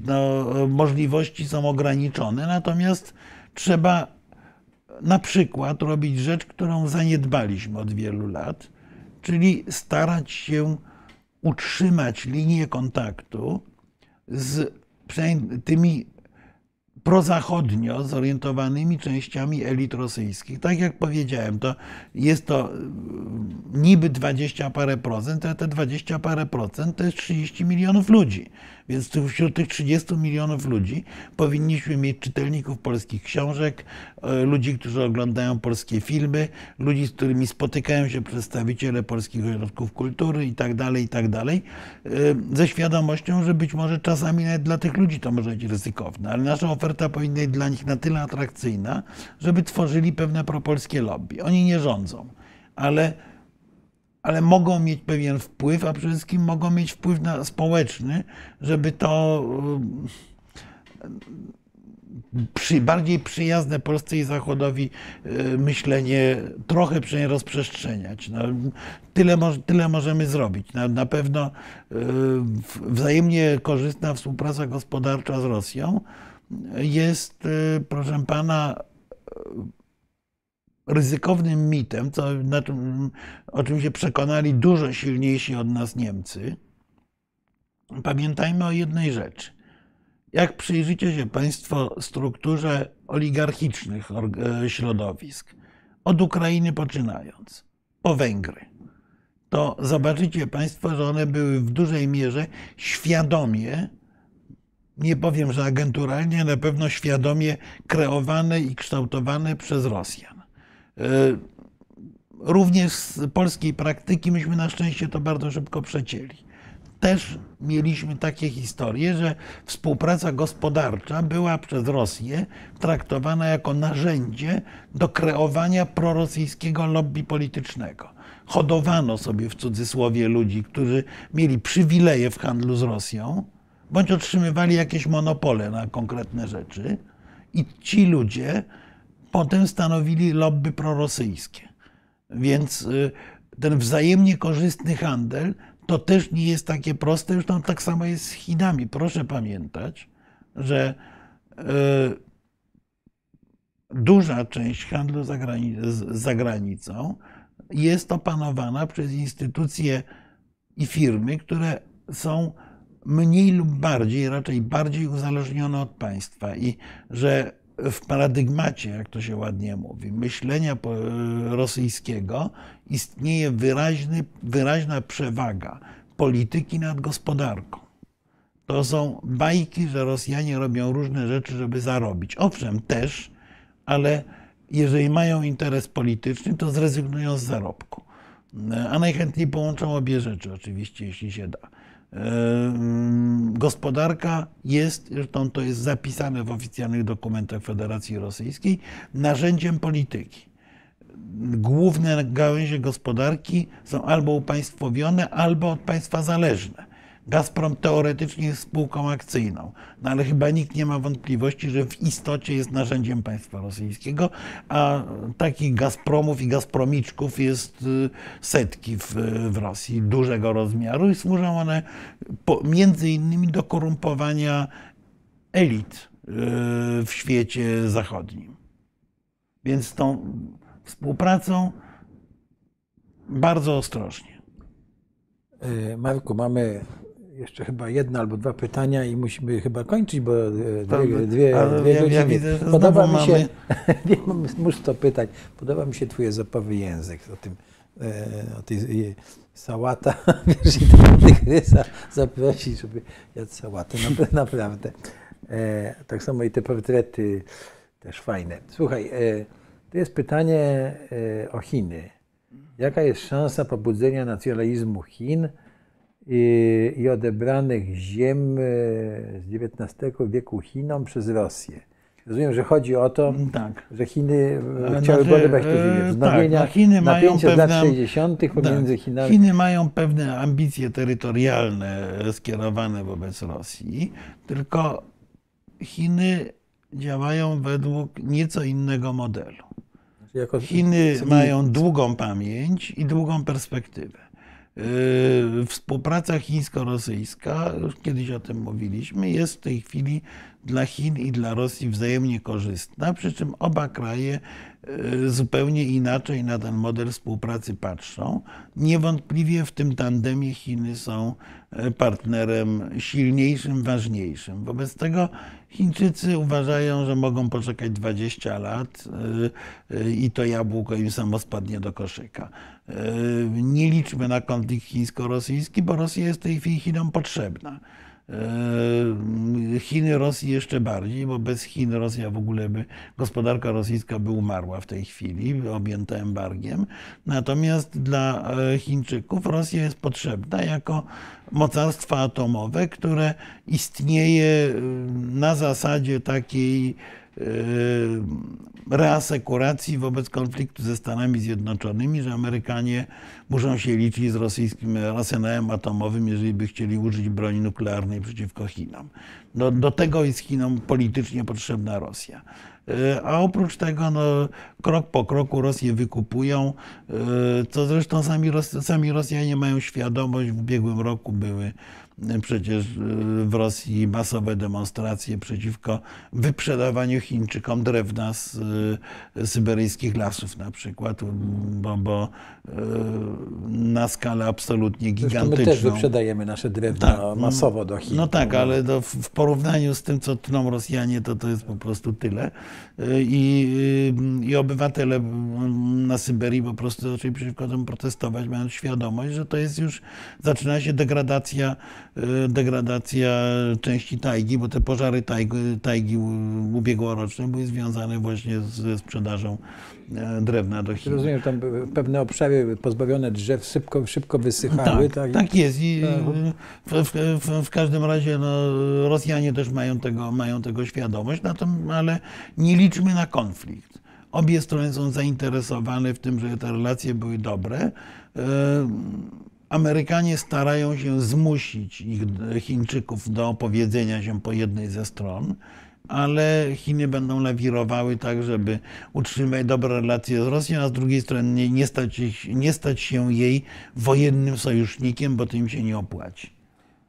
no, możliwości są ograniczone, natomiast trzeba na przykład robić rzecz, którą zaniedbaliśmy od wielu lat, czyli starać się utrzymać linię kontaktu z tymi prozachodnio zorientowanymi częściami elit rosyjskich. Tak jak powiedziałem, to jest to mm, niby 20 parę procent, a te 20 parę procent to jest 30 milionów ludzi. Więc wśród tych 30 milionów ludzi powinniśmy mieć czytelników polskich książek, e, ludzi, którzy oglądają polskie filmy, ludzi, z którymi spotykają się przedstawiciele polskich ośrodków kultury i tak dalej, i tak e, ze świadomością, że być może czasami nawet dla tych ludzi to może być ryzykowne, ale nasza oferta powinna być dla nich na tyle atrakcyjna, żeby tworzyli pewne propolskie lobby. Oni nie rządzą, ale ale mogą mieć pewien wpływ, a przede wszystkim mogą mieć wpływ na społeczny, żeby to y, przy, bardziej przyjazne Polsce i Zachodowi y, myślenie trochę rozprzestrzeniać. No, tyle, tyle możemy zrobić. Na, na pewno y, wzajemnie korzystna współpraca gospodarcza z Rosją jest, proszę pana, ryzykownym mitem, co, czym, o czym się przekonali dużo silniejsi od nas Niemcy, pamiętajmy o jednej rzeczy. Jak przyjrzycie się Państwo strukturze oligarchicznych e, środowisk, od Ukrainy poczynając, po Węgry, to zobaczycie Państwo, że one były w dużej mierze świadomie, nie powiem, że agenturalnie, na pewno świadomie kreowane i kształtowane przez Rosjan. E, również z polskiej praktyki myśmy na szczęście to bardzo szybko przecięli. Też mieliśmy takie historie, że współpraca gospodarcza była przez Rosję traktowana jako narzędzie do kreowania prorosyjskiego lobby politycznego. Hodowano sobie w cudzysłowie ludzi, którzy mieli przywileje w handlu z Rosją, bądź otrzymywali jakieś monopole na konkretne rzeczy, i ci ludzie potem stanowili lobby prorosyjskie. Więc y, ten wzajemnie korzystny handel to też nie jest takie proste. Zresztą tak samo jest z Chinami. Proszę pamiętać, że y, duża część handlu z zagranicą jest opanowana przez instytucje i firmy, które są mniej lub bardziej, raczej bardziej uzależnione od państwa i że w paradygmacie, jak to się ładnie mówi, myślenia rosyjskiego istnieje wyraźny, wyraźna przewaga polityki nad gospodarką. To są bajki, że Rosjanie robią różne rzeczy, żeby zarobić. Owszem, też, ale jeżeli mają interes polityczny, to zrezygnują z zarobku. A najchętniej połączą obie rzeczy, oczywiście, jeśli się da. Gospodarka jest, zresztą to jest zapisane w oficjalnych dokumentach Federacji Rosyjskiej, narzędziem polityki. Główne gałęzie gospodarki są albo upaństwowione, albo od państwa zależne. Gazprom teoretycznie jest spółką akcyjną, no ale chyba nikt nie ma wątpliwości, że w istocie jest narzędziem państwa rosyjskiego, a takich Gazpromów i Gazpromiczków jest y, setki w, w Rosji dużego rozmiaru i służą one po, między innymi do korumpowania elit y, w świecie zachodnim. Więc z tą współpracą bardzo ostrożnie. E, Marku, mamy jeszcze chyba jedno albo dwa pytania i musimy chyba kończyć, bo e, dwie, dwie, ale dwie ja- ja godziny. widzę, że Podoba mi się, [LAUGHS] nie, muszę to pytać, podoba mi się twój ezopowy język o tym, e, o tej sałata, [LAUGHS] wiesz, i tego tygrysa zaprosić, żeby jadł sałatę, Napra- [LAUGHS] naprawdę. E, tak samo i te portrety też fajne. Słuchaj, to jest pytanie o Chiny. Jaka jest szansa pobudzenia nacjonalizmu Chin i, i odebranych ziem e, z XIX wieku Chinom przez Rosję? Rozumiem, że chodzi o to, Tak. że Chiny e, E, chciały znaczy, odebrać te ziemię. tak, Wznowienia no Chiny mają z lat pewne- 60. pomiędzy Tak. Chinami. Chiny mają pewne ambicje terytorialne skierowane wobec Rosji, tylko Chiny działają według nieco innego modelu. Jako Chiny mają długą pamięć i długą perspektywę. Yy, Współpraca chińsko-rosyjska, już kiedyś o tym mówiliśmy, jest w tej chwili dla Chin i dla Rosji wzajemnie korzystna, przy czym oba kraje zupełnie inaczej na ten model współpracy patrzą. Niewątpliwie w tym tandemie Chiny są yy, partnerem silniejszym, ważniejszym. Wobec tego Chińczycy uważają, że mogą poczekać 20 lat yy, i to jabłko im samo spadnie do koszyka. Nie liczmy na konflikt chińsko-rosyjski, bo Rosja jest w tej chwili Chinom potrzebna. Yy, Chiny Rosji jeszcze bardziej, bo bez Chin Rosja w ogóle by, gospodarka rosyjska by umarła w tej chwili, objęta embargiem. Natomiast dla e, Chińczyków Rosja jest potrzebna jako mocarstwo atomowe, które istnieje yy, na zasadzie takiej reasekuracji wobec konfliktu ze Stanami Zjednoczonymi, że Amerykanie muszą się liczyć z rosyjskim arsenałem atomowym, jeżeli by chcieli użyć broni nuklearnej przeciwko Chinom. Do, do tego jest Chinom politycznie potrzebna Rosja. E, A oprócz tego, no, krok po kroku Rosję wykupują, e, co zresztą sami, sami Rosjanie mają świadomość. W ubiegłym roku były przecież e, w Rosji masowe demonstracje przeciwko wyprzedawaniu Chińczykom drewna z e, syberyjskich lasów na przykład, bo, bo na skalę absolutnie Zresztą my gigantyczną. też wyprzedajemy nasze drewno Tak. masowo do Chin. No tak, ale w porównaniu z tym, co tną Rosjanie, to to jest po prostu tyle. I, i obywatele na Syberii po prostu zaczęli przeciwko temu protestować, mając świadomość, że to jest już, zaczyna się degradacja, degradacja części tajgi, bo te pożary tajgi, tajgi ubiegłoroczne były związane właśnie ze sprzedażą drewna do Chin. Rozumiem, że tam pewne obszary pozbawione drzew szybko, szybko wysychały. Tak, Tak, tak jest. I Tak. w, w, w, w każdym razie no, Rosjanie też mają tego, mają tego świadomość, natomiast, ale nie liczmy na konflikt. Obie strony są zainteresowane w tym, żeby te relacje były dobre. E, Amerykanie starają się zmusić ich, Chińczyków do opowiedzenia się po jednej ze stron, ale Chiny będą lawirowały tak, żeby utrzymać dobre relacje z Rosją, a z drugiej strony nie, nie, stać, nie stać się jej wojennym sojusznikiem, bo to im się nie opłaci.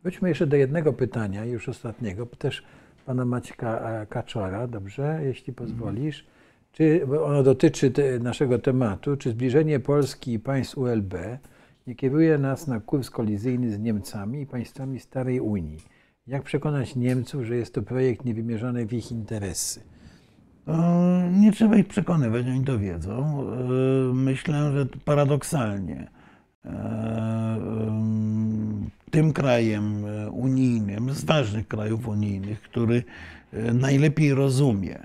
Wróćmy jeszcze do jednego pytania, już ostatniego, też pana Maćka e, Kaczora, dobrze, jeśli pozwolisz. Czy, ono dotyczy te, naszego tematu, czy zbliżenie Polski i państw ULB nie kieruje nas na kurs kolizyjny z Niemcami i państwami Starej Unii? Jak przekonać Niemców, że jest to projekt niewymierzony w ich interesy? E, Nie trzeba ich przekonywać, oni to wiedzą. E, Myślę, że paradoksalnie e, em, tym krajem e, unijnym, z ważnych krajów unijnych, który e, najlepiej rozumie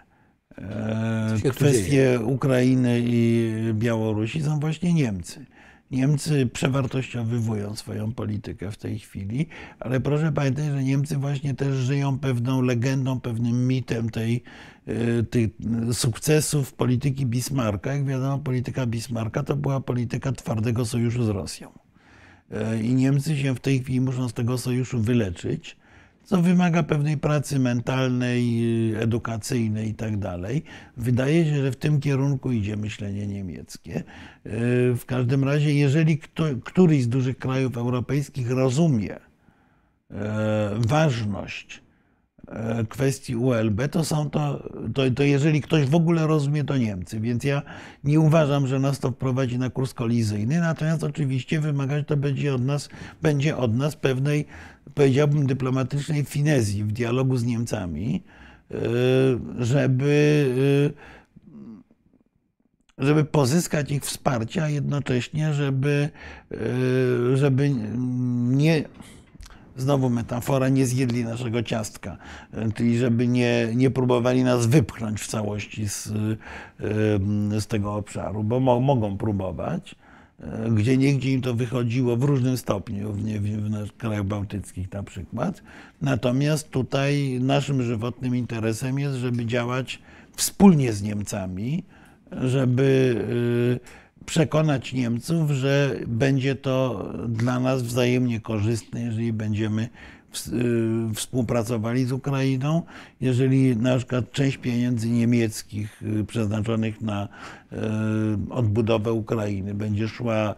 e, kwestie Ukrainy i Białorusi, są właśnie Niemcy. Niemcy przewartościowywują swoją politykę w tej chwili, ale proszę pamiętać, że Niemcy właśnie też żyją pewną legendą, pewnym mitem tej, e, tych sukcesów polityki Bismarcka. Jak wiadomo, polityka Bismarcka to była polityka twardego sojuszu z Rosją. E, I Niemcy się w tej chwili muszą z tego sojuszu wyleczyć, co wymaga pewnej pracy mentalnej, y, edukacyjnej i tak. Wydaje się, że w tym kierunku idzie myślenie niemieckie. E, W każdym razie, jeżeli kto, któryś z dużych krajów europejskich rozumie e, ważność e, kwestii ULB, to są to, to, to jeżeli ktoś w ogóle rozumie, to Niemcy. Więc ja nie uważam, że nas to wprowadzi na kurs kolizyjny, natomiast oczywiście wymagać to będzie od nas, będzie od nas pewnej, powiedziałbym, dyplomatycznej finezji w dialogu z Niemcami, e, żeby e, żeby pozyskać ich wsparcie, a jednocześnie, żeby, żeby nie, znowu metafora, nie zjedli naszego ciastka, czyli żeby nie, nie próbowali nas wypchnąć w całości z, z tego obszaru, bo mo, mogą próbować. Gdzie niegdzie im to wychodziło w różnym stopniu, w, w krajach bałtyckich na przykład. Natomiast tutaj naszym żywotnym interesem jest, żeby działać wspólnie z Niemcami, żeby przekonać Niemców, że będzie to dla nas wzajemnie korzystne, jeżeli będziemy y, współpracowali z Ukrainą, jeżeli na przykład część pieniędzy niemieckich y, przeznaczonych na y, odbudowę Ukrainy będzie szła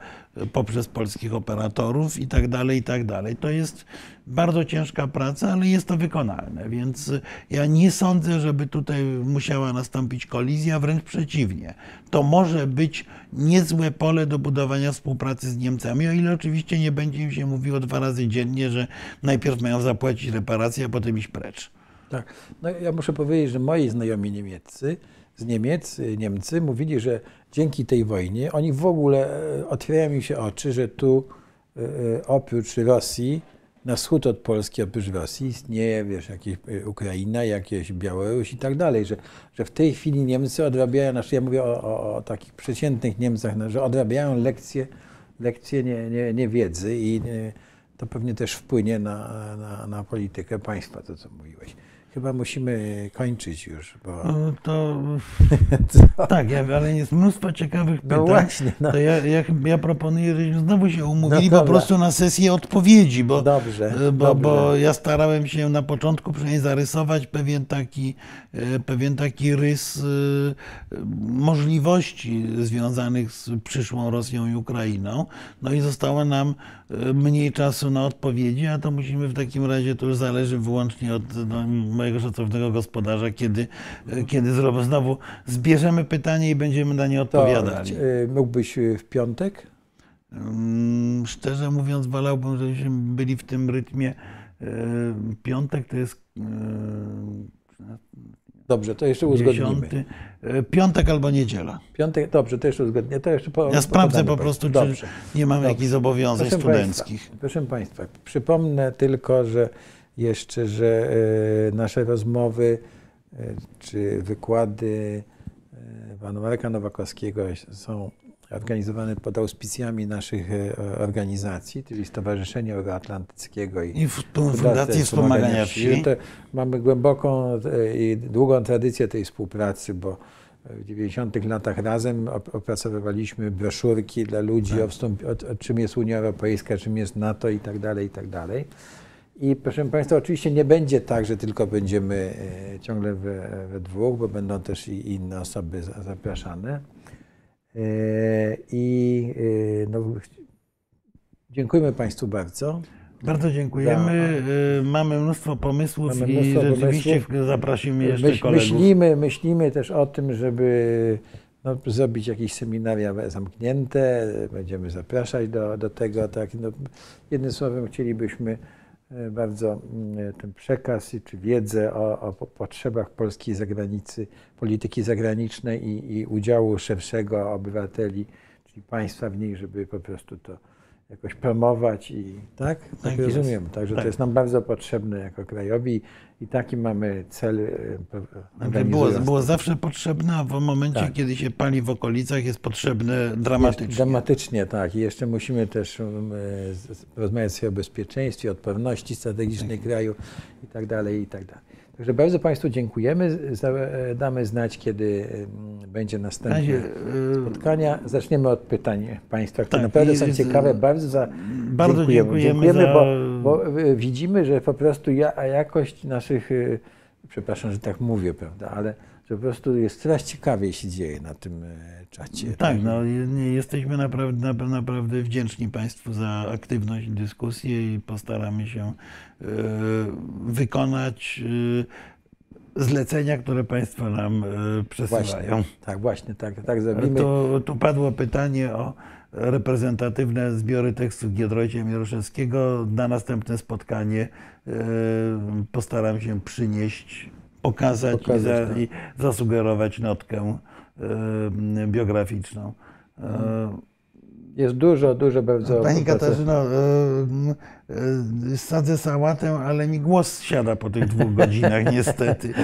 poprzez polskich operatorów i tak dalej, i tak dalej. To jest bardzo ciężka praca, ale jest to wykonalne, więc ja nie sądzę, żeby tutaj musiała nastąpić kolizja, wręcz przeciwnie. To może być niezłe pole do budowania współpracy z Niemcami, o ile oczywiście nie będzie im się mówiło dwa razy dziennie, że najpierw mają zapłacić reparacje, a potem iść precz. Tak. No, ja muszę powiedzieć, że moi znajomi niemieccy, z Niemiec, Niemcy mówili, że dzięki tej wojnie oni w ogóle e, otwierają mi się oczy, że tu e, e, oprócz Rosji, na wschód od Polski, oprócz Rosji istnieje, wiesz, jakieś Ukraina, jakieś Białoruś i tak dalej, że, że w tej chwili Niemcy odrabiają, znaczy ja mówię o, o, o takich przeciętnych Niemcach, no, że odrabiają lekcje, lekcje nie, nie, nie wiedzy i to pewnie też wpłynie na, na, na politykę państwa, to co mówiłeś. Chyba musimy kończyć już, bo... No, to [LAUGHS] tak, ja, ale jest mnóstwo ciekawych no pytań. No właśnie. No. To ja, ja, ja proponuję, żebyśmy znowu się umówili no po prostu na sesję odpowiedzi, bo, dobrze, bo, dobrze. bo ja starałem się na początku przynajmniej zarysować pewien taki, e, pewien taki rys e, możliwości związanych z przyszłą Rosją i Ukrainą. No i zostało nam e, mniej czasu na odpowiedzi, a to musimy w takim razie, to już zależy wyłącznie od no, mojego szacownego gospodarza, kiedy, kiedy znowu zbierzemy pytanie i będziemy na nie odpowiadali. To, e, mógłbyś e, w piątek? Mm, szczerze mówiąc, wolałbym, żebyśmy byli w tym rytmie. E, piątek to jest. Dobrze, to jeszcze uzgodnimy. Dziesiąty, piątek albo niedziela. Piątek, dobrze, to jeszcze uzgodnię. To jeszcze po, ja sprawdzę po prostu, dobrze. czy nie mamy jakichś zobowiązań proszę studenckich. Państwa, proszę Państwa, przypomnę tylko, że jeszcze, że e, nasze rozmowy e, czy wykłady e, pana Marka Nowakowskiego są organizowane pod auspicjami naszych organizacji, czyli Stowarzyszenia Euroatlantyckiego i, I Fundacji Wspomagania Wsi. mamy głęboką i długą tradycję tej współpracy, bo w 90 latach razem opracowywaliśmy broszurki dla ludzi tak. o, o, o, czym jest Unia Europejska, czym jest NATO i tak dalej, i tak dalej. I proszę Państwa, oczywiście nie będzie tak, że tylko będziemy e, ciągle we, we dwóch, bo będą też i inne osoby zapraszane. E, I e, no, dziękujemy Państwu bardzo. Bardzo dziękujemy. Mamy mnóstwo pomysłów Mamy mnóstwo i rzeczywiście pomysłów. zaprosimy jeszcze Myś, kolegów. Myślimy, myślimy też o tym, żeby no, zrobić jakieś seminaria zamknięte. Będziemy zapraszać do, do tego. Tak, no, jednym słowem chcielibyśmy E, bardzo mm, ten przekaz czy wiedzę o, o potrzebach polskiej zagranicy, polityki zagranicznej i, i, udziału szerszego obywateli, czyli państwa w niej, żeby po prostu to jakoś promować i tak, tak, tak rozumiem. Także tak. to jest nam bardzo potrzebne jako krajowi i taki mamy cel. E, było, było zawsze potrzebne, a w momencie, tak. kiedy się pali w okolicach, jest potrzebne dramatycznie. Jest, dramatycznie, tak. I jeszcze musimy też um, rozmawiać sobie o bezpieczeństwie, odporności strategicznej tak. kraju i tak dalej, i tak dalej. Także bardzo Państwu dziękujemy. E, damy znać, kiedy będzie następne e, spotkania. Zaczniemy od pytań Państwa, które tak, naprawdę są ciekawe. Bardzo, za, bardzo dziękujemy. dziękujemy, za... bo, bo, widzimy, że po prostu ja, jakość naszych, e, przepraszam, że tak mówię, prawda, ale że po prostu jest coraz ciekawiej się dzieje na tym e, czacie. Tak, no jesteśmy naprawdę, na- naprawdę wdzięczni Państwu za aktywność i dyskusję i postaramy się e, wykonać e, zlecenia, które Państwo nam przesyłają. Właśnie, tak, właśnie, tak, tak zrobimy. To, tu padło pytanie o reprezentatywne zbiory tekstów Giedroycia Mieroszewskiego. Na następne spotkanie postaram się przynieść, pokazać, Pokazać, i, za, tak. i zasugerować notkę e, biograficzną. E, Jest dużo, dużo bardzo. Pani Katarzyno, e, e, sadzę sałatę, ale mi głos siada po tych dwóch godzinach [LAUGHS] niestety.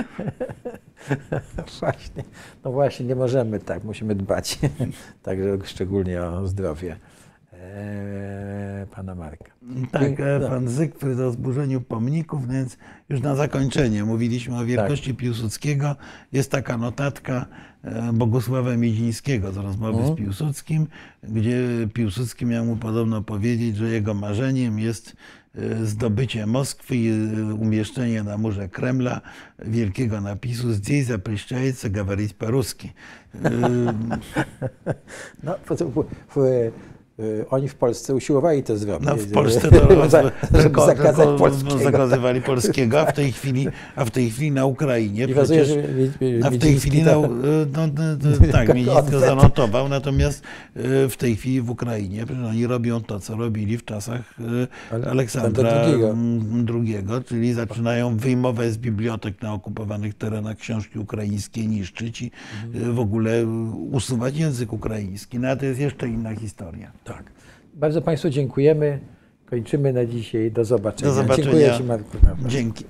Właśnie, no właśnie, nie możemy tak, musimy dbać. [LAUGHS] Także szczególnie o zdrowie pana Marka. Tak, e, No. pan Zygfryd o zburzeniu pomników, więc już na zakończenie mówiliśmy o wielkości Tak. Piłsudskiego. Jest taka notatka e, Bogusława Miedzińskiego z rozmowy Mhm. z Piłsudskim, gdzie Piłsudski miał mu podobno powiedzieć, że jego marzeniem jest e, zdobycie Moskwy i e, umieszczenie na murze Kremla wielkiego napisu «Здесь запрещается говорить по-русски». E, No, po co- w, w, e, oni w Polsce usiłowali to zrobić. No, w Polsce [LAUGHS] to za- żeby zakazać polskiego. zakazywali polskiego, a w tej chwili, a w tej chwili na Ukrainie I przecież, a w tej chwili na, to- no, no, no, [LAUGHS] tak, Miedzińsko Odwet. zanotował, natomiast e, w tej chwili w Ukrainie oni robią to, co robili w czasach Ale- Aleksandra II, czyli zaczynają wyjmować z bibliotek na okupowanych terenach książki ukraińskie, niszczyć i Mhm. w ogóle usuwać język ukraiński. No a to jest jeszcze inna historia. Tak. Bardzo Państwu dziękujemy. Kończymy na dzisiaj. Do zobaczenia. Do zobaczenia. Dziękuję Ci Marku. Dzięki.